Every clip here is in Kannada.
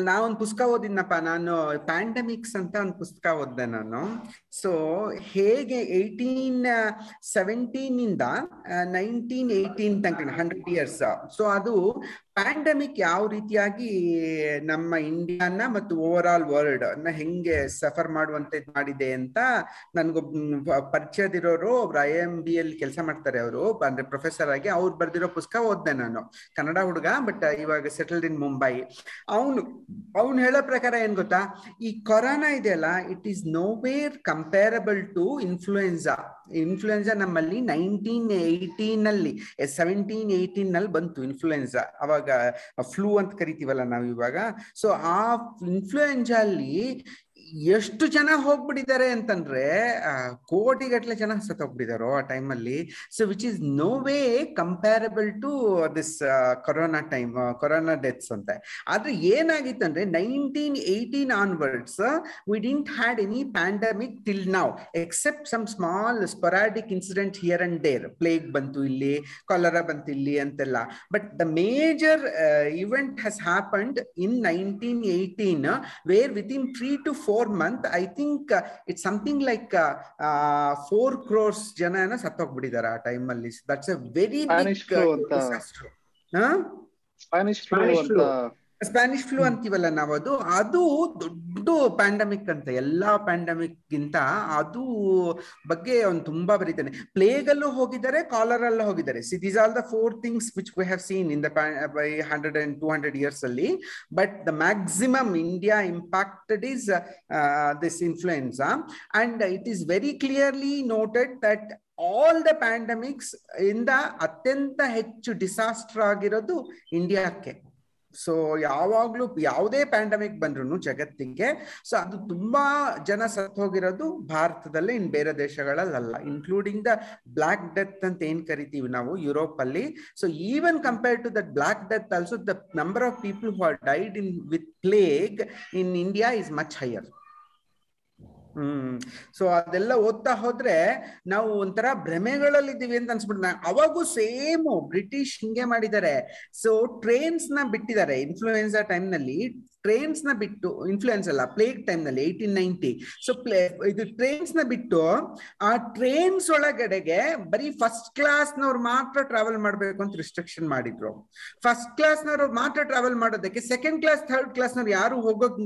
ಅಲ್ಲಿ ನಾವೊಂದು ಪುಸ್ತಕ ಓದಿದ್ನಪ್ಪ, ನಾನು ಪ್ಯಾಂಡಮಿಕ್ಸ್ ಅಂತ ಒಂದು ಪುಸ್ತಕ ಓದ್ದೆ ನಾನು. ಸೊ ಹೇಗೆ ಏಯ್ಟೀನ್ ಸೆವೆಂಟೀನ್ ಇಂದ ನೈನ್ಟೀನ್ ಏಯ್ಟೀನ್ ತನಕ ಹಂಡ್ರೆಡ್ ಇಯರ್ಸ್ ಸೊ ಅದು ಪ್ಯಾಂಡಮಿಕ್ ಯಾವ ರೀತಿಯಾಗಿ ನಮ್ಮ ಇಂಡಿಯಾನ ಮತ್ತು ಓವರ್ ಆಲ್ ವರ್ಲ್ಡ್ನ ಹೆಂಗೆ ಸಫರ್ ಮಾಡುವಂತೆ ಮಾಡಿದೆ ಅಂತ ನನ್ಗೊಬ್ ಪರಿಚಯದಿರೋರು ಒಬ್ರು ಐ ಎಂ ಬಿ ಅಲ್ಲಿ ಕೆಲಸ ಮಾಡ್ತಾರೆ ಅವರು. ಅಂದ್ರೆ ಪ್ರೊಫೆಸರ್ ಆಗಿ ಅವ್ರು ಬರ್ದಿರೋ ಪುಸ್ತಕ ಓದ್ದೆ ನಾನು. ಕನ್ನಡ ಹುಡುಗ ಬಟ್ ಇವಾಗ ಸೆಟಲ್ಡ್ ಇನ್ ಮುಂಬೈ ಅವನು, ಅವ್ನು ಹೇಳೋ ಪ್ರಕಾರ ಏನ್ ಗೊತ್ತಾ? ಈ ಕೊರೋನಾ ಇದೆಯಲ್ಲ it is nowhere comparable to influenza influenza ನಮ್ಮಲ್ಲಿ ನೈನ್ಟೀನ್ ಏಯ್ಟೀನ್ ಅಲ್ಲಿ ಸೆವೆಂಟೀನ್ ಏಯ್ಟೀನ್ನಲ್ಲಿ ಬಂತು ಇನ್ಫ್ಲೂಯೆನ್ಸಾ ಅವಾಗ ಫ್ಲೂ ಅಂತ ಕರಿತೀವಲ್ಲ ನಾವು ಇವಾಗ ಸೊ ಆ ಇನ್ಫ್ಲೂಯೆನ್ಸಾ ಅಲ್ಲಿ ಎಷ್ಟು ಜನ ಹೋಗ್ಬಿಟ್ಟಿದ್ದಾರೆ ಅಂತಂದ್ರೆ ಕೋಟಿಗಟ್ಲೆ ಜನ ಸತ್ತೋಗ್ಬಿಟ್ಟಿದಾರೋ ಆ ಟೈಮಲ್ಲಿ. So which is no way comparable to this corona time corona deaths ಅಂತ. ಆದ್ರೆ ಏನಾಗಿತ್ತು ಅಂದ್ರೆ nineteen eighteen onwards we didn't had any pandemic till now except some small sporadic incident here and there plague ಬಂತು ಇಲ್ಲಿ ಕೊಲರಾ ಬಂತು ಇಲ್ಲಿ ಅಂತೆಲ್ಲ. But the major event has happen in nineteen eighteen where within three to four month I think it's something like four crores ಜನ ಸತ್ತೋಗ್ಬಿಟ್ಟಿದ್ದಾರೆ ಆ ಟೈಮ್ ಅಲ್ಲಿ. That's a very. Spanish flu ಅಂತ. Flu. ಸ್ಪ್ಯಾನಿಶ್ ಫ್ಲೂ ಅಂತೀವಲ್ಲ ನಾವು ಅದು ಅದು ದೊಡ್ಡ ಪ್ಯಾಂಡಮಿಕ್ ಅಂತ ಎಲ್ಲಾ ಪ್ಯಾಂಡಮಿಕ್ ಗಿಂತ ಅದು ಬಗ್ಗೆ ಅವ್ನು ತುಂಬಾ ಬರೀತಾನೆ. ಪ್ಲೇಗ್ ಅಲ್ಲೂ ಹೋಗಿದ್ದಾರೆ ಕಾಲರ್ ಅಲ್ಲೂ ಹೋಗಿದ್ದಾರೆ. See these all the four things which we have seen in the by hundred and two hundred years ಅಲ್ಲಿ. But the maximum India impacted is this influenza and it is very clearly noted that all the pandemics ಇಂದ ಅತ್ಯಂತ ಹೆಚ್ಚು ಡಿಸಾಸ್ಟರ್ ಆಗಿರೋದು ಇಂಡಿಯಾಕ್ಕೆ ಸೊ ಯಾವಾಗ್ಲೂ ಯಾವುದೇ ಪ್ಯಾಂಡಮಿಕ್ ಬಂದ್ರು ಜಗತ್ತಿಗೆ ಸೊ ಅದು ತುಂಬಾ ಜನ ಸತ್ತೋಗಿರೋದು ಹೋಗಿರೋದು ಭಾರತದಲ್ಲೇ ಇನ್ ಬೇರೆ ದೇಶಗಳಲ್ಲ ಇನ್ಕ್ಲೂಡಿಂಗ್ ದ ಬ್ಲಾಕ್ ಡೆತ್ ಅಂತ ಏನ್ ಕರಿತೀವಿ ನಾವು ಯುರೋಪ್ ಅಲ್ಲಿ so even compare to that black death also the number of people who are died in with plague in India is much higher hmm. So ಅದೆಲ್ಲ ಓದ್ತಾ ಹೋದ್ರೆ ನಾವು ಒಂಥರ ಭ್ರಮೆಗಳಲ್ಲಿ ಇದ್ದೀವಿ ಅಂತ ಅನ್ಸ್ಬಿಟ್ಟು ಅವಾಗೂ ಸೇಮ್ ಬ್ರಿಟಿಷ್ ಹಿಂಗೆ ಮಾಡಿದ್ದಾರೆ. ಸೊ ಟ್ರೈನ್ಸ್ನ ಬಿಟ್ಟಿದ್ದಾರೆ. ಇನ್ಫ್ಲೂಯೆನ್ಸಾ ಟೈಮ್ನಲ್ಲಿ ಟ್ರೈನ್ಸ್ನ ಬಿಟ್ಟು ಇನ್ಫ್ಲೂಯೆನ್ಸ್ ಅಲ್ಲ ಪ್ಲೇಗ್ ಟೈಮ್ನಲ್ಲಿ ಏಯ್ಟೀನ್ ನೈನ್ಟಿ ಸೊ ಪ್ಲೇ ಇದು ಟ್ರೈನ್ಸ್ನ ಬಿಟ್ಟು, ಆ ಟ್ರೈನ್ಸ್ ಒಳಗಡೆಗೆ ಬರೀ ಫಸ್ಟ್ ಕ್ಲಾಸ್ ನವರು ಮಾತ್ರ ಟ್ರಾವೆಲ್ ಮಾಡ್ಬೇಕು ಅಂತ ರಿಸ್ಟ್ರಿಕ್ಷನ್ ಮಾಡಿದ್ರು. ಫಸ್ಟ್ ಕ್ಲಾಸ್ ನವರು ಮಾತ್ರ ಟ್ರಾವೆಲ್ ಮಾಡೋದಕ್ಕೆ ಸೆಕೆಂಡ್ ಕ್ಲಾಸ್ ಥರ್ಡ್ ಕ್ಲಾಸ್ ನವರು ಯಾರು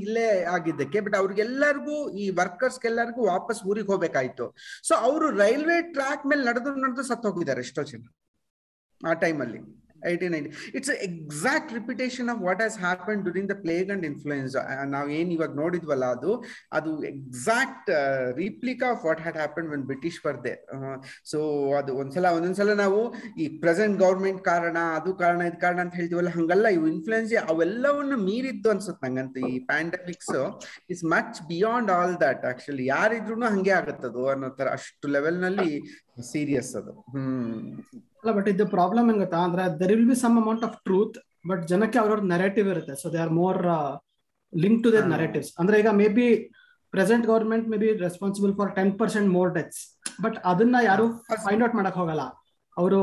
ಇಲ್ಲೇ ಆಗಿದ್ದಕ್ಕೆ ಬಟ್ ಅವ್ರಿಗೆಲ್ಲರಿಗೂ, ಈ ವರ್ಕರ್ಸ್ ಎಲ್ಲರಿಗೂ ವಾಪಸ್ ಊರಿಗೆ ಹೋಗ್ಬೇಕಾಯ್ತು. ಸೊ ಅವರು ರೈಲ್ವೆ ಟ್ರ್ಯಾಕ್ ಮೇಲೆ ನಡೆದು ನಡೆದು ಸತ್ತು ಹೋಗಿದ್ದಾರೆ ಎಷ್ಟೋ ಜನ, ಆ ಟೈಮಲ್ಲಿ eighteen ninety it's exact repetition of what has happen during the plague and influence ನಾವು ಏನ್ ಇವಾಗ ನೋಡಿದ್ವಲ್ಲ ಅದು? ಅದು exact replica of what had happen when British ಬರ್ದೆ ಸೊ ಅದು ಒಂದ್ಸಲ, ಒಂದೊಂದ್ಸಲ ನಾವು ಈ ಪ್ರೆಸೆಂಟ್ ಗೌರ್ಮೆಂಟ್ ಕಾರಣ, ಅದು ಕಾರಣ, ಇದು ಕಾರಣ ಅಂತ ಹೇಳ್ತೀವಲ್ಲ? ಹಂಗಲ್ಲ. ಇವು ಇನ್ಫ್ಲೂಯೆನ್ಸ್ ಅವೆಲ್ಲವನ್ನು ಮೀರಿದ್ದು ಅನ್ಸುತ್ತೆ ನಂಗಂತ ಈ pandemics is much beyond all that actually ಯಾರಿದ್ರು ಹಂಗೆ ಆಗುತ್ತದು ಅನ್ನೋ ತರ ಅಷ್ಟು ಲೆವೆಲ್ನಲ್ಲಿ ಸೀರಿಯಸ್ ಅದು. ಹ್ಮ್. ಅಲ್ಲ ಬಟ್ ಇದು ಪ್ರಾಬ್ಲಮ್ ಏನ್ ಗೊತ್ತಾ ಅಂದ್ರೆ there will be some amount of truth but ಜನಕ್ಕೆ ಅವ್ರವ್ರ ನೆರೇಟಿವ್ ಇರುತ್ತೆ. So they are more link to their narratives ಅಂದ್ರೆ ಈಗ may be present government may be responsible for ten percent more deaths but ಅದನ್ನ ಯಾರು ಫೈಂಡ್ ಔಟ್ ಮಾಡಕ್ ಹೋಗಲ್ಲ. ಅವರು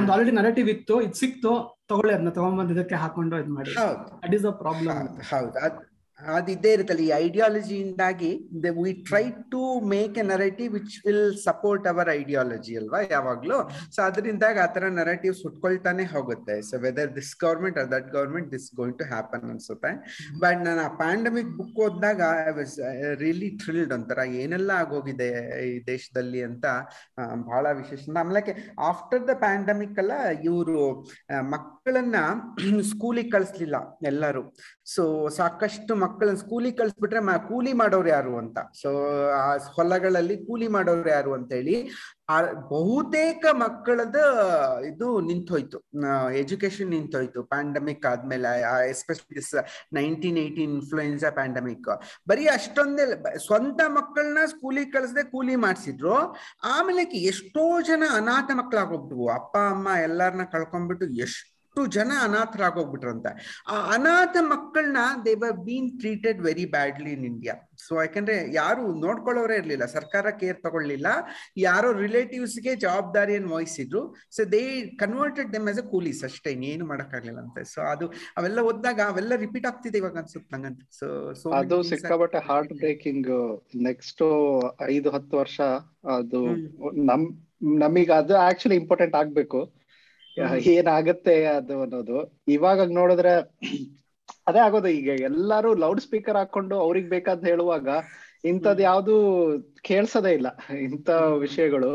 ಒಂದು ಆಲ್ರೆಡಿ ನೆರೆಟಿವ್ ಇತ್ತು ಇದು ಸಿಕ್ತು ತಗೊಳ್ಳಿ ಅದನ್ನ ತಗೊಂಡ್ಬಂದ್ ಇದಕ್ಕೆ ಹಾಕೊಂಡು ಇದು ಮಾಡಿ. ದಟ್ ಈಸ್ ಅ ಪ್ರಾಬ್ಲಮ್ ಹೌದು ಅದಿದ್ದೇ ಇರುತ್ತಲ್ಲ ಈ ಐಡಿಯಾಲಜಿಯಿಂದಾಗಿ we try to make a narrative which will support our ideology ಅಲ್ವಾ ಯಾವಾಗ್ಲೂ? ಸೊ ಅದರಿಂದಾಗಿ ಆ ತರ ನರೇಟಿವ್ ಸುಟ್ಕೊಳ್ತಾನೆ ಹೋಗುತ್ತೆ. So whether this government or that government this going to happen ಅನ್ಸುತ್ತೆ. ಬಟ್ ನಾನು ಆ ಪ್ಯಾಂಡಮಿಕ್ ಬುಕ್ ಓದಿದಾಗ ಐ ವಾಸ್ ರಿಯಲಿ ಥ್ರಿಲ್ಡ್ ಒಂಥರ ಏನೆಲ್ಲ ಆಗೋಗಿದೆ ಈ ದೇಶದಲ್ಲಿ ಅಂತ ಬಹಳ ವಿಶೇಷ. ಆಮೇಲೆ ಆಫ್ಟರ್ ದ ಪ್ಯಾಂಡಮಿಕ್ ಅಲ್ಲ ಇವರು ಮಕ್ಕಳನ್ನ ಸ್ಕೂಲಿಗೆ ಕಳಿಸ್ಲಿಲ್ಲ ಎಲ್ಲರೂ. ಸೊ ಸಾಕಷ್ಟು ಮಕ್ಕಳನ್ನ ಸ್ಕೂಲಿಗೆ ಕಳಿಸ್ಬಿಟ್ರೆ ಕೂಲಿ ಮಾಡೋರು ಯಾರು ಅಂತ? ಸೊ ಆ ಹೊಲಗಳಲ್ಲಿ ಕೂಲಿ ಮಾಡೋರು ಯಾರು ಅಂತ ಹೇಳಿ ಆ ಬಹುತೇಕ ಮಕ್ಕಳದ ಇದು ನಿಂತೋಯ್ತು. ಎಜುಕೇಶನ್ ನಿಂತೋಯ್ತು. ಪ್ಯಾಂಡಮಿಕ್ ಆದ್ಮೇಲೆ especially nineteen eighteen influenza pandemic ಬರೀ ಅಷ್ಟೊಂದೇ ಸ್ವಂತ ಮಕ್ಕಳನ್ನ ಸ್ಕೂಲಿಗೆ ಕಳಿಸದೆ ಕೂಲಿ ಮಾಡಿಸಿದ್ರು. ಆಮೇಲೆ ಎಷ್ಟೋ ಜನ ಅನಾಥ ಮಕ್ಕಳಾಗೋಗ್ಬಿಟ್ವು ಅಪ್ಪ, ಅಮ್ಮ ಎಲ್ಲಾರನ್ನ ಕಳ್ಕೊಂಡ್ಬಿಟ್ಟು ಎಷ್ಟು ಜನ ಅನಾಥರಾಗೋಗ್ಬಿಟ್ರಂತೆ. ಆ ಅನಾಥ ಮಕ್ಕಳನ್ನ they were been treated very badly in India so ಯಾಕಂದ್ರೆ ಯಾರು ನೋಡ್ಕೊಳ್ಳೋರೇ ಇರ್ಲಿಲ್ಲ ಸರ್ಕಾರ ಕೇರ್ ತಗೊಳ್ಳಿಲ್ಲ ಯಾರೋ ರಿಲೇಟಿವ್ಸ್ಗೆ ಜವಾಬ್ದಾರಿಯನ್ನು ವಹಿಸಿದ್ರು so they converted them as a coolies ಅಷ್ಟೇ ಏನು ಮಾಡಕ್ಕಾಗ್ಲಿಲ್ಲ ಅಂತ. ಸೊ ಅದು ಅವೆಲ್ಲ ಓದ್ದಾಗ ಅವೆಲ್ಲ ರಿಪೀಟ್ ಆಗ್ತಿದೆ ಇವಾಗ ಅನ್ಸುತ್ತೆ ನಂಗಂತ. ಸೊ ಸೊ ಅದು ಸಿಕ್ಕಾಬಟ್ಟೆ ಹಾರ್ಟ್ ಬ್ರೇಕಿಂಗ್ ನೆಕ್ಸ್ಟ್ ಐದು ಹತ್ತು ವರ್ಷ ಅದು ನಮ್ ನಮೀಗ ಅದು ಆಕ್ಚುಲಿ ಇಂಪಾರ್ಟೆಂಟ್ ಆಗ್ಬೇಕು. ಏನಾಗತ್ತೆ ಅದು ಅನ್ನೋದು. ಇವಾಗ ನೋಡಿದ್ರೆ ಅದೇ ಆಗೋದು ಈಗ ಎಲ್ಲಾರು ಲೌಡ್ ಸ್ಪೀಕರ್ ಹಾಕೊಂಡು ಅವ್ರಿಗೆ ಬೇಕಾದ್ ಹೇಳುವಾಗ ಇಂಥದ್ ಯಾವ್ದು ಕೇಳ್ಸದೇ ಇಲ್ಲ ಇಂತ ವಿಷಯಗಳು.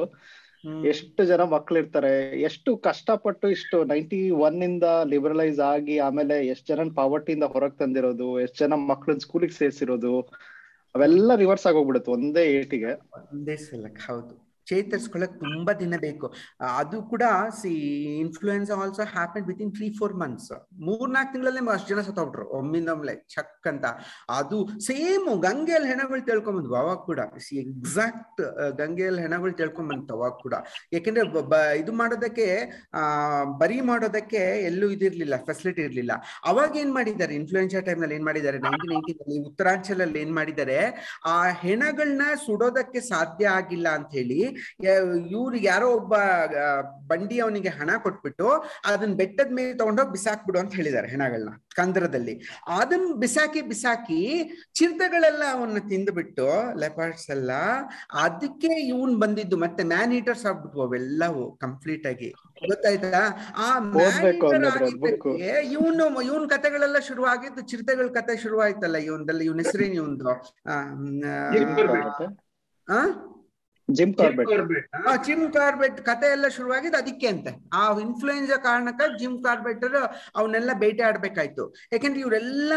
ಎಷ್ಟು ಜನ ಮಕ್ಳಿರ್ತಾರೆ ಎಷ್ಟು ಕಷ್ಟಪಟ್ಟು ಇಷ್ಟು ನೈಂಟಿ ಒನ್ ಇಂದ ಲಿಬರಲೈಸ್ ಆಗಿ ಆಮೇಲೆ ಎಷ್ಟ್ ಜನ ಪಾವರ್ಟಿಯಿಂದ ಹೊರಗ್ ತಂದಿರೋದು ಎಷ್ಟ್ ಜನ ಮಕ್ಳನ್ ಸ್ಕೂಲಿಗೆ ಸೇರ್ಸಿರೋದು ಅವೆಲ್ಲ ರಿವರ್ಸ್ ಆಗೋಗ್ಬಿಡುತ್ತೆ ಒಂದೇ ಏಟಿಗೆ. ಒಂದೇ ಹೌದು. ಚೇತರಿಸ್ಕೊಳ್ಳಕ್ ತುಂಬಾ ದಿನ ಬೇಕು. ಅದು ಕೂಡ see influence also happen within three four months ಮೂರ್ನಾಲ್ಕು ತಿಂಗಳಲ್ಲೇ ಅಷ್ಟು ಜನ ಸತ್ತೋಗ್ಬಿಟ್ರು ಒಮ್ಮಿಂದೊಮ್ಲೆ ಚಕ್ ಅಂತ. ಅದು ಸೇಮ್ ಗಂಗೆಯಲ್ಲಿ ಹೆಣಗಳು ತಿಳ್ಕೊಂಬಂದ್ವು ಅವಾಗ ಕೂಡ. ಸಿ ಎಕ್ಸಾಕ್ಟ್ ಗಂಗೆಯಲ್ಲಿ ಹೆಣಗಳು ತಿಳ್ಕೊಂಬಂತು ಅವಾಗ ಕೂಡ. ಯಾಕೆಂದ್ರೆ ಇದು ಮಾಡೋದಕ್ಕೆ, ಆ, ಬರಿ ಮಾಡೋದಕ್ಕೆ ಎಲ್ಲೂ ಇದಿರ್ಲಿಲ್ಲ ಫೆಸಿಲಿಟಿ ಇರ್ಲಿಲ್ಲ. ಅವಾಗ ಏನ್ ಮಾಡಿದ್ದಾರೆ ಇನ್ಫ್ಲೂಯೆನ್ಸಾ ಟೈಮ್ನಲ್ಲಿ ಏನ್ ಮಾಡಿದ್ದಾರೆ ನೈನ್ಟೀನ್ ನೈನ್ಟೀನ್ ಉತ್ತರಾಂಚಲಲ್ಲಿ ಏನ್ ಮಾಡಿದ್ದಾರೆ, ಆ ಹೆಣಗಳನ್ನ ಸುಡೋದಕ್ಕೆ ಸಾಧ್ಯ ಆಗಿಲ್ಲ ಅಂತ ಹೇಳಿ ಇವ್ರಿಗೆ ಯಾರೋ ಒಬ್ಬ ಬಂಡಿ ಅವನಿಗೆ ಹಣ ಕೊಟ್ಬಿಟ್ಟು ಅದನ್ನ ಬೆಟ್ಟದ ಮೇಲೆ ತಗೊಂಡೋಗಿ ಬಿಸಾಕ್ಬಿಡು ಅಂತ ಹೇಳಿದ್ದಾರೆ ಹೆಣಗಳನ್ನ ಕಂದರದಲ್ಲಿ. ಅದನ್ನ ಬಿಸಾಕಿ ಬಿಸಾಕಿ ಚಿರತೆಗಳೆಲ್ಲ ಅವನ್ನ ತಿಂದುಬಿಟ್ಟು ಲೆಪರ್ಸ್ ಎಲ್ಲ ಅದಕ್ಕೆ ಇವನ್ ಬಂದಿದ್ದು ಮತ್ತೆ ಮ್ಯಾನ್ ಈಟರ್ಸ್ ಆಗ್ಬಿಟ್ವು ಅವೆಲ್ಲವೂ ಕಂಪ್ಲೀಟ್ ಆಗಿ ಗೊತ್ತಾಯ್ತಾ? ಆ ಇವನು ಇವನ್ ಕತೆಗಳೆಲ್ಲ ಶುರುವಾಗಿದ್ದು ಚಿರತೆಗಳ ಕತೆ ಶುರುವಾಯ್ತಲ್ಲ ಇವನ್ದಲ್ಲಿ ಇವನ್ ಹೆಸರೇನು ಇವಂದು ಆ? ಜಿಮ್ ಕಾರ್ಬೆಟ್ ಜಿಮ್ ಕಾರ್ಬೆಟ್ ಕತೆ ಎಲ್ಲ ಶುರುವಾಗಿದ್ದು ಅದಕ್ಕೆ ಅಂತೆ ಆ ಇನ್ಫ್ಲೂಯೆನ್ಸಾ ಕಾರಣಕ್ಕ ಜಿಮ್ ಕಾರ್ಬೆಟ್ ಅವನ್ನೆಲ್ಲ ಬೇಟೆ ಆಡ್ಬೇಕಾಯ್ತು. ಯಾಕಂದ್ರೆ ಇವರೆಲ್ಲ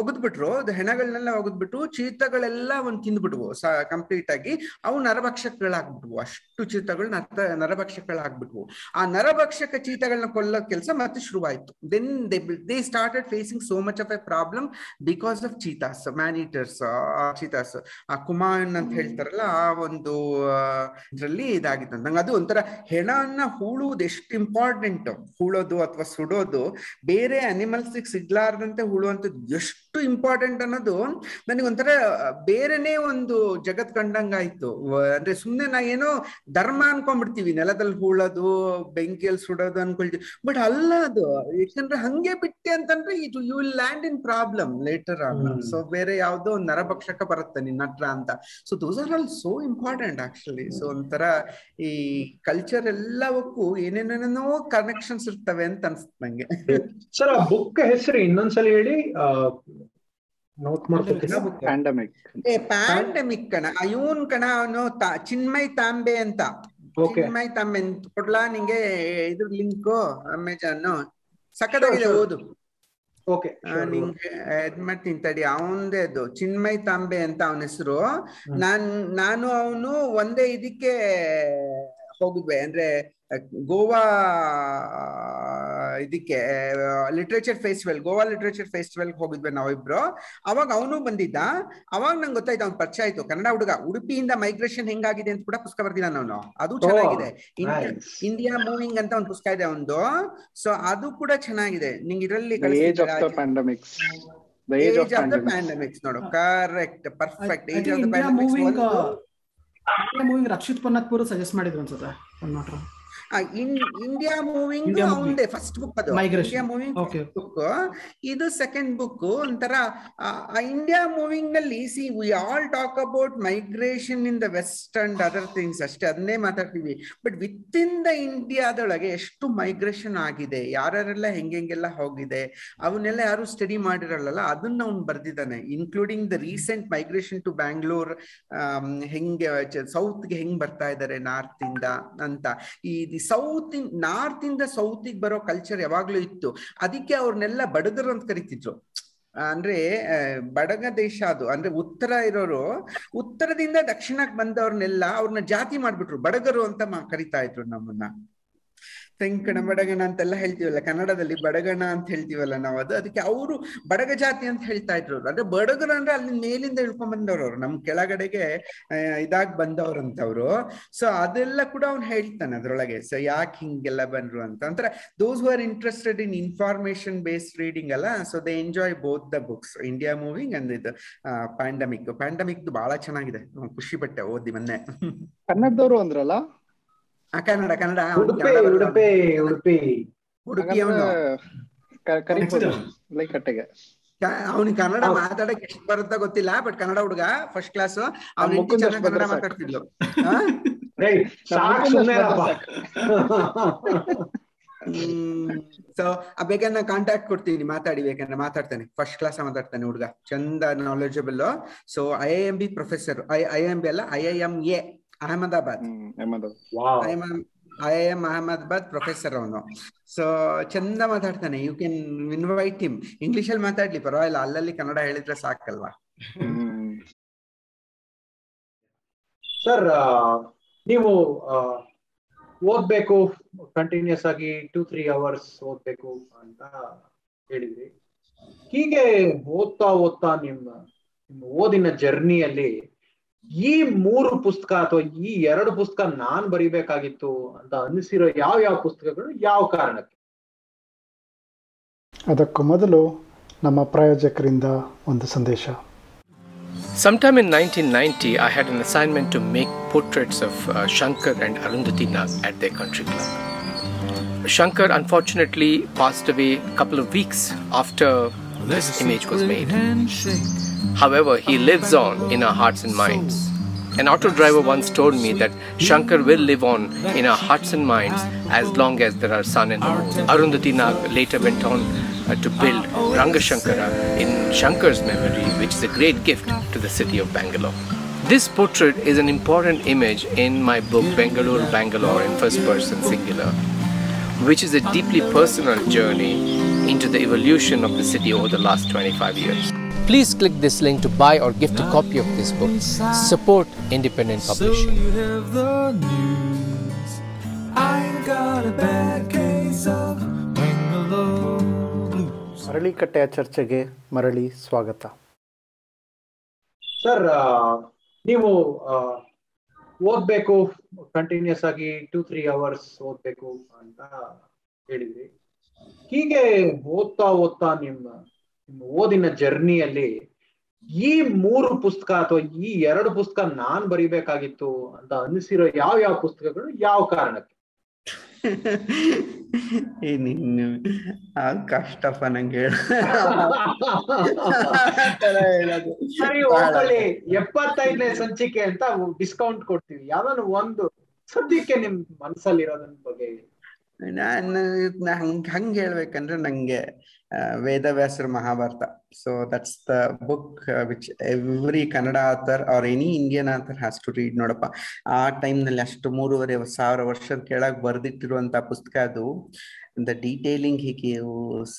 ಒಗದ್ಬಿಟ್ರು ಹೆಣಗಳನ್ನೆಲ್ಲ ಒಗದ್ಬಿಟ್ಟು ಚೀತಗಳೆಲ್ಲ ಅವನ್ ತಿಂದ್ಬಿಟ್ವು ಕಂಪ್ಲೀಟ್ ಆಗಿ ಅವು ನರಭಕ್ಷಕಗಳಾಗ್ಬಿಟ್ವು ಅಷ್ಟು ಚೀತಗಳು ನರ ನರಭಕ್ಷಕಗಳಾಗ್ಬಿಟ್ವು. ಆ ನರಭಕ್ಷಕ ಚೀತಗಳನ್ನ ಕೊಲ್ಲೋ ಕೆಲಸ ಮತ್ತೆ ಶುರುವಾಯ್ತು. Then they they started facing so much of a problem because of cheetahs maneaters cheetahs ಆ ಕುಮಾನ್ ಅಂತ ಹೇಳ್ತಾರಲ್ಲ ಆ ಒಂದು ಇದ್ರಲ್ಲಿ ಇದಾಗಿತ್ತು. ನಂಗೆ ಅದು ಒಂಥರ ಹೆಣವನ್ನ ಹೂಳುವುದು ಎಷ್ಟು ಇಂಪಾರ್ಟೆಂಟ್ ಹೂಳೋದು ಅಥವಾ ಸುಡೋದು ಬೇರೆ ಅನಿಮಲ್ಸ್ ಸಿಗ್ಲಾರ್ದಂತೆ ಹೂಳುವಂಥದ್ದು ಎಷ್ಟು ಇಂಪಾರ್ಟೆಂಟ್ ಅನ್ನೋದು ನನಗೆ ಒಂಥರ ಬೇರೆನೇ ಒಂದು ಜಗತ್ ಕಂಡಂಗಾಯ್ತು ಅಂದ್ರೆ ಸುಮ್ನೆ ನಾ ಏನೋ ಧರ್ಮ ಅನ್ಕೊಂಡ್ಬಿಡ್ತೀವಿ. ನೆಲದಲ್ಲಿ ಹೂಳೋದು ಬೆಂಕಿಯಲ್ಲಿ ಸುಡೋದು ಅನ್ಕೊಳ್ತೀವಿ. ಬಟ್ ಅಲ್ಲ ಅದು ಯಾಕಂದ್ರೆ ಹಂಗೆ ಬಿಟ್ಟೆ ಅಂತಂದ್ರೆ ಇದು you will land in problem later on so ಬೇರೆ ಯಾವ್ದೋ ನರಭಕ್ಷಕ ಬರುತ್ತೆ ನಿನ್ನ ಹತ್ರ ಅಂತ. So those are all so important actually so ಒಂಥರ ಈ ಕಲ್ಚರ್ ಎಲ್ಲವಕ್ಕೂ ಏನೇನೇನೋ ಕನೆಕ್ಷನ್ಸ್ ಇರ್ತವೆ ಅಂತ ಅನ್ಸುತ್ತೆ ನಂಗೆ. ಸರ್ ಆ ಬುಕ್ ಹೆಸರು ಇನ್ನೊಂದ್ಸಲ ಹೇಳಿ. ನೋಟ್ ಪ್ಯಾಂಡಮಿಕ್ ಏ ಪ್ಯಾಂಡಮಿಕ್ ಕಣ. ಇವನ್ ಕಣ ಅವನು ಚಿನ್ಮಯ್ ತಾಂಬೆ ಅಂತ. ಚಿನ್ಮಯ್ ತಾಂಬೆ ಕೊಡ್ಲಾ ನಿಂಗೆ ಇದ್ರ ಲಿಂಕ್ ಅಮೆಜಾನ್ ಸಕ್ಕದಾಗಿದೆ ಓದು. ಓಕೆ ನಿಂಗೆ ಇದ್ ಮಾಡ್ತೀನಿ ತಡಿ. ಅವನದೇ ಅದು. ಚಿನ್ಮಯ್ ತಾಂಬೆ ಅಂತ ಅವನ ಹೆಸರು. ನಾನ್ ನಾನು ಅವನು ಒಂದೇ ಇದಕ್ಕೆ ಹೋಗಿದ್ವಿ ಅಂದ್ರೆ ಗೋವಾ ಇದಕ್ಕೆ literature festival Goa literature festival ಹೋಗಿದ್ವಿ ನಾವಿಬ್ರು. ಅವಾಗ ಅವನು ಬಂದಿದ್ದ. ಅವಾಗ ನಂಗೆ ಗೊತ್ತಾಯ್ತು ಅವ್ನ ಪರಿಚಯ ಆಯ್ತು. ಕನ್ನಡ ಹುಡುಗ ಉಡುಪಿಯಿಂದ ಮೈಗ್ರೇಷನ್ ಹೆಂಗಾಗಿದೆ ಅಂತ ಕೂಡ ಪುಸ್ತಕ ಬರ್ದಿಲ್ಲ ಅವನು ಅದು ಚೆನ್ನಾಗಿದೆ. ಇಂಡಿಯಾ ಮೂವಿಂಗ್ ಅಂತ ಒಂದು ಪುಸ್ತಕ ಇದೆ ಒಂದು ಸೊ ಅದು ಕೂಡ ಚೆನ್ನಾಗಿದೆ. ನಿಂಗೆ ಇದರಲ್ಲಿ ಏಜ್ ಆಫ್ ದ ಪ್ಯಾಂಡಮಿಕ್ಸ್ ನೋಡು. Correct perfect age of the pandemics India Rakshit Pannatpur suggest ಮಾಡಿದ್ರು ಅನ್ಸುತ್ತೆ. ಇಂಡಿಯಾ ಮೂವಿಂಗ್ ಅವಂದೇ ಫಸ್ಟ್ ಬುಕ್ ಅದು. ಇಂಡಿಯಾ ಮೂವಿಂಗ್ ಬುಕ್ ಇದು ಸೆಕೆಂಡ್ ಬುಕ್ ಒಂಥರ India ಮೂವಿಂಗ್ನಲ್ಲಿ see we all talk about migration in the West and other things ಅಷ್ಟೇ. ಅದನ್ನೇ ಮಾತಾಡ್ತೀವಿ. ಬಟ್ ವಿತ್ ಇನ್ ದ ಇಂಡಿಯಾದೊಳಗೆ ಎಷ್ಟು ಮೈಗ್ರೇಷನ್ ಆಗಿದೆ? ಯಾರ್ಯಾರೆಲ್ಲ ಹೆಂಗೆಲ್ಲ ಹೋಗಿದೆ? ಅವನ್ನೆಲ್ಲ ಯಾರು ಸ್ಟಡಿ ಮಾಡಿರಲ್ಲ. ಅದನ್ನ ಅವ್ನು ಬರ್ದಿದ್ದಾನೆ. Including the recent migration to Bangalore ಹೆಂಗೆ ಸೌತ್ಗೆ ಹೆಂಗ್ ಬರ್ತಾ ಇದ್ದಾರೆ ನಾರ್ತ್ ಇಂದ ಅಂತ. ಈ ಸೌತ್ ನಾರ್ತ್ ಇಂದ ಸೌತಿಗೆ ಬರೋ ಕಲ್ಚರ್ ಯಾವಾಗ್ಲೂ ಇತ್ತು. ಅದಕ್ಕೆ ಅವ್ರನ್ನೆಲ್ಲ ಬಡಗರು ಅಂತ ಕರಿತಿದ್ರು. ಅಂದ್ರೆ ಬಡಗ ದೇಶ ಅದು. ಅಂದ್ರೆ ಉತ್ತರ ಇರೋರು, ಉತ್ತರದಿಂದ ದಕ್ಷಿಣಕ್ಕೆ ಬಂದವ್ರನ್ನೆಲ್ಲ ಅವ್ರನ್ನ ಜಾತಿ ಮಾಡ್ಬಿಟ್ರು. ಬಡಗರು ಅಂತ ಕರಿತಾ ಇದ್ರು ನಮ್ಮನ್ನ. ತೆಂಕಣ ಬಡಗಣ ಅಂತೆಲ್ಲ ಹೇಳ್ತೀವಲ್ಲ ಕನ್ನಡದಲ್ಲಿ ಬಡಗಣ ಅಂತ ಹೇಳ್ತೀವಲ್ಲ ನಾವು ಅದು ಅದಕ್ಕೆ ಅವರು ಬಡಗ ಜಾತಿ ಅಂತ ಹೇಳ್ತಾ ಇದ್ರು ಅವ್ರು. ಅಂದ್ರೆ ಬಡಗರು ಅಂದ್ರೆ ಅಲ್ಲಿ ಮೇಲಿಂದ ಇಳ್ಕೊಂಡ್ ಬಂದವರು ಅವ್ರು. ನಮ್ ಕೆಳಗಡೆಗೆ ಇದಾಗ್ ಬಂದವ್ರಂತವ್ರು ಸೊ ಅದೆಲ್ಲ ಕೂಡ ಅವ್ನು ಹೇಳ್ತಾನೆ ಅದ್ರೊಳಗೆ. ಸೊ ಯಾಕೆ ಹಿಂಗೆಲ್ಲ ಬಂದ್ರು ಅಂತ. ಅಂದ್ರೆ those who are interested in information based reading ಅಲ್ಲ so they enjoy both the books India Moving and ಇದು ಪ್ಯಾಂಡಮಿಕ್ ಪ್ಯಾಂಡಮಿಕ್ ಬಹಳ ಚೆನ್ನಾಗಿದೆ. ನಾನ್ ಖುಷಿ ಪಟ್ಟೆ ಓದಿ ಮೊನ್ನೆ. ಕನ್ನಡದವರು ಅಂದ್ರಲ್ಲ ಕನ್ನಡ ಕನ್ನಡ ಉಡುಪಿ ಉಡುಪಿ ಉಡುಪಿ. ಉಡುಪಿ ಅವನು. ಅವನಿಗೆ ಕನ್ನಡ. ಮಾತಾಡಕ್ ಎಷ್ಟು ಬರುತ್ತಾ ಗೊತ್ತಿಲ್ಲ ಬಟ್ ಕನ್ನಡ ಹುಡುಗ ಫಸ್ಟ್ ಕ್ಲಾಸ್ ಅವ್ನ ಕನ್ನಡ. ಮಾತಾಡ್ತಿದ್ಲು. ಸೊ ಬೇಕಾದ್ರೆ ಕಾಂಟ್ಯಾಕ್ಟ್ ಕೊಡ್ತೀನಿ ಮಾತಾಡಿ ಬೇಕಂದ್ರೆ ಮಾತಾಡ್ತಾನೆ. ಫಸ್ಟ್ ಕ್ಲಾಸ್ ಮಾತಾಡ್ತಾನೆ ಹುಡುಗ. ಚಂದ knowledgeable so I I M B professor I I M B ಅಲ್ಲ I I M A Ahmedabad hmm I M I I M Ahmedabad professor ಅವನು. ಸೊ ಚಂದ ಮಾತಾಡ್ತಾನೆ. You can invite him English ಅಲ್ಲಿ ಮಾತಾಡ್ಲಿ ಪರವಾಗಿಲ್ಲ. ಅಲ್ಲಲ್ಲಿ ಕನ್ನಡ ಹೇಳಿದ್ರೆ ಸಾಕಲ್ವಾ? ಸರ್ ನೀವು ಓದ್ಬೇಕು ಕಂಟಿನ್ಯೂಸ್ ಆಗಿ ಟೂ ತ್ರೀ ಅವರ್ಸ್ ಓದ್ಬೇಕು ಅಂತ ಹೇಳಿದ್ರಿ. ಹೀಗೆ ಓದ್ತಾ ಓದ್ತಾ ನಿಮ್ಮ ನಿಮ್ಮ ಓದಿನ ಜರ್ನಿಯಲ್ಲಿ ಈ ಮೂರು ಪುಸ್ತಕ ಅಥವಾ ಈ ಎರಡು ಪುಸ್ತಕ ನಾನ್ ಬರಿಬೇಕಾಗಿತ್ತು ಅಂತ ಅನಿಸಿರೋ ಯಾವ ಯಾವ ಪುಸ್ತಕಗಳು ಯಾವ ಕಾರಣಕ್ಕೆ ಅದಕ್ಕೂ ಮೊದಲು ನಮ್ಮ ಪ್ರಾಯೋಜಕರಿಂದ ಒಂದು ಸಂದೇಶ Sometime in 1990, I had an assignment to make portraits of uh, Shankar and Arundhati Nag at their country club. Shankar unfortunately passed away a couple of weeks after this image was made. However, he lives on in our hearts and minds. An auto driver once told me that Shankar will live on in our hearts and minds as long as there are sun and moon. Arundhati Nag later went on uh, to build Ranga Shankara in Shankar's memory, which is a great gift to the city of Bangalore. This portrait is an important image in my book Bangalore, Bangalore in first person singular, which is a deeply personal journey into the evolution of the city over the last 25 years. Please click this link to buy or gift a copy of this book. Support independent publishing. So you have the news. I got a bad case of Bangalore blues. ಮರಳಿಕಟ್ಟೆಯ ಚರ್ಚೆಗೆ ಮರಳಿ ಸ್ವಾಗತ ಸರ್ ನೀವು ಓದ್ಬೇಕು ಕಂಟಿನ್ಯೂಸ್ ಆಗಿ ಟೂ ತ್ರೀ ಅವರ್ಸ್ ಓದ್ಬೇಕು ಅಂತ ಹೇಳಿದ್ರಿ ಹೀಗೆ ಓದ್ತಾ ಓದ್ತಾ ನಿಮ್ಮ ನಿಮ್ಮ ಓದಿನ ಜರ್ನಿಯಲ್ಲಿ ಈ ಮೂರು ಪುಸ್ತಕ ಅಥವಾ ಈ ಎರಡು ಪುಸ್ತಕ ನಾನ್ ಬರಿಬೇಕಾಗಿತ್ತು ಅಂತ ಅನಿಸಿರೋ ಯಾವ ಯಾವ ಪುಸ್ತಕಗಳು ಯಾವ ಕಾರಣಕ್ಕೆ? ಕಷ್ಟಪ್ಪ ನಂಗೆ ಎಪ್ಪತ್ತೈದನೇ ಸಂಚಿಕೆ ಅಂತ ಡಿಸ್ಕೌಂಟ್ ಕೊಡ್ತೀವಿ. ಯಾವ್ದಾದ್ರು ಒಂದು ಸದ್ಯಕ್ಕೆ ನಿಮ್ ಮನಸ್ಸಲ್ಲಿ ಇರೋದನ್ನ ಬಗ್ಗೆ. ನಾನು ಹಂಗ್ ಹಂಗ್ ಹೇಳ್ಬೇಕಂದ್ರೆ ನಂಗೆ ಆ, ವೇದವ್ಯಾಸರ Mahabharata. So that's the book which every Kannada author or any Indian author has to read ನೋಡಪ್ಪ. ಆ ಟೈಮ್ನಲ್ಲಿ ಅಷ್ಟು ಮೂರುವರೆ ಸಾವಿರ ವರ್ಷದ ಕೆಳಗೆ ಬರೆದಿಟ್ಟಿರುವಂತಹ ಪುಸ್ತಕ ಅದು. The detailing he use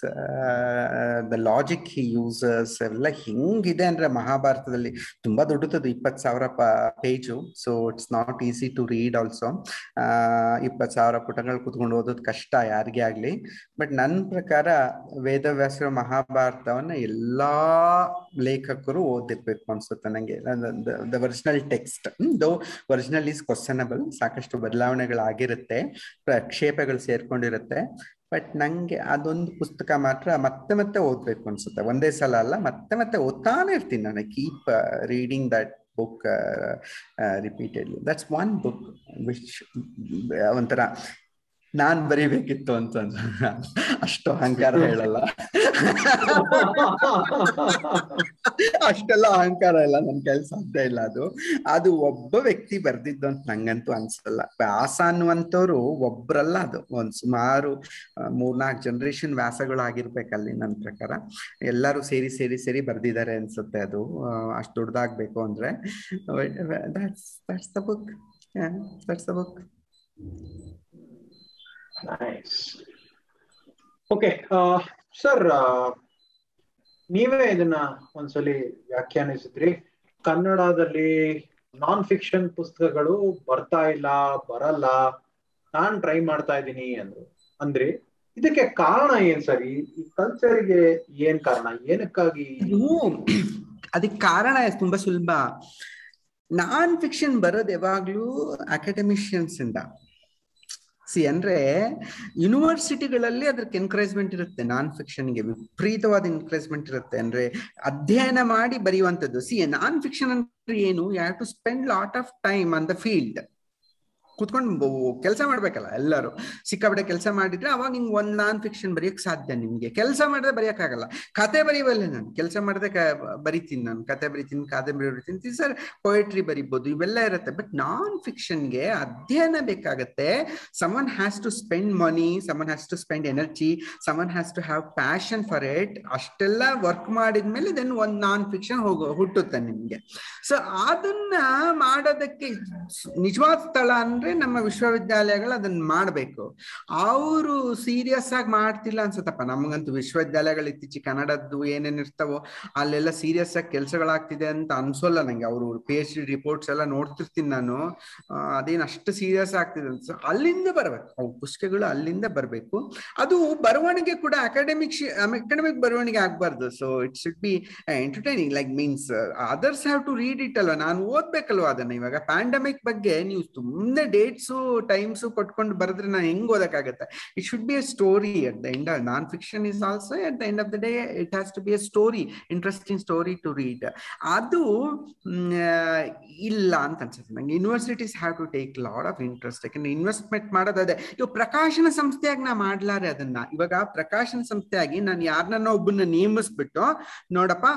the logic he uses ಎಲ್ಲ ಹಿಂಗಿದೆ ಅಂದ್ರೆ ಮಹಾಭಾರತದಲ್ಲಿ ತುಂಬಾ ದೊಡ್ಡದದು ಇಪ್ಪತ್ತು ಸಾವಿರ page. So it's not easy to read also ಇಪ್ಪತ್ತು ಸಾವಿರ ಪುಟಗಳು ಕುತ್ಕೊಂಡು ಓದೋದು ಕಷ್ಟ ಯಾರಿಗೇ ಆಗ್ಲಿ. ಬಟ್ ನನ್ನ ಪ್ರಕಾರ ವೇದವ್ಯಾಸರ ಮಹಾಭಾರತವನ್ನ ಎಲ್ಲಾ ಲೇಖಕರು ಓದಿರ್ಬೇಕು ಅನ್ಸುತ್ತೆ ನಂಗೆ. The original text though original is questionable ಸಾಕಷ್ಟು ಬದಲಾವಣೆಗಳಾಗಿರುತ್ತೆ, ಪ್ರಕ್ಷೇಪಗಳು ಸೇರ್ಕೊಂಡಿರುತ್ತೆ. ಬಟ್ ನಂಗೆ ಅದೊಂದು ಪುಸ್ತಕ ಮಾತ್ರ ಮತ್ತೆ ಮತ್ತೆ ಓದ್ಬೇಕು ಅನ್ಸುತ್ತೆ. ಒಂದೇ ಸಲ ಅಲ್ಲ, ಮತ್ತೆ ಮತ್ತೆ ಓದ್ತಾನೆ ಇರ್ತೀನಿ ನಾನು. Keep reading that book repeatedly that's one book which ಒಂಥರ ನಾನ್ ಬರಿಬೇಕಿತ್ತು ಅಂತ ಅಷ್ಟು ಅಹಂಕಾರ ಹೇಳಲ್ಲ. ಅಷ್ಟೆಲ್ಲ ಅಹಂಕಾರ ಇಲ್ಲ ನನ್ ಕೈಲಿ ಸಾಧ್ಯ ಇಲ್ಲ ಅದು. ಅದು ಒಬ್ಬ ವ್ಯಕ್ತಿ ಬರ್ದಿದ್ದು ಅಂತ ನಂಗಂತೂ ಅನ್ಸಲ್ಲ. ವ್ಯಾಸ ಅನ್ನುವಂಥವ್ರು ಒಬ್ರಲ್ಲ ಅದು. ಒಂದ್ ಸುಮಾರು ಮೂರ್ನಾಲ್ಕು ಜನರೇಷನ್ ವ್ಯಾಸಗಳು ಆಗಿರ್ಬೇಕಲ್ಲಿ ನನ್ನ ಪ್ರಕಾರ. ಎಲ್ಲರೂ ಸೇರಿ ಸೇರಿ ಸೇರಿ ಬರ್ದಿದ್ದಾರೆ ಅನ್ಸುತ್ತೆ ಅದು. ಅಷ್ಟು ದೊಡ್ಡದಾಗ್ಬೇಕು ಅಂದ್ರೆ. That's that's the book that's the book nice okay sir ನೀವೇ ಇದನ್ನ ಒಂದ್ಸಲಿ ವ್ಯಾಖ್ಯಾನಿಸಿದ್ರಿ. ಕನ್ನಡದಲ್ಲಿ ನಾನ್ ಫಿಕ್ಷನ್ ಪುಸ್ತಕಗಳು ಬರ್ತಾ ಇಲ್ಲ, ಬರಲ್ಲ, ನಾನ್ ಟ್ರೈ ಮಾಡ್ತಾ ಇದ್ದೀನಿ ಅಂದ್ರು. ಅಂದ್ರೆ ಇದಕ್ಕೆ ಕಾರಣ ಏನ್ ಸರ್ ಈ ಕಲ್ಚರ್ಗೆ ಏನ್ ಕಾರಣ? ಏನಕ್ಕಾಗಿ? ಅದಕ್ಕೆ ಕಾರಣ ತುಂಬಾ ಸುಲಭ. ನಾನ್ ಫಿಕ್ಷನ್ ಬರೋದು ಯಾವಾಗ್ಲೂ ಅಕಾಡೆಮಿಷಿಯನ್ಸ್ ಇಂದ. ಸಿ ಅಂದ್ರೆ ಯೂನಿವರ್ಸಿಟಿಗಳಲ್ಲಿ ಅದಕ್ಕೆ ಎನ್ಕರೇಜ್ಮೆಂಟ್ ಇರುತ್ತೆ ನಾನ್ ಫಿಕ್ಷನ್ಗೆ ವಿಪರೀತವಾದ ಎನ್ಕರೇಜ್ಮೆಂಟ್ ಇರುತ್ತೆ ಅಂದ್ರೆ ಅಧ್ಯಯನ ಮಾಡಿ ಬರೆಯುವಂಥದ್ದು. ಸಿ ನಾನ್ ಫಿಕ್ಷನ್ ಅಂದ್ರೆ ಏನು? You have to spend lot of time on the field ಕುತ್ಕೊಂಡು ಕೆಲಸ ಮಾಡ್ಬೇಕಲ್ಲ ಎಲ್ಲರೂ. ಸಿಕ್ಕಾಪಟ್ಟೆ ಕೆಲಸ ಮಾಡಿದ್ರೆ ಅವಾಗ ನಿಂಗೆ ಒಂದ್ ನಾನ್ ಫಿಕ್ಷನ್ ಬರೆಯಕ್ ಸಾಧ್ಯ ನಿಮ್ಗೆ. ಕೆಲಸ ಮಾಡಿದ್ರೆ ಬರೆಯಕ್ಕಾಗಲ್ಲ. ಕತೆ ಬರೆಯುವಲ್ಲೇ ನಾನು. ಕೆಲಸ ಮಾಡದೆ ಬರಿತೀನಿ ನಾನು. ಕತೆ ಬರಿತೀನಿ, ಕಾದಂಬರಿ ಬರಿತೀನಿ. ಸರ್ ಪೊಯೆಟ್ರಿ ಬರಿಬೋದು, ಇವೆಲ್ಲ ಇರುತ್ತೆ. ಬಟ್ ನಾನ್ ಫಿಕ್ಷನ್ಗೆ ಅಧ್ಯಯನ ಬೇಕಾಗತ್ತೆ. Someone has to spend money someone has to spend energy someone has to have passion for it ಅಷ್ಟೆಲ್ಲ ವರ್ಕ್ ಮಾಡಿದ್ಮೇಲೆ ದೆನ್ ಒಂದ್ ನಾನ್ ಫಿಕ್ಷನ್ ಹೋಗೋ ಹುಟ್ಟುತ್ತೆ ನಿಮ್ಗೆ. ಸೊ ಅದನ್ನ ಮಾಡೋದಕ್ಕೆ ನಿಜವಾದ ಸ್ಥಳ ಅಂದ್ರೆ ನಮ್ಮ ವಿಶ್ವವಿದ್ಯಾಲಯಗಳು ಅದನ್ನ ಮಾಡ್ಬೇಕು. ಅವರು ಸೀರಿಯಸ್ ಆಗಿ ಮಾಡ್ತಿಲ್ಲ ಅನ್ಸತ್ತಪ್ಪ. ನಮಗಂತೂ ವಿಶ್ವವಿದ್ಯಾಲಯಗಳು ಇತ್ತೀಚೆಗೆ ಕನ್ನಡದ್ದು ಏನೇನ್ ಇರ್ತಾವೋ ಅಲ್ಲೆಲ್ಲ ಸೀರಿಯಸ್ ಆಗಿ ಕೆಲಸಗಳಾಗ್ತಿದೆ ಅಂತ ಅನ್ಸೋಲ್ಲ ನಂಗೆ. ಅವರು ಪಿ ಎಚ್ ಡಿ ರಿಪೋರ್ಟ್ಸ್ ಎಲ್ಲ ನೋಡ್ತಿರ್ತೀನಿ ನಾನು. ಅದೇನು ಅಷ್ಟು ಸೀರಿಯಸ್ ಆಗ್ತಿದೆ ಅನ್ಸ ಅಲ್ಲಿಂದ ಬರ್ಬೇಕು. ಅವು ಪುಸ್ತಕಗಳು ಅಲ್ಲಿಂದ ಬರಬೇಕು. ಅದು ಬರವಣಿಗೆ ಕೂಡ ಅಕಾಡೆಮಿಕ್ ಅಕಾಡೆಮಿಕ್ ಬರವಣಿಗೆ ಆಗ್ಬಾರ್ದು. So it should be entertaining like means others have to read it ಅಲ್ವಾ? ನಾನು ಓದ್ಬೇಕಲ್ವಾ ಅದನ್ನ? ಇವಾಗ ಪ್ಯಾಂಡಮಿಕ್ ಬಗ್ಗೆ ನೀವು ಸುಮ್ಮನೆ ಡೇಟ್ಸು ಟೈಮ್ಸು ಕೊಟ್ಕೊಂಡು ಬರೆದ್ರೆ ನಾ ಹೆಂಗ್ ಓದಕ್ಕಾಗತ್ತೆ? It should be a story at the end non fiction is also at the end of the day it has to be a story interesting story to read ಅದು ಇಲ್ಲ ಅಂತ ಅನ್ಸುತ್ತೆ ನಂಗೆ. Universities have to take lot of interest ಯಾಕಂದ್ರೆ ಇನ್ವೆಸ್ಟ್ಮೆಂಟ್ ಮಾಡೋದು ಅದೇ. ಇವಾಗ ಪ್ರಕಾಶನ ಸಂಸ್ಥೆಯಾಗಿ ನಾ ಮಾಡ್ಲಾರೆ ಅದನ್ನ. ಇವಾಗ ಪ್ರಕಾಶನ ಸಂಸ್ಥೆಯಾಗಿ ನಾನು ಯಾರನ್ನ ಒಬ್ಬನ್ನ ನೇಮಿಸ್ಬಿಟ್ಟು, ನೋಡಪ್ಪ,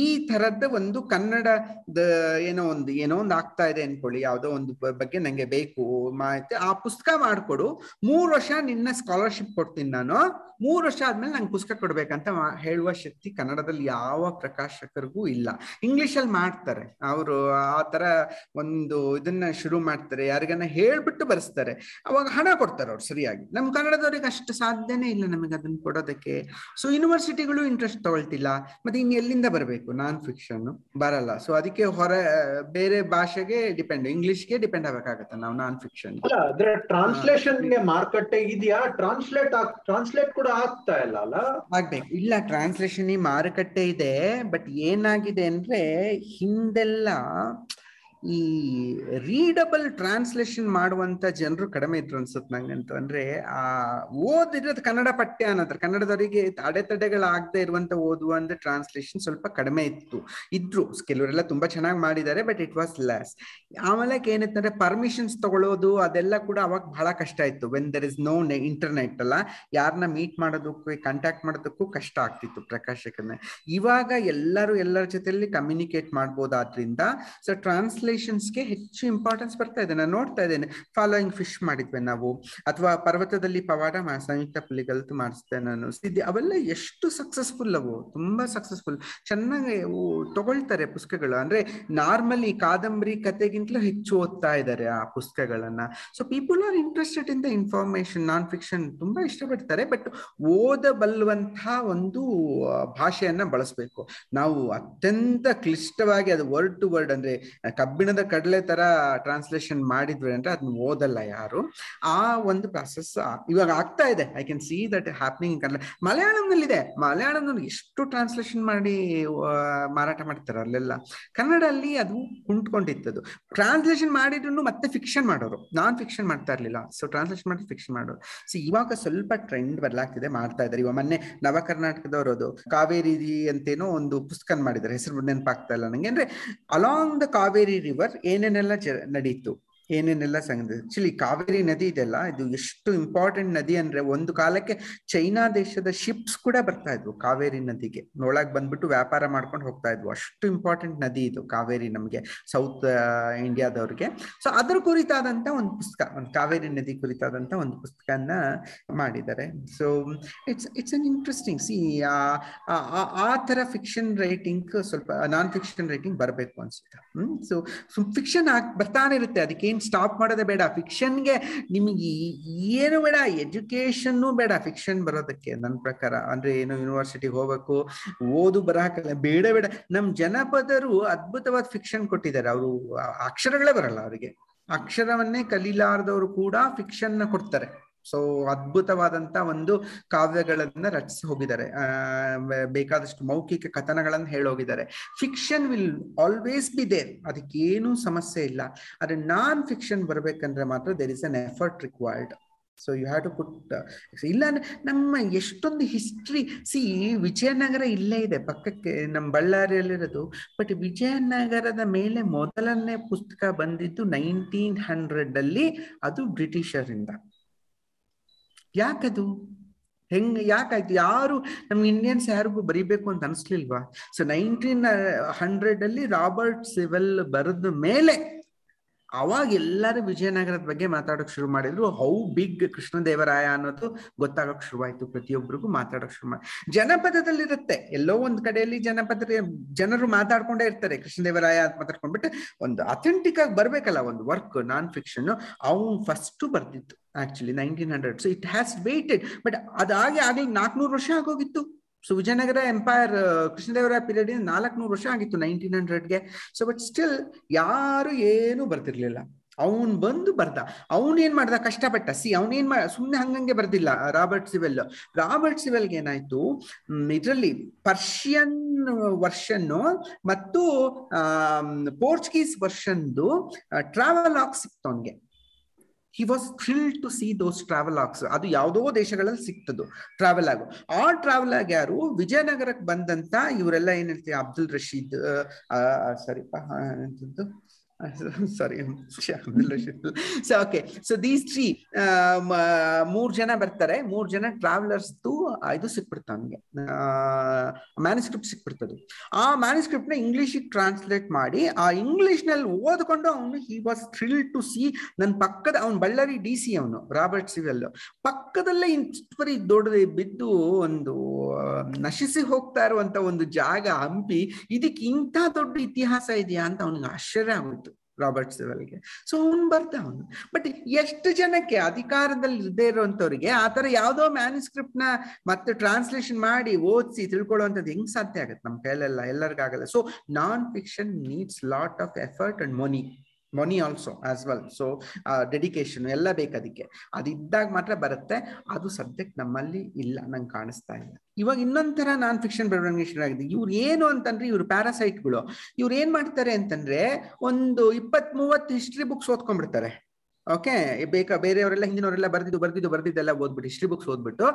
ಈ ತರದ ಒಂದು ಕನ್ನಡದ ಏನೋ ಒಂದು ಏನೋ ಒಂದು ಆಗ್ತಾ ಇದೆ ಅನ್ಕೊಳ್ಳಿ. ಯಾವುದೋ ಒಂದು ಬಗ್ಗೆ ನಂಗೆ ಬೇಕು ಮಾಹಿತಿ ಆ ಪುಸ್ತಕ ಮಾಡ್ಕೊಡು. ಮೂರು ವರ್ಷ ನಿನ್ನ ಸ್ಕಾಲರ್ಶಿಪ್ ಕೊಡ್ತೀನಿ ನಾನು. ಮೂರ್ ವರ್ಷ ಆದ್ಮೇಲೆ ನಂಗೆ ಪುಸ್ತಕ ಕೊಡ್ಬೇಕಂತ ಹೇಳುವ ಶಕ್ತಿ ಕನ್ನಡದಲ್ಲಿ ಯಾವ ಪ್ರಕಾಶಕರಿಗೂ ಇಲ್ಲ. ಇಂಗ್ಲಿಷ್ ಅಲ್ಲಿ ಮಾಡ್ತಾರೆ. ಅವರು ಆ ತರ ಒಂದು ಇದನ್ನ ಶುರು ಮಾಡ್ತಾರೆ. ಯಾರಿಗನ್ನ ಹೇಳ್ಬಿಟ್ಟು ಬರೆಸ್ತಾರೆ. ಅವಾಗ ಹಣ ಕೊಡ್ತಾರೆ ಅವ್ರು ಸರಿಯಾಗಿ. ನಮ್ ಕನ್ನಡದವ್ರಿಗೆ ಅಷ್ಟು ಸಾಧ್ಯನೇ ಇಲ್ಲ ನಮಗೆ ಅದನ್ನ ಕೊಡೋದಕ್ಕೆ. ಸೊ ಯೂನಿವರ್ಸಿಟಿಗಳು ಇಂಟ್ರೆಸ್ಟ್ ತಗೊಳ್ತಿಲ್ಲ. ಮತ್ತೆ ಇನ್ ಎಲ್ಲಿಂದ ಬರಬೇಕು? ನಾನ್ ಫಿಕ್ಷನ್ ಬರಲ್ಲ. ಸೊ ಅದಕ್ಕೆ ಹೊರ, ಬೇರೆ ಭಾಷೆಗೆ ಡಿಪೆಂಡ್ ಇಂಗ್ಲಿಷ್ಗೆ ಡಿಪೆಂಡ್ ಆಗ್ಬೇಕಾಗತ್ತೆ ನಾವು ನಾನ್ ಫಿಕ್ಷನ್ ಟ್ರಾನ್ಸ್ಲೇಷನ್ಗೆ ಮಾರುಕಟ್ಟೆ ಇದೆಯಾ? ಟ್ರಾನ್ಸ್ಲೇಟ್ ಟ್ರಾನ್ಸ್ಲೇಟ್ ಕೂಡ ಆಗ್ತಾ ಇಲ್ಲ ಅಲ್ಲ? ಆಗ್ಬೇಕು. ಇಲ್ಲ ಟ್ರಾನ್ಸ್ಲೇಷನ್ ಮಾರುಕಟ್ಟೆ ಇದೆ ಬಟ್ ಏನಾಗಿದೆ ಅಂದ್ರೆ ಹಿಂದೆಲ್ಲ ಈ ರೀಡಬಲ್ ಟ್ರಾನ್ಸ್ಲೇಷನ್ ಮಾಡುವಂತ ಜನರು ಕಡಿಮೆ ಇದ್ರು ಅನ್ಸುತ್ತೆ ನಂಗಂತೂ ಅಂದ್ರೆ, ಆ, ಓದಿರೋದು ಕನ್ನಡ ಪಠ್ಯ ಅನ್ನತ್ರ ಕನ್ನಡದವರಿಗೆ ಅಡೆತಡೆಗಳಾಗದೆ ಇರುವಂತ ಓದುವ ಅಂದ್ರೆ ಟ್ರಾನ್ಸ್ಲೇಷನ್ ಸ್ವಲ್ಪ ಕಡಿಮೆ ಇತ್ತು, ಇದ್ರು. ಕೆಲವರೆಲ್ಲ ತುಂಬಾ ಚೆನ್ನಾಗಿ ಮಾಡಿದ್ದಾರೆ ಬಟ್ ಇಟ್ ವಾಸ್ ಲೆಸ್ ಆಮೇಲೆ ಏನಿತ್ತಂದ್ರೆ ಪರ್ಮಿಷನ್ಸ್ ತಗೊಳ್ಳೋದು ಅದೆಲ್ಲ ಕೂಡ ಅವಾಗ ಬಹಳ ಕಷ್ಟ ಇತ್ತು. When there is no internet ಅಲ್ಲ ಯಾರನ್ನ ಮೀಟ್ ಮಾಡೋದಕ್ಕೂ ಕಾಂಟ್ಯಾಕ್ಟ್ ಮಾಡೋದಕ್ಕೂ ಕಷ್ಟ ಆಗ್ತಿತ್ತು ಪ್ರಕಾಶಕನ. ಇವಾಗ ಎಲ್ಲರೂ ಎಲ್ಲರ ಜೊತೆಯಲ್ಲಿ ಕಮ್ಯುನಿಕೇಟ್ ಮಾಡ್ಬೋದಾದ್ರಿಂದ ಸೊ ಟ್ರಾನ್ಸ್ಲೇಷನ್ಸ್ಗೆ ಹೆಚ್ಚು ಇಂಪಾರ್ಟೆನ್ಸ್ ಬರ್ತಾ ಇದೆ. ನಾನು ನೋಡ್ತಾ ಇದ್ದೇನೆ. ಫಾಲೋಯಿಂಗ್ ಫಿಶ್ ಮಾಡಿದ್ವಿ ನಾವು. ಅಥವಾ ಪರ್ವತದಲ್ಲಿ ಪವಾಡ ಸಂಯುಕ್ತ ಪುಲಿಗಲ್ತು ಮಾಡಿಸ್ದೆ ನಾನು. ಅವೆಲ್ಲ ಎಷ್ಟು ಸಕ್ಸಸ್ಫುಲ್ ಅವು? ತುಂಬಾ ಸಕ್ಸಸ್ಫುಲ್ ಚೆನ್ನಾಗಿ ತಗೊಳ್ತಾರೆ ಪುಸ್ತಕಗಳು. ಅಂದ್ರೆ ನಾರ್ಮಲಿ ಕಾದಂಬರಿ ಕತೆಗಿಂತಲೂ ಹೆಚ್ಚು ಓದ್ತಾ ಇದ್ದಾರೆ ಆ ಪುಸ್ತಕಗಳನ್ನ. So people are interested in the information non fiction ತುಂಬಾ ಇಷ್ಟಪಡ್ತಾರೆ. ಬಟ್ ಓದಬಲ್ಲುವಂತಹ ಒಂದು ಭಾಷೆಯನ್ನ ಬಳಸಬೇಕು. ನಾವು ಅತ್ಯಂತ ಕ್ಲಿಷ್ಟವಾಗಿ ಅದು ವರ್ಡ್ ಟು ವರ್ಡ್ ಅಂದ್ರೆ ಕಬ್ಬಿಣದ ಕಡಲೆ ತರ ಟ್ರಾನ್ಸ್ಲೇಷನ್ ಮಾಡಿದ್ವಿ ಅಂದ್ರೆ ಅದನ್ನ ಓದಲ್ಲ ಯಾರು? ಆ ಒಂದು ಪ್ರಾಸೆಸ್ ಇವಾಗ ಆಗ್ತಾ ಇದೆ. I can see that happening Kannada ಮಲಯಾಳಂನಲ್ಲಿ ಇದೆ ಮಲಯಾಳಂನಲ್ಲಿ ಎಷ್ಟು ಟ್ರಾನ್ಸ್ಲೇಷನ್ ಮಾಡಿ ಮಾರಾಟ ಮಾಡ್ತಾರೆ ಅಲ್ಲೆಲ್ಲ? ಕನ್ನಡ ಅಲ್ಲಿ ಅದು ಕುಂಟ್ಕೊಂಡಿತ್ತದು ಟ್ರಾನ್ಸ್ಲೇಷನ್ ಮಾಡಿದ್ರು ಮತ್ತೆ ಫಿಕ್ಷನ್ ಮಾಡೋರು. ನಾನ್ ಫಿಕ್ಷನ್ ಮಾಡ್ತಾ ಇರ್ಲಿಲ್ಲ. ಸೊ ಟ್ರಾನ್ಸ್ಲೇಷನ್ ಮಾಡಿ ಫಿಕ್ಷನ್ ಮಾಡೋರು. ಸೊ ಇವಾಗ ಸ್ವಲ್ಪ ಟ್ರೆಂಡ್ ಬದಲಾಗ್ತಿದೆ, ಮಾಡ್ತಾ ಇದ್ದಾರೆ. ಇವಾಗ ಮೊನ್ನೆ ನವ ಕರ್ನಾಟಕದವರು ಅದು ಕಾವೇರಿ ಅಂತೇನೋ ಒಂದು ಪುಸ್ತಕ ಮಾಡಿದ್ದಾರೆ. ಹೆಸರು ನೆನಪಾಗ್ತಾ ಇಲ್ಲ ನಂಗೆ. ಅಂದ್ರೆ ಅಲಾಂಗ್ ದ ಕಾವೇರಿ ರಿವರ್ ಏನೇನೆಲ್ಲ ನಡೀತು. ಏನೇನೆಲ್ಲ ಸಂಗತಿ ಆಕ್ಚುಲಿ ಕಾವೇರಿ ನದಿ ಇದೆಲ್ಲ ಇದು ಎಷ್ಟು ಇಂಪಾರ್ಟೆಂಟ್ ನದಿ ಅಂದ್ರೆ ಒಂದು ಕಾಲಕ್ಕೆ ಚೈನಾ ದೇಶದ ಶಿಪ್ಸ್ ಕೂಡ ಬರ್ತಾ ಇದ್ವು ಕಾವೇರಿ ನದಿಗೆ. ಒಳಗ್ ಬಂದ್ಬಿಟ್ಟು ವ್ಯಾಪಾರ ಮಾಡ್ಕೊಂಡು ಹೋಗ್ತಾ ಇದ್ವು. ಅಷ್ಟು ಇಂಪಾರ್ಟೆಂಟ್ ನದಿ ಇದು ಕಾವೇರಿ ನಮಗೆ, ಸೌತ್ ಇಂಡಿಯಾದವ್ರಿಗೆ. ಸೊ ಅದ್ರ ಕುರಿತಾದಂತ ಒಂದು ಪುಸ್ತಕ, ಒಂದು ಕಾವೇರಿ ನದಿ ಕುರಿತಾದಂತ ಒಂದು ಪುಸ್ತಕನ ಮಾಡಿದ್ದಾರೆ. So it's it's an interesting see ಆ ತರ ಫಿಕ್ಷನ್ ರೈಟಿಂಗ್ ಸ್ವಲ್ಪ ನಾನ್ ಫಿಕ್ಷನ್ ರೈಟಿಂಗ್ ಬರಬೇಕು ಅನ್ಸುತ್ತೆ. ಹ್ಮ್ ಸೊ ಫಿಕ್ಷನ್ ಬರ್ತಾನೆ ಇರುತ್ತೆ. ಅದಕ್ಕೆ ಏನ್ ಸ್ಟಾಪ್ ಮಾಡೋದೇ ಬೇಡ. ಫಿಕ್ಷನ್ಗೆ ನಿಮಗೆ ಏನು ಬೇಡ ಎಜುಕೇಶನ್ನು ಬೇಡ. ಫಿಕ್ಷನ್ ಬರೋದಕ್ಕೆ ನನ್ನ ಪ್ರಕಾರ. ಅಂದ್ರೆ ಏನು ಯೂನಿವರ್ಸಿಟಿಗೆ ಹೋಗ್ಬೇಕು, ಓದು ಬರಹಕ್ಕಲ್ಲ ಬೇಡ ಬೇಡ. ನಮ್ ಜನಪದರು ಅದ್ಭುತವಾದ ಫಿಕ್ಷನ್ ಕೊಟ್ಟಿದ್ದಾರೆ. ಅವರು ಅಕ್ಷರಗಳೇ ಬರಲ್ಲ ಅವರಿಗೆ. ಅಕ್ಷರವನ್ನೇ ಕಲೀಲಾರದವರು ಕೂಡ ಫಿಕ್ಷನ್ನ ಕೊಡ್ತಾರೆ. ಸೊ ಅದ್ಭುತವಾದಂತ ಒಂದು ಕಾವ್ಯಗಳನ್ನ ರಚಿಸಿ ಹೋಗಿದ್ದಾರೆ. ಬೇಕಾದಷ್ಟು ಮೌಖಿಕ ಕಥನಗಳನ್ನು ಹೇಳೋಗಿದ್ದಾರೆ fiction will always be there ಅದಕ್ಕೇನು ಸಮಸ್ಯೆ ಇಲ್ಲ. ಆದ್ರೆ ನಾನ್ ಫಿಕ್ಷನ್ ಬರ್ಬೇಕಂದ್ರೆ ಮಾತ್ರ there is an effort required so you have to put ಇಲ್ಲ ನಮ್ಮ ಎಷ್ಟೊಂದು ಹಿಸ್ಟ್ರಿ ಸಿ ವಿಜಯನಗರ ಇಲ್ಲೇ ಇದೆ. ಪಕ್ಕಕ್ಕೆ ನಮ್ಮ ಬಳ್ಳಾರಿಯಲ್ಲಿರೋದು. ಬಟ್ ವಿಜಯನಗರದ ಮೇಲೆ ಮೊದಲನೇ ಪುಸ್ತಕ ಬಂದಿದ್ದು ನೈನ್ಟೀನ್ ಹಂಡ್ರೆಡ್ ಅಲ್ಲಿ, ಅದು ಬ್ರಿಟಿಷರಿಂದ. ಯಾಕದು? ಹೆಂಗ್, ಯಾಕಾಯ್ತು? ಯಾರು ನಮ್ ಇಂಡಿಯನ್ಸ್ ಯಾರಿಗೂ ಬರಿಬೇಕು ಅಂತ ಅನ್ಸ್ಲಿಲ್ವಾ? ಸೊ ನೈನ್ಟೀನ್ ಹಂಡ್ರೆಡ್ ಅಲ್ಲಿ ರಾಬರ್ಟ್ ಸಿವೆಲ್ ಬರೆದ ಮೇಲೆ ಅವಾಗ ಎಲ್ಲರೂ ವಿಜಯನಗರದ ಬಗ್ಗೆ ಮಾತಾಡೋಕ್ ಶುರು ಮಾಡಿದ್ರು. ಹೌ ಬಿಗ್ ಕೃಷ್ಣದೇವರಾಯ ಅನ್ನೋದು ಗೊತ್ತಾಗಕ್ ಶುರುವಾಯ್ತು. ಪ್ರತಿಯೊಬ್ಬರಿಗೂ ಮಾತಾಡೋಕ್ ಶುರು ಮಾಡಿ. ಜನಪದದಲ್ಲಿರುತ್ತೆ. ಎಲ್ಲೋ ಒಂದ್ ಕಡೆಯಲ್ಲಿ ಜನಪದ ಜನರು ಮಾತಾಡ್ಕೊಂಡೇ ಇರ್ತಾರೆ. ಕೃಷ್ಣದೇವರಾಯ ಅಂತ ಮಾತಾಡ್ಕೊಂಡ್ಬಿಟ್ಟು ಒಂದು ಅಥೆಂಟಿಕ್ ಆಗಿ ಬರ್ಬೇಕಲ್ಲ, ಒಂದು ವರ್ಕ್ ನಾನ್ ಫಿಕ್ಷನ್ ಅವ್ನು first ಬರ್ದಿತ್ತು actually nineteen hundred so it has waited but ಅದಾಗಿ ಆಗ್ಲಿ ನಾಲ್ಕುನೂರು ವರ್ಷ ಆಗೋಗಿತ್ತು. So Vijayanagara empire Krishnadevara period ನಾಲ್ಕುನೂರು ವರ್ಷ ಆಗಿತ್ತು ನೈನ್ಟೀನ್ ಹಂಡ್ರೆಡ್ಗೆ ಸೊ ಬಟ್ ಸ್ಟಿಲ್ ಯಾರು ಏನು ಬರ್ತಿರ್ಲಿಲ್ಲ. ಅವನ್ ಬಂದು ಬರ್ದ. ಅವನ್ ಏನ್ ಮಾಡ್ದ? ಕಷ್ಟಪಟ್ಟ. ಸಿ ಅವನೇನ್ ಮಾಡ ಸುಮ್ನೆ ಹಂಗಂಗೆ ಬರ್ದಿಲ್ಲ, ರಾಬರ್ಟ್ ಸಿವೆಲ್. ರಾಬರ್ಟ್ ಸಿವೆಲ್ಗೆ ಏನಾಯ್ತು? ಇದರಲ್ಲಿ ಪರ್ಷಿಯನ್ ವರ್ಷನ್ ಮತ್ತು ಪೋರ್ಚುಗೀಸ್ ವರ್ಷನ್ದು ಟ್ರಾವೆಲ್ ಆಗ್ ಸಿಕ್ತು he was thrill to see those travelogues ಅದು ಯಾವುದೋ ದೇಶಗಳಲ್ಲಿ ಸಿಕ್ತದ್ದು ಟ್ರಾವೆಲ್ ಆಗು. ಆ ಟ್ರಾವೆಲ್ ಆಗಿ ಯಾರು? ವಿಜಯನಗರಕ್ಕೆ ಬಂದಂತ ಇವರೆಲ್ಲ ಹೇಳ್ತೀವಿ ಅಬ್ದುಲ್ ರಶೀದ್ ಸರಿಪಾ ಎಂತದ್ದು sorry so okay so these three ಮೂರ್ ಜನ ಬರ್ತಾರೆ. ಮೂರ್ ಜನ ಟ್ರಾವೆಲರ್ಸ್ ಇದು ಸಿಕ್ಬಿಡ್ತ ನಮ್ಗೆ. ಮ್ಯಾನುಸ್ಕ್ರಿಪ್ಟ್ ಸಿಕ್ಬಿಡ್ತದೆ ಆ ಮ್ಯಾನುಸ್ಕ್ರಿಪ್ಟ್ನ ಇಂಗ್ಲಿಷ್ ಟ್ರಾನ್ಸ್ಲೇಟ್ ಮಾಡಿ, ಆ ಇಂಗ್ಲಿಷ್ನಲ್ಲಿ ಓದ್ಕೊಂಡು ಅವನು he was thrill to see ನನ್ನ ಪಕ್ಕದ, ಅವನು ಬಳ್ಳಾರಿ ಡಿ ಸಿ ಅವನು ರಾಬರ್ಟ್ ಸಿವೆಲ್ ಪಕ್ಕದಲ್ಲೇ ಬರೀ ದೊಡ್ಡದು ಬಿದ್ದು ಒಂದು ನಶಿಸಿ ಹೋಗ್ತಾ ಇರುವಂತ ಒಂದು ಜಾಗ ಹಂಪಿ, ಇದಕ್ಕೆ ಇಂಥ ದೊಡ್ಡ ಇತಿಹಾಸ ಇದೆಯಾ ಅಂತ ಅವನಿಗೆ ಆಶ್ಚರ್ಯ ಆಗೋಯ್ತು. ರಾಬರ್ಟ್ ಸಿವೆಲ್ಗೆ ಸೊ ಅವ್ನು ಬರ್ದ ಅವನು. ಬಟ್ ಎಷ್ಟು ಜನಕ್ಕೆ ಅಧಿಕಾರದಲ್ಲಿ ಇರದೇ ಇರುವಂತವ್ರಿಗೆ ಆತರ ಯಾವ್ದೋ ಮ್ಯಾನುಸ್ಕ್ರಿಪ್ಟ್ನ ಮತ್ತೆ ಟ್ರಾನ್ಸ್ಲೇಷನ್ ಮಾಡಿ ಓದಿಸಿ ತಿಳ್ಕೊಳ್ಳುವಂಥದ್ದು ಹೆಂಗ್ ಸಾಧ್ಯ ಆಗುತ್ತೆ ನಮ್ಮ ಕೈಲೆಲ್ಲ ಎಲ್ಲರಿಗಾಗಲ್ಲ. So non fiction needs lot of effort and money money also as well so dedication ಎಲ್ಲ ಬೇಕು ಅದಕ್ಕೆ. ಅದಿದ್ದಾಗ ಮಾತ್ರ ಬರುತ್ತೆ. ಅದು ಸಬ್ಜೆಕ್ಟ್ ನಮ್ಮಲ್ಲಿ ಇಲ್ಲ, ನಂಗೆ ಕಾಣಿಸ್ತಾ ಇಲ್ಲ. ಇವಾಗ ಇನ್ನೊಂಥರ ನಾನ್ ಫಿಕ್ಷನ್ ಬರವಣಿಗೆ ಆಗಿದೆ. ಇವ್ರು ಏನು ಅಂತಂದ್ರೆ, ಇವ್ರು ಪ್ಯಾರಾಸೈಟ್ಗಳು ಇವ್ರು ಏನ್ ಮಾಡ್ತಾರೆ ಅಂತಂದ್ರೆ, ಒಂದು ಇಪ್ಪತ್ ಮೂವತ್ತು ಹಿಸ್ಟ್ರಿ ಬುಕ್ಸ್ ಓದ್ಕೊಂಡ್ಬಿಡ್ತಾರೆ. ಓಕೆ ಬೇಕಾ ಬೇರೆಯವರೆಲ್ಲ ಹಿಂದಿನವರೆಲ್ಲ ಬರ್ದಿದ್ದು ಬರ್ದಿದ್ದು ಬರ್ದಿದ್ದೆಲ್ಲ ಓದ್ಬಿಟ್ಟು ಹಿಸ್ಟ್ರಿ ಬುಕ್ಸ್ ಓದ್ಬಿಟ್ಟು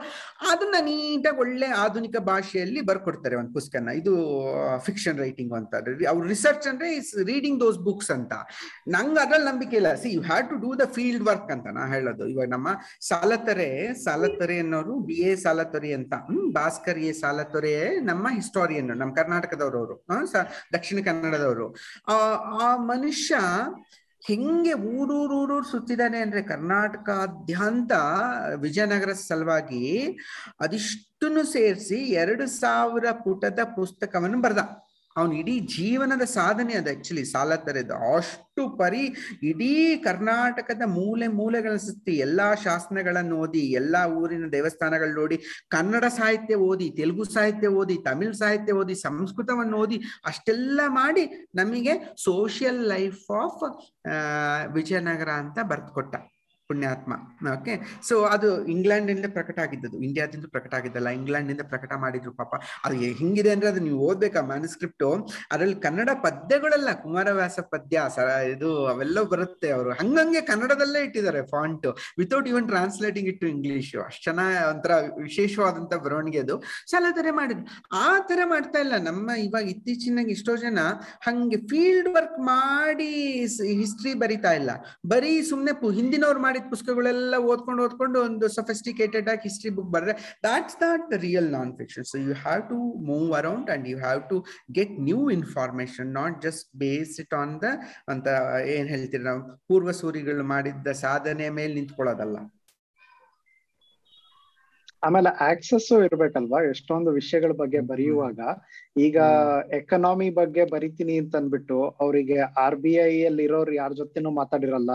ಅದನ್ನ ನೀಟಾಗಿ ಒಳ್ಳೆ ಆಧುನಿಕ ಭಾಷೆಯಲ್ಲಿ ಬರ್ಕೊಡ್ತಾರೆ ಒಂದು ಪುಸ್ತಕನ. ಇದು ಫಿಕ್ಷನ್ ರೈಟಿಂಗ್ ಅಂತ ಅವ್ರ ರಿಸರ್ಚ್ ಅಂದ್ರೆ ಇಸ್ ರೀಡಿಂಗ್ ದೋಸ್ ಬುಕ್ಸ್ ಅಂತ. ನಂಗೆ ಅದ್ರಲ್ಲಿ ನಂಬಿಕೆ ಇಲ್ಲ. See you have to do the field work ಅಂತ ನಾ ಹೇಳೋದು. ಇವಾಗ ನಮ್ಮ ಸಾಲತರೆ ಸಾಲತರೆ ಅನ್ನೋರು ಬಿ ಎ ಸಾಲತೊರೆ ಅಂತ. ಹ್ಮ್, ಭಾಸ್ಕರ್ ಎ ಸಾಲತೊರೆ ನಮ್ಮ ಹಿಸ್ಟೋರಿಯನ್ ನಮ್ಮ ಕರ್ನಾಟಕದವರವರು. ದಕ್ಷಿಣ ಕನ್ನಡದವರು. ಆ ಮನುಷ್ಯ ಹೆಂಗೆ ಊರೂರೂರೂರು ಸುತ್ತಿದ್ದಾನೆ ಅಂದ್ರೆ ಕರ್ನಾಟಕಾದ್ಯಂತ ವಿಜಯನಗರ ಸಲುವಾಗಿ ಅದಿಷ್ಟನ್ನು ಸೇರಿಸಿ ಎರಡು ಸಾವಿರ ಪುಟದ ಪುಸ್ತಕವನ್ನು ಬರ್ದ. ಅವನು ಇಡೀ ಜೀವನದ ಸಾಧನೆ ಅದು ಆಕ್ಚುಲಿ ಸಾಲ ತರದ. ಅಷ್ಟು ಪರಿ ಇಡೀ ಕರ್ನಾಟಕದ ಮೂಲೆ ಮೂಲೆಗಳ ಸುತ್ತಿ ಎಲ್ಲಾ ಶಾಸನಗಳನ್ನು ಓದಿ, ಎಲ್ಲಾ ಊರಿನ ದೇವಸ್ಥಾನಗಳು ನೋಡಿ ಕನ್ನಡ ಸಾಹಿತ್ಯ ಓದಿ, ತೆಲುಗು ಸಾಹಿತ್ಯ ಓದಿ, ತಮಿಳ್ ಸಾಹಿತ್ಯ ಓದಿ, ಸಂಸ್ಕೃತವನ್ನು ಓದಿ ಅಷ್ಟೆಲ್ಲ ಮಾಡಿ ನಮಗೆ ಸೋಷಿಯಲ್ ಲೈಫ್ ಆಫ್ ವಿಜಯನಗರ ಅಂತ ಬರ್ದ್ಕೊಟ್ಟ. ಪುಣ್ಯಾತ್ಮ. ಓಕೆ ಸೊ ಅದು ಇಂಗ್ಲೆಂಡ್ ಇಂದ ಪ್ರಕಟ ಆಗಿದ್ದದು ಇಂಡಿಯಾದಿಂದ ಪ್ರಕಟ ಆಗಿದ್ದಲ್ಲ ಇಂಗ್ಲೆಂಡ್ ಇಂದ ಪ್ರಕಟ ಮಾಡಿದ್ರು ಪಾಪ. ಅದು ಹೆಂಗಿದೆ ಅಂದ್ರೆ ಅದು ನೀವು ಓದ್ಬೇಕಾ ಮ್ಯಾನುಸ್ಕ್ರಿಪ್ಟ್ ಅದ್ರಲ್ಲಿ ಕನ್ನಡ ಪದ್ಯಗಳೆಲ್ಲ, ಕುಮಾರವ್ಯಾಸ ಪದ್ಯ ಸರ ಇದು ಅವೆಲ್ಲ ಬರುತ್ತೆ ಅವರು. ಹಂಗಂಗೆ ಕನ್ನಡದಲ್ಲೇ ಇಟ್ಟಿದ್ದಾರೆ font without even translating it to English ಅಷ್ಟು ಚೆನ್ನಾಗಿ ಒಂಥರ ವಿಶೇಷವಾದಂತ ಬರವಣಿಗೆ ಅದು. ಸಲ ತರ ಮಾಡಿದ್ರು. ಆ ತರ ಮಾಡ್ತಾ ಇಲ್ಲ. ನಮ್ಮ ಇವಾಗ ಇತ್ತೀಚಿನ ಎಷ್ಟೋ ಜನ ಹಂಗೆ ಫೀಲ್ಡ್ ವರ್ಕ್ ಮಾಡಿ ಹಿಸ್ಟ್ರಿ ಬರಿತಾ ಇಲ್ಲ. ಬರೀ ಸುಮ್ನೆ ಹಿಂದಿನವ್ರು ಮಾಡಿ ಪುಸ್ತಕಗಳೆಲ್ಲ ಓದ್ಕೊಂಡು ಓದ್ಕೊಂಡು ಒಂದು ಸಫಿಸ್ಟಿಕೇಟೆಡ್ ಆಗಿ history book ಬರ್ರೆ that's not the real non fiction so you have to move around and you have to get new information not just base it on the ಅಂತ ಏನ್ ಹೇಳ್ತೀರಿ ನಾವು ಪೂರ್ವ ಸೂರಿಗಳು ಮಾಡಿದ್ದ ಸಾಧನೆ ಮೇಲೆ ನಿಂತ್ಕೊಳ್ಳೋದಲ್ಲ. ಆಮೇಲೆ ಆಕ್ಸೆಸ್ ಇರ್ಬೇಕಲ್ವಾ? ಎಷ್ಟೊಂದು ವಿಷಯಗಳ ಬಗ್ಗೆ ಬರೆಯುವಾಗ. ಈಗ ಎಕನಾಮಿ ಬಗ್ಗೆ ಬರಿತೀನಿ ಅಂತ ಅಂದ್ಬಿಟ್ಟು ಅವರಿಗೆ ಆರ್ ಬಿ ಐ ಅಲ್ಲಿ ಇರೋರು ಯಾರ ಜೊತೆನೂ ಮಾತಾಡಿರಲ್ಲ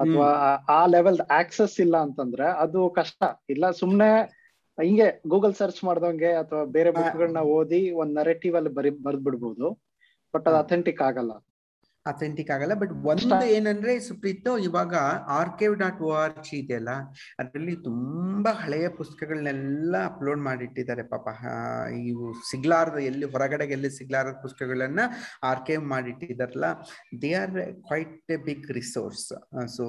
ಅಥವಾ ಆ ಲೆವೆಲ್ ಆಕ್ಸೆಸ್ ಇಲ್ಲ ಅಂತಂದ್ರೆ ಅದು ಕಷ್ಟ. ಇಲ್ಲ ಸುಮ್ನೆ ಹಿಂಗೆ ಗೂಗಲ್ ಸರ್ಚ್ ಮಾಡ್ದಂಗೆ ಅಥವಾ ಬೇರೆ ಬುಕ್ಗಳನ್ನ ಓದಿ ಒಂದ್ ನರೇಟಿವ್ ಅಲ್ಲಿ ಬರಿ ಬರ್ದ್ ಬಿಡ್ಬೋದು. ಬಟ್ ಅದು ಅಥೆಂಟಿಕ್ ಆಗಲ್ಲ. ಅಥೆಂಟಿಕ್ ಆಗಲ್ಲ. ಬಟ್ ಒಂದು ಏನಂದ್ರೆ ಸುಪ್ರೀತ್ ಇವಾಗ archive dot O R G ಇದೆಯಲ್ಲ ಅದರಲ್ಲಿ ತುಂಬಾ ಹಳೆಯ ಪುಸ್ತಕಗಳನ್ನೆಲ್ಲ ಅಪ್ಲೋಡ್ ಮಾಡಿಟ್ಟಿದ್ದಾರೆ ಪಾಪ. ಇವು ಸಿಗ್ಲಾರದ ಎಲ್ಲಿ ಹೊರಗಡೆಗೆ ಎಲ್ಲಿ ಸಿಗ್ಲಾರ ಪುಸ್ತಕಗಳನ್ನ archive ಮಾಡಿಟ್ಟಿದಾರಲ್ಲ they are quite a big resource so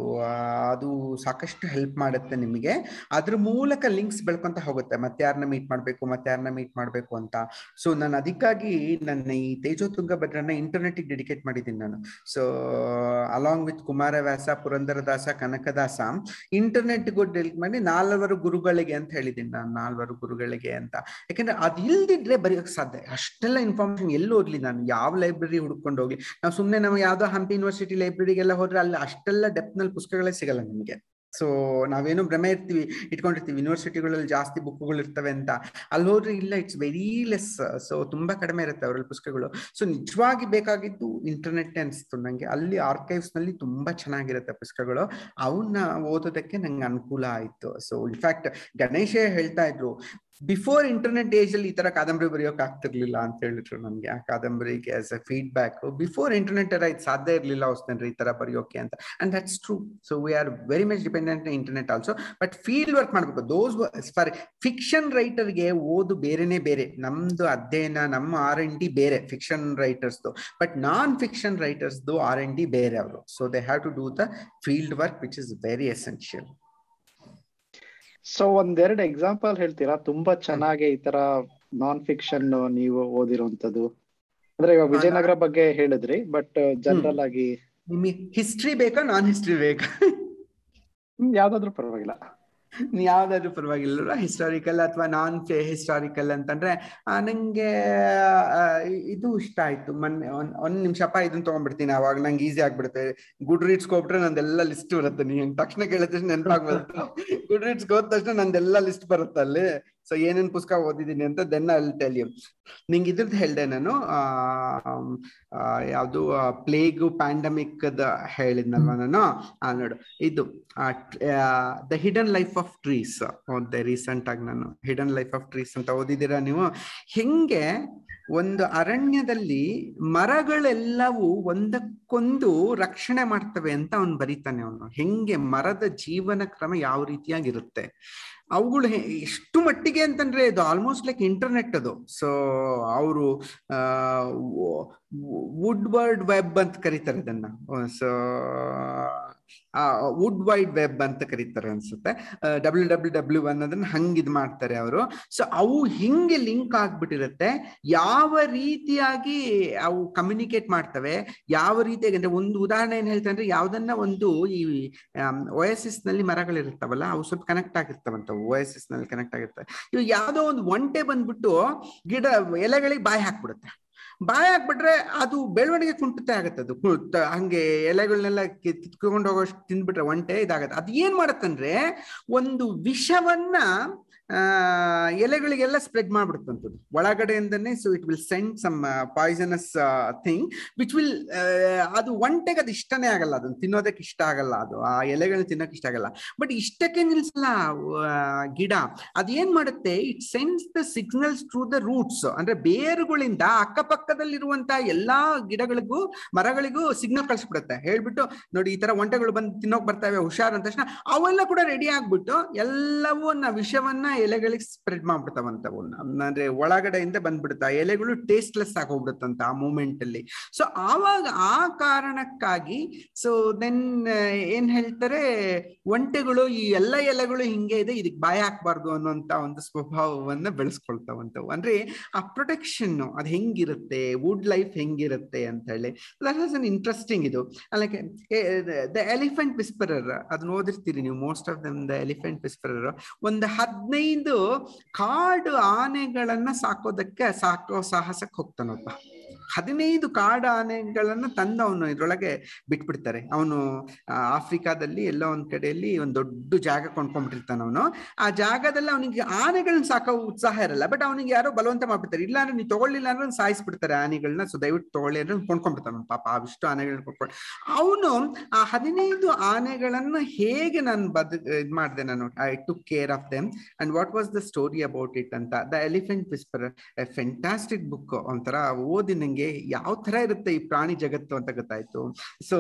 ಅದು ಸಾಕಷ್ಟು ಹೆಲ್ಪ್ ಮಾಡುತ್ತೆ ನಿಮಗೆ. ಅದ್ರ ಮೂಲಕ ಲಿಂಕ್ಸ್ ಬೆಳ್ಕೊಂತ ಹೋಗುತ್ತೆ. ಮತ್ತೆ ಯಾರನ್ನ ಮೀಟ್ ಮಾಡ್ಬೇಕು ಮತ್ತೆ ಯಾರನ್ನ ಮೀಟ್ ಮಾಡ್ಬೇಕು ಅಂತ. ಸೊ ನಾನು ಅದಕ್ಕಾಗಿ ನನ್ನ ಈ ತೇಜೋ ತುಂಗಭದ್ರನ ಇಂಟರ್ನೆಟ್ ಡೆಡಿಕೇಟ್ ಮಾಡಿದ್ದೀನಿ ನಾನು. So along with Kumaravyasa Purandaradasa Kanakadasa internet delete ಮಾಡಿ ನಾಲ್ವರು ಗುರುಗಳಿಗೆ ಅಂತ ಹೇಳಿದ್ದೀನಿ ನಾನು ನಾಲ್ವರು ಗುರುಗಳಿಗೆ ಅಂತ ಯಾಕಂದ್ರೆ ಅದ್ ಇಲ್ದಿದ್ರೆ ಬರೆಯೋಕ್ ಸಾಧ್ಯ ಅಷ್ಟೆಲ್ಲ ಇನ್ಫಾರ್ಮೇಶನ್ ಎಲ್ಲಿ ಹೋಗ್ಲಿ ನಾನು ಯಾವ ಲೈಬ್ರರಿ ಹುಡ್ಕೊಂಡು ಹೋಗ್ಲಿ ನಾವು ಸುಮ್ಮನೆ ನಾವು ಯಾವ್ದೋ ಹಂಪಿ ಯೂನಿವರ್ಸಿಟಿ ಲೈಬ್ರರಿಗೆಲ್ಲ ಹೋದ್ರೆ ಅಲ್ಲಿ ಅಷ್ಟೆಲ್ಲ ಡೆಪ್ತ್ನಲ್ಲಿ ಪುಸ್ತಕಗಳೇ ಸಿಗಲ್ಲ ನಿಮಗೆ ಸೊ ನಾವೇನು ಭ್ರಮೆ ಇರ್ತೀವಿ ಇಟ್ಕೊಂಡಿರ್ತೀವಿ. ಯೂನಿವರ್ಸಿಟಿಗಳಲ್ಲಿ ಜಾಸ್ತಿ ಬುಕ್ಗಳು ಇರ್ತವೆ ಅಂತ. ಅಲ್ಲಿ ಹೋದ್ರೆ ಇಲ್ಲ ಇಟ್ಸ್ ವೆರಿ ಲೆಸ್ ಸೊ ತುಂಬಾ ಕಡಿಮೆ ಇರುತ್ತೆ ಅವರಲ್ಲಿ ಪುಸ್ತಕಗಳು. ಸೊ ನಿಜವಾಗಿ ಬೇಕಾಗಿದ್ದು ಇಂಟರ್ನೆಟ್ ಅನಿಸ್ತು ನಂಗೆ. ಅಲ್ಲಿ ಆರ್ಕೈವ್ಸ್ನಲ್ಲಿ ತುಂಬಾ ಚೆನ್ನಾಗಿರುತ್ತೆ ಪುಸ್ತಕಗಳು. ಅವನ್ನ ಓದೋದಕ್ಕೆ ನಂಗೆ ಅನುಕೂಲ ಆಯ್ತು. ಸೊ ಇನ್ಫ್ಯಾಕ್ಟ್ ಗಣೇಶ ಹೇಳ್ತಾ ಇದ್ರು ಬಿಫೋರ್ ಇಂಟರ್ನೆಟ್ ಏಜ್ ಅಲ್ಲಿ ಈ ತರ ಕಾದಂಬರಿ ಬರೆಯೋಕೆ ಆಗ್ತಿರ್ಲಿಲ್ಲ ಅಂತ ಹೇಳಿದ್ರು ನಮ್ಗೆ. ಆ ಕಾದಂಬರಿಗೆ as a feedback before internet ಎಲ್ಲ ಇದು ಸಾಧ್ಯ ಇರಲಿಲ್ಲ ಹೊಸ್ತೇನ್ರಿ ಈ ತರ ಬರೆಯೋಕೆ ಅಂತ. And that's true so we are very much dependent internet also but field work ಮಾಡ್ಬೇಕು. ದೋಸ್ ಫಾರ್ ಫಿಕ್ಷನ್ ರೈಟರ್ಗೆ ಓದು ಬೇರೆನೆ ಬೇರೆ. ನಮ್ದು ಅಧ್ಯಯನ, ನಮ್ಮ ಆರ್ ಎನ್ ಡಿ ಬೇರೆ ಫಿಕ್ಷನ್ ರೈಟರ್ಸ್ದು ಬಟ್ ನಾನ್ ಫಿಕ್ಷನ್ ರೈಟರ್ಸ್ದು ಆರ್ ಎನ್ ಡಿ ಬೇರೆ ಅವರು. So they have to do the field work which is very essential so ಒಂದೆರಡು ಎಕ್ಸಾಂಪಲ್ ಹೇಳ್ತೀರಾ? ತುಂಬಾ ಚೆನ್ನಾಗಿ ಈ ತರ ನಾನ್ ಫಿಕ್ಷನ್ ನೀವು ಓದಿರುವಂತದ್ದು ಅಂದ್ರೆ ಇವಾಗ ವಿಜಯನಗರ ಬಗ್ಗೆ ಹೇಳಿದ್ರಿ ಬಟ್ ಜನರಲ್ ಆಗಿ ನಿಮಗೆ ಹಿಸ್ಟ್ರಿ ಬೇಕಾ? ನಾನ್ ಹಿಸ್ಟ್ರಿ ಬೇಕಾ ಯಾವ್ದಾದ್ರು ಪರವಾಗಿಲ್ಲ. ಯಾವ್ದಾದ್ರು ಪರವಾಗಿಲ್ಲ. ಹಿಸ್ಟಾರಿಕಲ್ ಅಥವಾ ನಾನ್ ಹಿಸ್ಟಾರಿಕಲ್ ಅಂತಂದ್ರೆ ನಂಗೆ ಇದು ಇಷ್ಟ ಆಯ್ತು. ಮೊನ್ನೆ ಒಂದ್ ಒಂದ್ ನಿಮಿಷಪ್ಪ ಇದನ್ನ ತಗೊಂಡ್ಬಿಡ್ತೀನಿ ಅವಾಗ. ನಂಗೆ ಈಸಿ ಆಗ್ಬಿಡುತ್ತೆ. ಗುಡ್ ರೀಡ್ಸ್ ಹೋಗ್ಬಿಟ್ರೆ ನಂದೆಲ್ಲ ಲಿಸ್ಟ್ ಬರುತ್ತೆ. ನೀನ್ ತಕ್ಷಣ ಕೇಳಿದ ತಕ್ಷಣ ನೆನಪಾಗ್ಬರುತ್ತೆ ಗುಡ್ ರೀಡ್ಸ್ ಹೋದ ತಕ್ಷಣ ನಂದೆಲ್ಲ ಲಿಸ್ಟ್ ಬರುತ್ತೆ ಅಲ್ಲಿ. ಸೊ ಏನೇನ್ ಪುಸ್ತಕ ಓದಿದೀನಿ ಅಂತ ದೆನ್ ಅಲ್ಲಿ ಟೆಲ್ ಯು ನಿಂಗೆ ಇದ್ರದ್ದು ಹೇಳ್ದೆ ನಾನು ಯಾವ್ದು ಪ್ಲೇಗು ಪ್ಯಾಂಡಮಿಕ್ ಹೇಳಿದ್ನಲ್ವ ನಾನು? ಆ, ನೋಡು. ಇದು the hidden life of trees ಓದ್ದೆ recent ಆಗಿ ನಾನು. ಹಿಡನ್ ಲೈಫ್ ಆಫ್ ಟ್ರೀಸ್ ಅಂತ ಓದಿದ್ದೀರಾ ನೀವು? ಹೆಂಗೆ ಒಂದು ಅರಣ್ಯದಲ್ಲಿ ಮರಗಳೆಲ್ಲವೂ ಒಂದಕ್ಕೊಂದು ರಕ್ಷಣೆ ಮಾಡ್ತವೆ ಅಂತ ಅವನು ಬರೀತಾನೆ ಅವನು. ಹೆಂಗೆ ಮರದ ಜೀವನ ಕ್ರಮ ಯಾವ ರೀತಿಯಾಗಿರುತ್ತೆ? ಅವುಗಳು ಎಷ್ಟು ಮಟ್ಟಿಗೆ ಅಂತಂದ್ರೆ ಇದು ಆಲ್ಮೋಸ್ಟ್ ಲೈಕ್ ಇಂಟರ್ನೆಟ್ ಅದು. ಸೊ ಅವರು ವುಡ್ ವರ್ಡ್ ವೆಬ್ ಅಂತ ಕರೀತಾರೆ ಅದನ್ನ. ಸೊ ವುಡ್ ವೈಡ್ ವೆಬ್ ಅಂತ ಕರೀತಾರೆ ಅನ್ಸುತ್ತೆ. ಡಬ್ಲ್ಯೂ ಡಬ್ಲ್ಯೂ ಡಬ್ಲ್ಯೂ ಅನ್ನೋದನ್ನ ಹಂಗೆ ಇದ್ ಮಾಡ್ತಾರೆ ಅವರು. ಸೊ ಅವು ಹಿಂಗೆ ಲಿಂಕ್ ಆಗ್ಬಿಟ್ಟಿರುತ್ತೆ. ಯಾವ ರೀತಿಯಾಗಿ ಅವು ಕಮ್ಯುನಿಕೇಟ್ ಮಾಡ್ತವೆ, ಯಾವ ರೀತಿಯಾಗಿ ಅಂದ್ರೆ ಒಂದು ಉದಾಹರಣೆ ಏನ್ ಹೇಳ್ತಾರೆ ಅಂದ್ರೆ ಯಾವ್ದನ್ನ ಒಂದು ಈ ಓಎಸ್ಎಸ್ನಲ್ಲಿ ಮರಗಳಿರ್ತಾವಲ್ಲ ಅವು ಸ್ವಲ್ಪ ಕನೆಕ್ಟ್ ಆಗಿರ್ತಾವಂತ ಓಎಸ್ಎಸ್ನಲ್ಲಿ ಕನೆಕ್ಟ್ ಆಗಿರ್ತವೆ. ಇವು ಯಾವ್ದೋ ಒಂದು ಒಂಟೆ ಬಂದ್ಬಿಟ್ಟು ಗಿಡ, ಎಲೆಗಳಿಗೆ ಬಾಯಿ ಹಾಕ್ಬಿಡುತ್ತೆ. ಬಾಯಿ ಹಾಕ್ಬಿಟ್ರೆ ಅದು ಬೆಳವಣಿಗೆ ಕುಂಟುತ್ತೆ ಆಗತ್ತೆ. ಅದು ಹಂಗೆ ಎಲೆಗಳನ್ನೆಲ್ಲ ಕಿತ್ಕೊಂಡು ಹೋಗೋಷ್ಟು ತಿಂದ್ಬಿಟ್ರೆ ಒಂಟೆ ಇದಾಗತ್ತೆ. ಅದು ಏನ್ ಮಾಡತ್ತಂದ್ರೆ ಒಂದು ವಿಷವನ್ನ, ಆ, ಎಲೆಗಳಿಗೆಲ್ಲ ಸ್ಪ್ರೆಡ್ ಮಾಡ್ಬಿಡುತ್ತಂಥದ್ದು ಒಳಗಡೆಯಿಂದನೇ so it will send some poisonous thing which will ಅದು ಒಂಟೆಗೆ ಅದು ಇಷ್ಟನೇ ಆಗಲ್ಲ. ಅದನ್ನ ತಿನ್ನೋದಕ್ಕೆ ಇಷ್ಟ ಆಗಲ್ಲ. ಅದು ಆ ಎಲೆಗಳನ್ನ ತಿನ್ನೋಕೆ ಇಷ್ಟ ಆಗಲ್ಲ. ಬಟ್ ಇಷ್ಟಕ್ಕೆ ನಿಲ್ಸಲ್ಲ ಗಿಡ. ಅದೇನ್ ಮಾಡುತ್ತೆ? It sends the signals through the roots ಅಂದ್ರೆ ಬೇರುಗಳಿಂದ ಅಕ್ಕಪಕ್ಕದಲ್ಲಿರುವಂತ ಎಲ್ಲಾ ಗಿಡಗಳಿಗೂ, ಮರಗಳಿಗೂ ಸಿಗ್ನಲ್ ಕಳಿಸ್ಬಿಡುತ್ತೆ ಹೇಳ್ಬಿಟ್ಟು ನೋಡಿ ಈ ತರ ಒಂಟೆಗಳು ಬಂದು ತಿನ್ನೋಕ್ ಬರ್ತಾವೆ, ಹುಷಾರ್ ಅಂದ ತಕ್ಷಣ ಅವೆಲ್ಲ ಕೂಡ ರೆಡಿ ಆಗ್ಬಿಟ್ಟು ಎಲ್ಲವನ್ನ ವಿಷವನ್ನ ಎಲೆಗಳಿಗೆ ಸ್ಪ್ರೆಡ್ ಮಾಡ್ಬಿಡ್ತಾವಂತವನ್ನ ಅಂದ್ರೆ ಒಳಗಡೆಯಿಂದ ಬಂದ್ಬಿಡುತ್ತೆ. ಎಲೆಗಳು ಟೇಸ್ಟ್ಲೆಸ್ ಆಗಿ ಹೋಗ್ಬಿಡುತ್ತಂತ ಆ ಮೂಮೆಂಟ್ ಅಲ್ಲಿ. ಸೊ ಆವಾಗ ಆ ಕಾರಣಕ್ಕಾಗಿ ಸೊ ದೆನ್ ಏನ್ ಹೇಳ್ತಾರೆ, ಒಂಟೆಗಳು ಈ ಎಲ್ಲ ಎಲೆಗಳು ಹಿಂಗೆ ಇದೆ, ಇದಕ್ಕೆ ಬಾಯ ಹಾಕ್ಬಾರ್ದು ಅನ್ನೋಂತ ಒಂದು ಸ್ವಭಾವವನ್ನ ಬೆಳೆಸ್ಕೊಳ್ತಾವಂತವು. ಅಂದ್ರೆ ಆ ಪ್ರೊಟೆಕ್ಷನ್ ಅದು ಹೆಂಗಿರುತ್ತೆ? ವುಡ್ ಲೈಫ್ ಹೆಂಗಿರುತ್ತೆ ಅಂತ ಹೇಳಿ. ದಟ್ ವಾಸ್ ಅನ್ ಇಂಟ್ರೆಸ್ಟಿಂಗ್ ಇದು. ಲೈಕ್ ದ ಎಲಿಫೆಂಟ್ ವಿಸ್ಪರರ್ ಅದನ್ನ ಓದಿರ್ತೀರಿ ನೀವು most of them the elephant whisperer ಒಂದು ಹದಿನೈದು ಕಾಡು ಆನೆಗಳನ್ನ ಸಾಕೋದಕ್ಕೆ ಸಾಕೋ ಸಾಹಸಕ್ಕೆ ಹೋಗ್ತಾನೊಬ್ಬ. ಹದಿನೈದು ಕಾಡು ಆನೆಗಳನ್ನ ತಂದು ಅವನು ಇದ್ರೊಳಗೆ ಬಿಟ್ಬಿಡ್ತಾರೆ. ಅವನು ಆಫ್ರಿಕಾದಲ್ಲಿ ಎಲ್ಲ ಒಂದ್ ಕಡೆಯಲ್ಲಿ ಒಂದ್ ದೊಡ್ಡ ಜಾಗ ಕೊಂಡ್ಕೊಂಡ್ಬಿಟ್ಟಿರ್ತಾನ ಅವನು. ಆ ಜಾಗದಲ್ಲಿ ಅವನಿಗೆ ಆನೆಗಳನ್ನ ಸಾಕೋ ಉತ್ಸಾಹ ಇರಲ್ಲ ಬಟ್ ಅವನಿಗೆ ಯಾರೋ ಬಲವಂತ ಮಾಡ್ಬಿಡ್ತಾರೆ. ಇಲ್ಲ ಅಂದ್ರೆ ನೀವು ತಗೊಳ್ಳಿಲ್ಲ ಅಂದ್ರೆ ಸಾಯಿಸ್ಬಿಡ್ತಾರೆ ಆನೆಗಳನ್ನ ಸೊ ದಯವಿಟ್ಟು ತಗೊಳ್ಳಿ ಅಂದ್ರೆ ಕೊಂಡ್ಕೊಂಡ್ಬಿಡ್ತಾನ ಪಾಪ. ಅವಿಷ್ಟು ಆನೆಗಳನ್ನ ಕೊಂಡ್ಕೊಂಡು. ಅವನು ಆ ಹದಿನೈದು ಆನೆಗಳನ್ನ ಹೇಗೆ ನಾನು ಬದ್, ಇದ್ ಮಾಡಿದೆ ನಾನು? I took care of them and what was the story about it ಅಂತ? The elephant whisper fantastic book ಒಂಥರ ಓದಿ ನಂಗೆ ನಂಗೆ ಯಾವ ತರ ಇರುತ್ತೆ ಈ ಪ್ರಾಣಿ ಜಗತ್ತು ಅಂತ ಗೊತ್ತಾಯ್ತು. So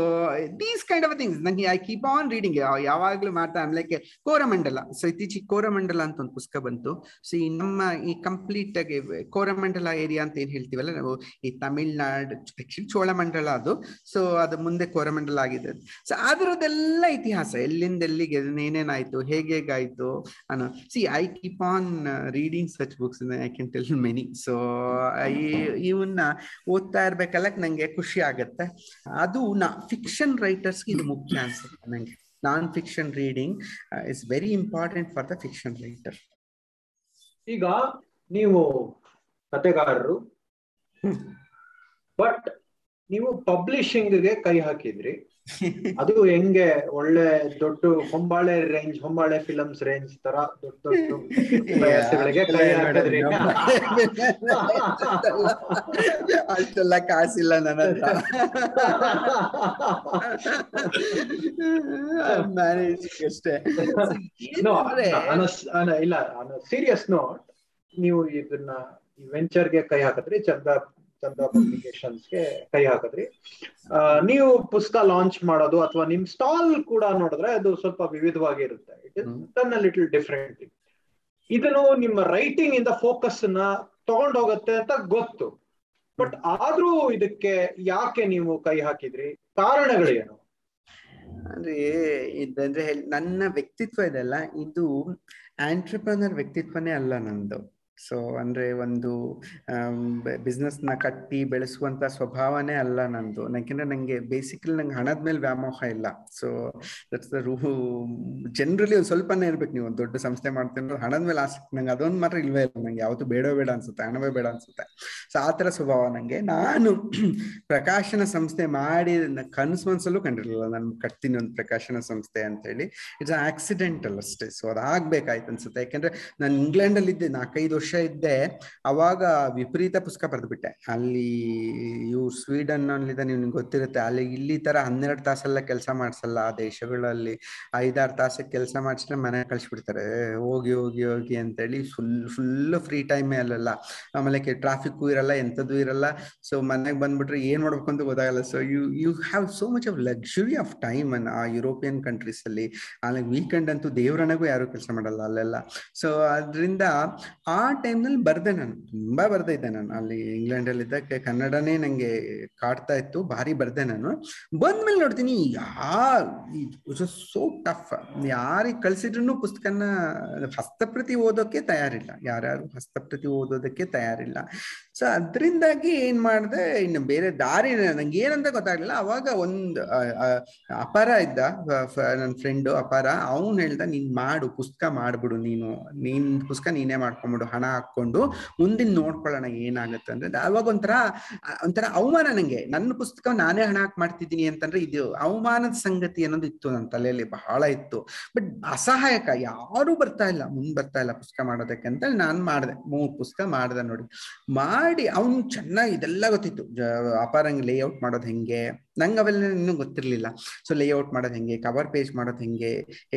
these kind of things ನಂಗೆ ಐ ಕೀಪ್ ಆನ್ ರೀಡಿಂಗ್ ಯಾವಾಗ್ಲೂ ಮಾಡ್ತಾ ಲೈಕ್ ಕೋರಮಂಡಲ. ಸೊ ಇತ್ತೀಚೆಗೆ ಕೋರಮಂಡಲ ಅಂತ ಒಂದು ಪುಸ್ತಕ ಬಂತು. ಸೊ ಈ ನಮ್ಮ ಈ ಕಂಪ್ಲೀಟ್ ಆಗಿ ಕೋರಮಂಡಲ ಏರಿಯಾ ಅಂತ ಏನ್ ಹೇಳ್ತೀವಲ್ಲ, ನಾವು ಈ ತಮಿಳ್ನಾಡು ಆಕ್ಚುಲಿ ಚೋಳಮಂಡಲ ಅದು. ಸೊ ಅದು ಮುಂದೆ ಕೋರಮಂಡಲ ಆಗಿದೆ. ಸೊ ಅದರದೆಲ್ಲ ಇತಿಹಾಸ, ಎಲ್ಲಿಂದ ಎಲ್ಲಿಗೆ ಏನೇನಾಯ್ತು, ಹೇಗೆ ಹೇಗಾಯ್ತು ಅನ್ನೋ. See I keep on reading such books I can tell many so ಇವನ್ನ ಓದ್ತಾ ಇರ್ಬೇಕಲ್ಲ ನಂಗೆ ಖುಷಿ ಆಗತ್ತೆ. ಅದು ನಾ ಫಿಕ್ಷನ್ ರೈಟರ್ಸ್ಗೆ ಇದು ಮುಖ್ಯ ಅನ್ಸುತ್ತೆ ನಂಗೆ. Non fiction reading is very important for the fiction writer ಈಗ ನೀವು ಕತೆಗಾರರು ಬಟ್ ನೀವು ಪಬ್ಲಿಷಿಂಗ್ಗೆ ಕೈ ಹಾಕಿದ್ರಿ. ಅದು ಹೆಂಗೆ ಒಳ್ಳೆ ದೊಡ್ಡ Hombale range Hombale films range ತರ ದೊಡ್ಡ ದೊಡ್ಡ ಅಷ್ಟೆಲ್ಲ ಕಾಸಿಲ್ಲ ನನ್ನ ಮ್ಯಾನೇಜ್ ಅಷ್ಟೇ. ಇಲ್ಲ ಸೀರಿಯಸ್ ನೋಟ್ ನೀವು ಇದನ್ನ ವೆಂಚರ್ಗೆ ಕೈ ಹಾಕಿದ್ರೆ ಚಂದ ಚಂದ ಪಬ್ಲಿಕೇಶನ್ಸ್ಗೆ ಕೈ ಹಾಕಿದ್ರಿ ನೀವು ಪುಸ್ತಕ ಲಾಂಚ್ ಮಾಡೋದು ಅಥವಾ ನಿಮ್ ಸ್ಟಾಲ್ ಕೂಡ ನೋಡಿದ್ರೆ ಅದು ಸ್ವಲ್ಪ ವಿವಿಧವಾಗಿ ಇರುತ್ತೆ. ಇಟ್ ಇಸ್ ಲಿಟಲ್ ಡಿಫ್ರೆಂಟ್ ಇದನ್ನು ನಿಮ್ಮ ರೈಟಿಂಗ್ ಇಂದ ಫೋಕಸ್ನ ತಗೊಂಡ್ ಹೋಗುತ್ತೆ ಅಂತ ಗೊತ್ತು. ಬಟ್ ಆದ್ರೂ ಇದಕ್ಕೆ ಯಾಕೆ ನೀವು ಕೈ ಹಾಕಿದ್ರಿ? ಕಾರಣಗಳೇನು ಅಂದ್ರೆ ಇದಂದ್ರೆ ನನ್ನ ವ್ಯಕ್ತಿತ್ವ ಇದೆಲ್ಲ ಇದು ಆಂಟ್ರಪ್ರನರ್ ವ್ಯಕ್ತಿತ್ವನೇ ಅಲ್ಲ ನಂದು. ಸೊ ಅಂದ್ರೆ ಒಂದು ಬಿಸ್ನೆಸ್ನ ಕಟ್ಟಿ ಬೆಳೆಸುವಂತ ಸ್ವಭಾವನೇ ಅಲ್ಲ ನಂದು. ಯಾಕೆಂದ್ರೆ ನಂಗೆ ಬೇಸಿಕಲಿ ನಂಗೆ ಹಣದ ಮೇಲೆ ವ್ಯಾಮೋಹ ಇಲ್ಲ. So that's the rule generally ಒಂದು ಸ್ವಲ್ಪನೇ ಇರ್ಬೇಕು ನೀವು. ಒಂದು ದೊಡ್ಡ ಸಂಸ್ಥೆ ಮಾಡ್ತೀನಿ ಹಣದ ಮೇಲೆ ಆಸಕ್ತಿ ನಂಗೆ ಅದೊಂದು ಮಾತ್ರ ಇಲ್ವೇ ಇಲ್ಲ. ನಂಗೆ ಯಾವತ್ತು ಬೇಡ ಬೇಡ ಅನ್ಸುತ್ತೆ. ಹಣವೇ ಬೇಡ ಅನ್ಸುತ್ತೆ. ಸೊ ಆ ತರ ಸ್ವಭಾವ ನಂಗೆ. ನಾನು ಪ್ರಕಾಶನ ಸಂಸ್ಥೆ ಮಾಡಿ ಕನಸು ಮನ್ಸಲ್ಲೂ ಕಂಡಿರಲಿಲ್ಲ. ನಾನು ಕಟ್ತೀನಿ ಒಂದು ಪ್ರಕಾಶನ ಸಂಸ್ಥೆ ಅಂತ ಹೇಳಿ ಇಟ್ಸ್ ಆಕ್ಸಿಡೆಂಟಲ್ ಅಷ್ಟೇ. ಸೊ ಅದಾಗ್ಬೇಕಾಯ್ತು ಅನ್ಸುತ್ತೆ. ಯಾಕಂದ್ರೆ ನಾನು ಇಂಗ್ಲೆಂಡ್ ಅಲ್ಲಿ ಇದ್ದೆ ನಾಲ್ಕೈದು ವರ್ಷ ಇದ್ದೆ, ಅವಾಗ ವಿಪರೀತ ಪುಸ್ತಕ ಬರೆದ್ಬಿಟ್ಟೆ. ಅಲ್ಲಿ ಇವು ಸ್ವೀಡನ್ ನೀವು ನಿಮ್ಗೆ ಗೊತ್ತಿರುತ್ತೆ, ಅಲ್ಲಿ ಇಲ್ಲಿ ತರ ಹನ್ನೆರಡು ತಾಸೆಲ್ಲ ಕೆಲಸ ಮಾಡ್ಸಲ್ಲ, ಆ ದೇಶಗಳಲ್ಲಿ ಐದಾರು ತಾಸೆ ಕೆಲಸ ಮಾಡಿಸಿದ್ರೆ ಮನೆ ಕಳ್ಸಿಬಿಡ್ತಾರೆ. ಹೋಗಿ ಹೋಗಿ ಹೋಗಿ ಅಂತೇಳಿ ಫುಲ್ ಫುಲ್ ಫ್ರೀ ಟೈಮೇ ಅಲ್ಲಲ್ಲ. ಆಮೇಲೆ ಟ್ರಾಫಿಕ್ ಇರಲ್ಲ ಎಂಥದ್ದು ಇರಲ್ಲ. ಸೊ ಮನೆಗೆ ಬಂದ್ಬಿಟ್ರೆ ಏನ್ ಮಾಡ್ಬೇಕು ಅಂತ ಗೊತ್ತಾಗಲ್ಲ. So you you have so much of luxury of time in uh European countries ಅಲ್ಲಿ. ಆಮೇಲೆ ವೀಕೆಂಡ್ ಅಂತೂ ದೇವ್ರನಗೂ ಯಾರು ಕೆಲಸ ಮಾಡಲ್ಲ ಅಲ್ಲೆಲ್ಲ. ಸೊ ಅದರಿಂದ ಆ ಟೈಮ್ನಲ್ಲಿ ಬರ್ದೆ ನಾನು, ತುಂಬಾ ಬರ್ದೆ ಇದ್ದೆ ನಾನು. ಅಲ್ಲಿ ಇಂಗ್ಲೆಂಡ್ ಅಲ್ಲಿ ಇದ್ದಕ್ಕೆ ಕನ್ನಡನೇ ನಂಗೆ ಕಾಡ್ತಾ ಇತ್ತು, ಭಾರಿ ಬರ್ದೆ ನಾನು. ಬಂದ್ಮೇಲೆ ನೋಡ್ತೀನಿ ಯಾ ಸೋ ಟಫ್ ಯಾರಿಗೆ ಕಳ್ಸಿದ್ರು ಪುಸ್ತಕನ ಹಸ್ತಪ್ರತಿ ಓದೋಕೆ ತಯಾರಿಲ್ಲ. ಯಾರ್ಯಾರು ಹಸ್ತಪ್ರತಿ ಓದೋದಕ್ಕೆ ತಯಾರಿಲ್ಲ. ಸೊ ಅದರಿಂದಾಗಿ ಏನ್ ಮಾಡಿದೆ, ಇನ್ನು ಬೇರೆ ದಾರಿ ನಂಗೆ ಏನಂತ ಗೊತ್ತಾಗ್ಲಿಲ್ಲ. ಅವಾಗ ಒಂದ್ ಅಪಾರ ಇದ್ದ ನನ್ನ ಫ್ರೆಂಡು ಅಪಾರ, ಅವನು ಹೇಳ್ದ, ನೀನ್ ಮಾಡು, ಪುಸ್ತಕ ಮಾಡ್ಬಿಡು ನೀನು. ನೀನ್ ಪುಸ್ತಕ ನೀನೇ ಮಾಡ್ಕೊಂಬಿಡು, ಹಣ ಹಾಕೊಂಡು ಮುಂದಿನ ನೋಡ್ಕೊಳ್ಳೋಣ ಏನಾಗುತ್ತೆ. ಅಂದ್ರೆ ಅವಾಗ ಒಂಥರ ಒಂಥರ ಅವಮಾನ ನಂಗೆ. ನನ್ನ ಪುಸ್ತಕ ನಾನೇ ಹಣ ಹಾಕಿ ಮಾಡ್ತಿದ್ದೀನಿ ಅಂತಂದ್ರೆ ಇದು ಅವಮಾನದ ಸಂಗತಿ ಅನ್ನೋದು ಇತ್ತು ನನ್ನ ತಲೆಯಲ್ಲಿ, ಬಹಳ ಇತ್ತು. ಬಟ್ ಅಸಹಾಯಕ, ಯಾರು ಬರ್ತಾ ಇಲ್ಲ, ಮುಂದ್ ಬರ್ತಾ ಇಲ್ಲ ಪುಸ್ತಕ ಮಾಡೋದಕ್ಕೆ ಅಂತ ನಾನು ಮಾಡಿದೆ. ಮೂರು ಪುಸ್ತಕ ಮಾಡ್ದೆ ನೋಡಿ. ಮಾಡಿ ಅವನು ಚೆನ್ನಾಗಿ ಇದೆಲ್ಲ ಗೊತ್ತಿತ್ತು. ಅಪಾರಂಗ್ ಲೇಔಟ್ ಮಾಡೋದು ಹೆಂಗೆ? ನಂಗೆ ಅವೆಲ್ಲ ಇನ್ನೂ ಗೊತ್ತಿರ್ಲಿಲ್ಲ. ಸೊ ಲೇಔಟ್ ಮಾಡೋದು ಹೆಂಗೆ? ಕವರ್ ಪೇಜ್ ಮಾಡೋದು ಹೆಂಗೆ?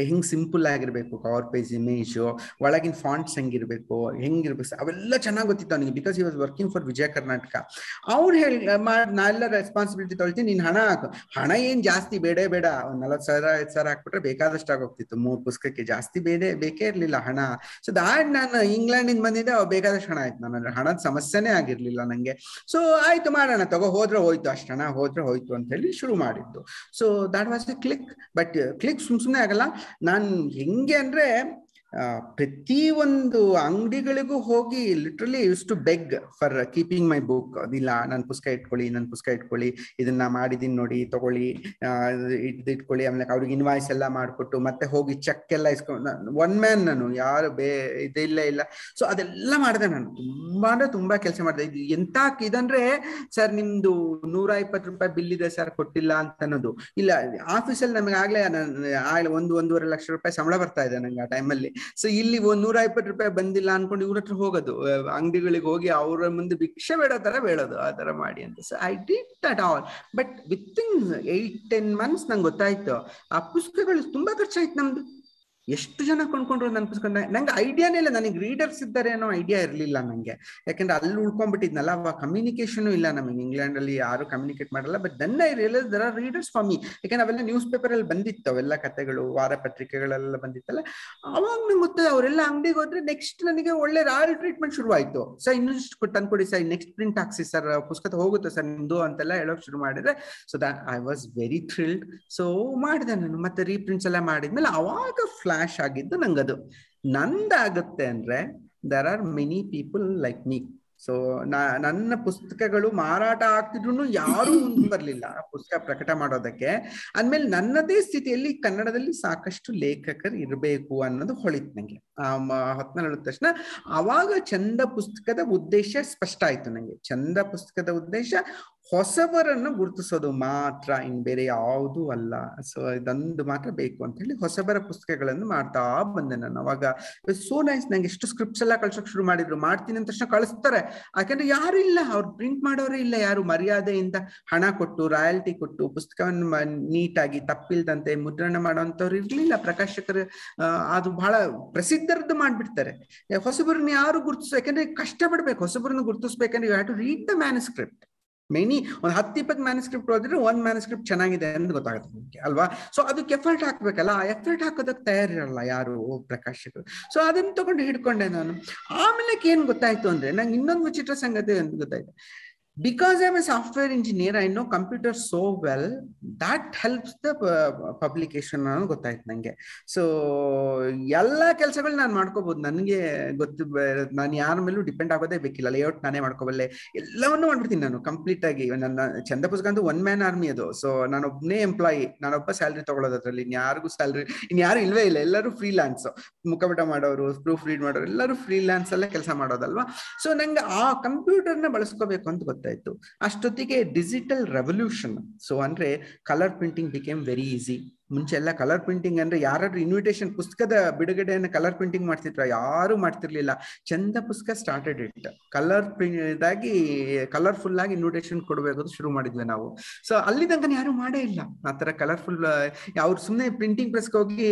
ಹೆಂಗ್ ಸಿಂಪಲ್ ಆಗಿರ್ಬೇಕು ಕವರ್ ಪೇಜ್ ಇಮೇಜು ಒಳಗಿನ ಫಾಂಟ್ಸ್ ಹೆಂಗಿರ್ಬೇಕು? ಹೆಂಗಿರ್ಬೇಕು? ಅವೆಲ್ಲ ಚೆನ್ನಾಗಿ ಗೊತ್ತಿತ್ತು ಅವನಿಗೆ because he was working for Vijaya Karnataka ಅವ್ನು ಹೇಳಿ ಎಲ್ಲ ರೆಸ್ಪಾನ್ಸಿಬಿಲಿಟಿ ತೊಳ್ತೀನಿ, ನೀನ್ ಹಣ ಹಾಕು. ಹಣ ಏನ್ ಜಾಸ್ತಿ ಬೇಡ ಬೇಡ. ಒಂದ್ ನಲವತ್ತು ಸಾವಿರ ಐದು ಸಾವಿರ ಹಾಕ್ಬಿಟ್ರೆ ಬೇಕಾದಷ್ಟು ಆಗೋಗ್ತಿತ್ತು ಮೂರ್ ಪುಸ್ತಕಕ್ಕೆ ಜಾಸ್ತಿ ಬೇಡೇ, ಬೇಕೇ ಇರ್ಲಿಲ್ಲ ಹಣ. ಸೊ ದಾಟ್ ನಾನು ಇಂಗ್ಲೆಂಡಿಂದ ಬಂದಿದ್ದೆ ಬೇಕಾದಷ್ಟು ಹಣ ಆಯ್ತು. ನಾನು ಹಣದ ಸಮಸ್ಯೆನೇ ಆಗಿರ್ಲಿಲ್ಲ ನಂಗೆ. ಸೊ ಆಯ್ತು ಮಾಡೋಣ ತಗೋ, ಹೋದ್ರೆ ಹೋಯ್ತು ಅಷ್ಟಣ ಹೋದ್ರೆ ಹೋಯ್ತು ಅಂತ ಹೇಳಿ ಶುರು ಮಾಡಿದ್ದು. So that was a click but click ಸುಮ್ ಸುಮ್ಮನೆ ಆಗಲ್ಲ. ನಾನು ಹೆಂಗೆ ಅಂದ್ರೆ ಪ್ರತಿ ಒಂದು ಅಂಗಡಿಗಳಿಗೂ ಹೋಗಿ literally use to beg for keeping my book ಅದಿಲ್ಲ ನನ್ನ ಪುಸ್ತಕ ಇಟ್ಕೊಳ್ಳಿ ನನ್ನ ಪುಸ್ತಕ ಇಟ್ಕೊಳ್ಳಿ, ಇದನ್ನ ಮಾಡಿದೀನಿ ನೋಡಿ, ತಗೊಳ್ಳಿ ಇದು ಇಟ್ಕೊಳ್ಳಿ, ಆಮೇಲೆ ಅವ್ರಿಗೆ ಇನ್ವಾಯ್ಸ್ ಎಲ್ಲ ಮಾಡಿಕೊಟ್ಟು ಮತ್ತೆ ಹೋಗಿ ಚೆಕ್ ಎಲ್ಲ ಇಸ್ಕೊಂಡು ಒನ್ ಮ್ಯಾನ್ ನಾನು, ಯಾರು ಬೇ ಇದಿಲ್ಲ ಇಲ್ಲ ಸೊ ಅದೆಲ್ಲ ಮಾಡಿದೆ ನಾನು. ತುಂಬಾ ಅಂದ್ರೆ ತುಂಬಾ ಕೆಲಸ ಮಾಡಿದೆ. ಇದು ಎಂತ ಇದಂದ್ರೆ, ಸರ್, ನಿಮ್ದು ನೂರ ಇಪ್ಪತ್ತು ರೂಪಾಯಿ ಬಿಲ್ ಇದೆ ಸರ್, ಕೊಟ್ಟಿಲ್ಲ ಅಂತ ಅನ್ನೋದು ಇಲ್ಲ ಆಫೀಸಲ್ಲಿ ನಮಗೆ ಆಗ್ಲೇ ಒಂದು, ಒಂದೂವರೆ ಲಕ್ಷ ರೂಪಾಯಿ ಸಂಬಳ ಬರ್ತಾ ಇದೆ ನಂಗೆ ಆ ಟೈಮಲ್ಲಿ ಸೊ ಇಲ್ಲಿ ಒಂದ್ ನೂರ ಇಪ್ಪತ್ತು ರೂಪಾಯಿ ಬಂದಿಲ್ಲ ಅನ್ಕೊಂಡು ಇವ್ರ ಹತ್ರ ಹೋಗೋದು. ಅಂಗಡಿಗಳಿಗೆ ಹೋಗಿ ಅವರ ಮುಂದೆ ಭಿಕ್ಷೆ ಬೇಡ ತರ ಬೇಡೋದು, ಆ ತರ ಮಾಡಿ ಅಂತ. So I did that all but within eight ten months ನಂಗೆ ಗೊತ್ತಾಯ್ತು. ಆ ಪುಸ್ತಕಗಳು ತುಂಬಾ ಖರ್ಚಾಯ್ತು ನಮ್ದು. ಎಷ್ಟು ಜನ ಕೊಂಡ್ಕೊಂಡ್ರು ನನ್ನ ಪುಸ್ತಕ ನಂಗೆ ಐಡಿಯಾನೇ ಇಲ್ಲ. ನನಗೆ ರೀಡರ್ಸ್ ಇದ್ದಾರೆ ಅನ್ನೋ ಐಡಿಯಾ ಇರಲಿಲ್ಲ ನಂಗೆ. ಯಾಕಂದ್ರೆ ಅಲ್ಲಿ ಉಳ್ಕೊಂಡ್ಬಿಟ್ಟಿದ್ನಲ್ಲ, ಅವಾಗ ಕಮ್ಯುನಿಕೇಶನ್ ಇಲ್ಲ ನಮಗೆ. ಇಂಗ್ಲೆಂಡ್ ಅಲ್ಲಿ ಯಾರು ಕಮ್ಯುನಿಕೇಟ್ ಮಾಡಲ್ಲ. But then I realise there are readers for me ಯಾಕಂದ್ರೆ ಅವೆಲ್ಲ ನ್ಯೂಸ್ ಪೇಪರ್ ಅಲ್ಲಿ ಬಂದಿತ್ತು. ಅವೆಲ್ಲ ಕಥೆಗಳು ವಾರ ಪತ್ರಿಕೆಗಳೆಲ್ಲ ಬಂದಿತ್ತಲ್ಲ. ಅವಾಗ ನಂಗೆ ಗೊತ್ತದೆ ಅವರೆಲ್ಲ ಅಂಗಡಿಗೆ ಹೋದ್ರೆ ನೆಕ್ಸ್ಟ್ ನನಗೆ ಒಳ್ಳೆ ರಾಯಲ್ ಟ್ರೀಟ್ಮೆಂಟ್ ಶುರುವಾಯ್ತು. ಸರ್ ಇನ್ನಷ್ಟು ತಂದ್ಕೊಡಿ ಸರ್. ನೆಕ್ಸ್ಟ್ ಪ್ರಿಂಟ್ ಹಾಕ್ಸಿ ಸರ್. ಪುಸ್ತಕ ಹೋಗುತ್ತೆ ಸರ್ ನಿಮ್ದು ಅಂತೆಲ್ಲ ಹೇಳೋಕ್ ಶುರು ಮಾಡಿದ್ರೆ. So that I was very thrilled so ಮಾಡಿದೆ ನಾನು. ಮತ್ತೆ ರೀಪ್ರಿಂಟ್ಸ್ ಎಲ್ಲ ಮಾಡಿದ್ಮೇಲೆ ಅವಾಗ ಫ್ಲಾಶ್ ಆಗಿದ್ದು ನಂಗದು. ನಂದಾಗುತ್ತೆ ಅಂದ್ರೆ there are many people like me so ನನ್ನ ಪುಸ್ತಕಗಳು ಮಾರಾಟ ಆಗ್ತಿದ್ರು ಯಾರು ಮುಂದೆ ಬರ್ಲಿಲ್ಲ ಪುಸ್ತಕ ಪ್ರಕಟ ಮಾಡೋದಕ್ಕೆ. ಅಂದ್ಮೇಲೆ ನನ್ನದೇ ಸ್ಥಿತಿಯಲ್ಲಿ ಕನ್ನಡದಲ್ಲಿ ಸಾಕಷ್ಟು ಲೇಖಕರು ಇರಬೇಕು ಅನ್ನೋದು ಹೊಳಿತು ನಂಗೆ. ಆ ಹೊತ್ನಲ್ಲಿ ಹೇಳಿದ ತಕ್ಷಣ ಅವಾಗ ಚಂದ ಪುಸ್ತಕದ ಉದ್ದೇಶ ಸ್ಪಷ್ಟ ಆಯ್ತು ನಂಗೆ. ಚಂದ ಪುಸ್ತಕದ ಉದ್ದೇಶ ಹೊಸಬರನ್ನು ಗುರುತಿಸೋದು ಮಾತ್ರ ಇನ್ ಬೇರೆ ಯಾವುದೂ ಅಲ್ಲ. ಸೊ ಇದೊಂದು ಮಾತ್ರ ಬೇಕು ಅಂತ ಹೇಳಿ ಹೊಸಬರ ಪುಸ್ತಕಗಳನ್ನು ಮಾಡ್ತಾ ಬಂದೆ ನಾನು. ಅವಾಗ ಸೋ ನೈಸ್ ನಂಗೆ ಎಷ್ಟು ಸ್ಕ್ರಿಪ್ಟ್ಸ್ ಎಲ್ಲ ಕಳ್ಸೋಕೆ ಶುರು ಮಾಡಿದ್ರು. ಮಾಡ್ತೀನಿ ಅಂತ ತಕ್ಷಣ ಕಳಿಸ್ತಾರೆ. ಯಾಕಂದ್ರೆ ಯಾರು ಇಲ್ಲ. ಅವ್ರು ಪ್ರಿಂಟ್ ಮಾಡೋರೇ ಇಲ್ಲ. ಯಾರು ಮರ್ಯಾದೆಯಿಂದ ಹಣ ಕೊಟ್ಟು ರಾಯಲ್ಟಿ ಕೊಟ್ಟು, ಪುಸ್ತಕವನ್ನು ನೀಟಾಗಿ ತಪ್ಪಿಲ್ದಂತೆ ಮುದ್ರಣ ಮಾಡೋಂಥವ್ರು ಇರ್ಲಿಲ್ಲ. ಪ್ರಕಾಶಕರು ಅದು ಬಹಳ ಪ್ರಸಿದ್ಧರದ್ದು ಮಾಡ್ಬಿಡ್ತಾರೆ. ಹೊಸಬರನ್ನ ಯಾರು ಗುರುತಿಸ್, ಯಾಕಂದ್ರೆ ಕಷ್ಟ ಪಡ್ಬೇಕು ಹೊಸಬರನ್ನು ಗುರುತಿಸ್ಬೇಕಂದ್ರೆ you have to read the manuscript many ಒಂದು ಹತ್ತು ಇಪ್ಪತ್ತು ಮ್ಯಾನುಸ್ಕ್ರಿಪ್ಟ್ ಓದಿದ್ರೆ ಒಂದು ಮ್ಯಾನುಸ್ಕ್ರಿಪ್ಟ್ ಚೆನ್ನಾಗಿದೆ ಅಂತ ಗೊತ್ತಾಗುತ್ತೆ ನಿಮಗೆ, ಅಲ್ವಾ? ಸೊ ಅದಕ್ಕೆ ಎಫರ್ಟ್ ಹಾಕ್ಬೇಕಲ್ಲ? ಆ ಎಫರ್ಟ್ ಹಾಕೋದಕ್ಕೆ ತಯಾರಿರಲ್ಲ ಯಾರು ಪ್ರಕಾಶಕರು? ಸೊ ಅದನ್ನ ತಗೊಂಡು ಹಿಡ್ಕೊಂಡೆ ನಾನು. ಆಮೇಲೆ ಏನ್ ಗೊತ್ತಾಯ್ತು ಅಂದ್ರೆ ನಂಗೆ ಇನ್ನೊಂದು ವಿಚಿತ್ರ ಸಂಗತಿ ಅಂತ ಗೊತ್ತಾಯ್ತು. Because i'm a software engineer, i know computers so well, that helps the publication ಅನ್ನೋದು ಗೊತ್ತಾಯ್ತು ನನಗೆ ಸೊ ಎಲ್ಲ ಕೆಲಸಗಳು ನಾನು ಮಾಡ್ಕೋಬಹುದು ನನಗೆ ಗೊತ್ತು ನಾನು ಯಾರ ಮೇಲೂ ಡಿಪೆಂಡ್ ಆಗೋದೇ ಬೇಕಿಲ್ಲ. ಲೇಔಟ್ ನಾನೇ ಮಾಡ್ಕೋಬಲ್ಲೆ. ಎಲ್ಲವನ್ನೂ ಮಾಡ್ಬಿಡ್ತೀನಿ ನಾನು ಕಂಪ್ಲೀಟ್ ಆಗಿ. ನನ್ನ ಚಂದ ಪುಸ್ತಕ ಅಂತೂ ಒನ್ ಮ್ಯಾನ್ ಆರ್ಮಿ ಅದು. ಸೊ ನಾನೊಬ್ಬನೇ ಎಂಪ್ಲಾಯಿ ನಾನೊಬ್ಬ ಸ್ಯಾಲ್ರಿ ತಗೊಳ್ಳೋದು ಅದರಲ್ಲಿ. ಇನ್ಯಾರಿಗೂ ಸ್ಯಾಲ್ರಿ ಇನ್ಯಾರು ಇಲ್ವೇ ಇಲ್ಲ. ಎಲ್ಲರೂ ಫ್ರೀಲ್ಯಾನ್ಸ್ ಮುಖಪಟ ಮಾಡೋರು ಪ್ರೂಫ್ ರೀಡ್ ಮಾಡೋರು, ಎಲ್ಲರೂ ಫ್ರೀಲ್ಯಾನ್ಸ್ ಅಲ್ಲೇ ಕೆಲಸ ಮಾಡೋದಲ್ವಾ? ಸೊ ನಂಗೆ ಆ ಕಂಪ್ಯೂಟರ್ನ ಬಳಸ್ಕೋಬೇಕು ಅಂತ ಗೊತ್ತಾಯ್ತು. ಅಷ್ಟೊತ್ತಿಗೆ ಡಿಜಿಟಲ್ ರೆವಲ್ಯೂಷನ್ ಸೊ ಅಂದ್ರೆ colour printing became very easy ಮುಂಚೆ ಎಲ್ಲ ಕಲರ್ ಪ್ರಿಂಟಿಂಗ್ ಅಂದ್ರೆ ಯಾರಾದ್ರೂ ಇನ್ವಿಟೇಷನ್ ಪುಸ್ತಕದ ಬಿಡುಗಡೆಯನ್ನು ಕಲರ್ ಪ್ರಿಂಟಿಂಗ್ ಮಾಡ್ತಿದ್ರ, ಯಾರು ಮಾಡ್ತಿರ್ಲಿಲ್ಲ. Chanda Pustaka started it colour ಪ್ರಿಂಟಾಗಿ colourful ಆಗಿ ಇನ್ವಿಟೇಷನ್ ಕೊಡಬೇಕು ಶುರು ಮಾಡಿದ್ವಿ ನಾವು. ಸೊ ಅಲ್ಲಿ ತನಕ ಯಾರು ಮಾಡೇ ಇಲ್ಲ. ಆ ತರ ಕಲರ್ಫುಲ್ ಅವ್ರು ಸುಮ್ಮನೆ ಪ್ರಿಂಟಿಂಗ್ ಪ್ರೆಸ್ಗೆ ಹೋಗಿ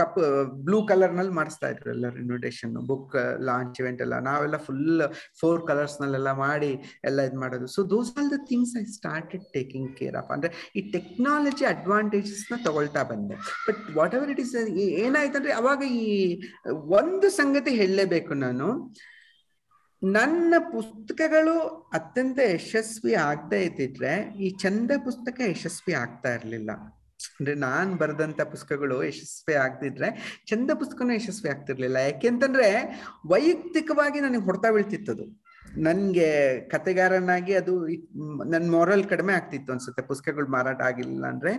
ಕಪ್ ಬ್ಲೂ ಕಲರ್ನಲ್ಲಿ ಮಾಡಿಸ್ತಾ ಇದ್ರು ಎಲ್ಲರೂ ಇನ್ವಿಟೇಷನ್ ಬುಕ್ ಲಾಂಚ್ ಇವೆಂಟ್ ಎಲ್ಲ. ನಾವೆಲ್ಲ ಫುಲ್ ಫೋರ್ ಕಲರ್ಸ್ ನಲ್ಲೆಲ್ಲ ಮಾಡಿ ಎಲ್ಲ ಇದು ಮಾಡೋದು. So those all the things I started taking care of ಅಂದ್ರೆ ಈ ಟೆಕ್ನಾಲಜಿ ಅಡ್ವಾಂಟೇಜಸ್ ತಗೊಳ್ತಾ ಬಂದೆ. But whatever it is ಏನಾಯ್ತಂದ್ರೆ ಅವಾಗ ಈ ಒಂದು ಸಂಗತಿ ಹೇಳಲೇಬೇಕು ನಾನು. ನನ್ನ ಪುಸ್ತಕಗಳು ಅತ್ಯಂತ ಯಶಸ್ವಿ ಆಗ್ತಾ ಇದ್ದಿದ್ರೆ ಈ ಚಂದ ಪುಸ್ತಕ ಯಶಸ್ವಿ ಆಗ್ತಾ ಇರ್ಲಿಲ್ಲ. ಅಂದ್ರೆ ನಾನ್ ಬರೆದಂತ ಪುಸ್ತಕಗಳು ಯಶಸ್ವಿ ಆಗ್ತಿದ್ರೆ ಚಂದ ಪುಸ್ತಕನೂ ಯಶಸ್ವಿ ಆಗ್ತಿರ್ಲಿಲ್ಲ. ಯಾಕೆಂತಂದ್ರೆ ವೈಯಕ್ತಿಕವಾಗಿ ನನಗೆ ಹೊಡ್ತಾ ಬೀಳ್ತಿತ್ತದು. ನನ್ಗೆ ಕತೆಗಾರನಾಗಿ ಅದು ನನ್ ಮೊರಲ್ ಕಡಿಮೆ ಆಗ್ತಿತ್ತು ಅನ್ಸುತ್ತೆ. ಪುಸ್ತಕಗಳು ಮಾರಾಟ ಆಗಿಲ್ಲ ಅಂದ್ರೆ.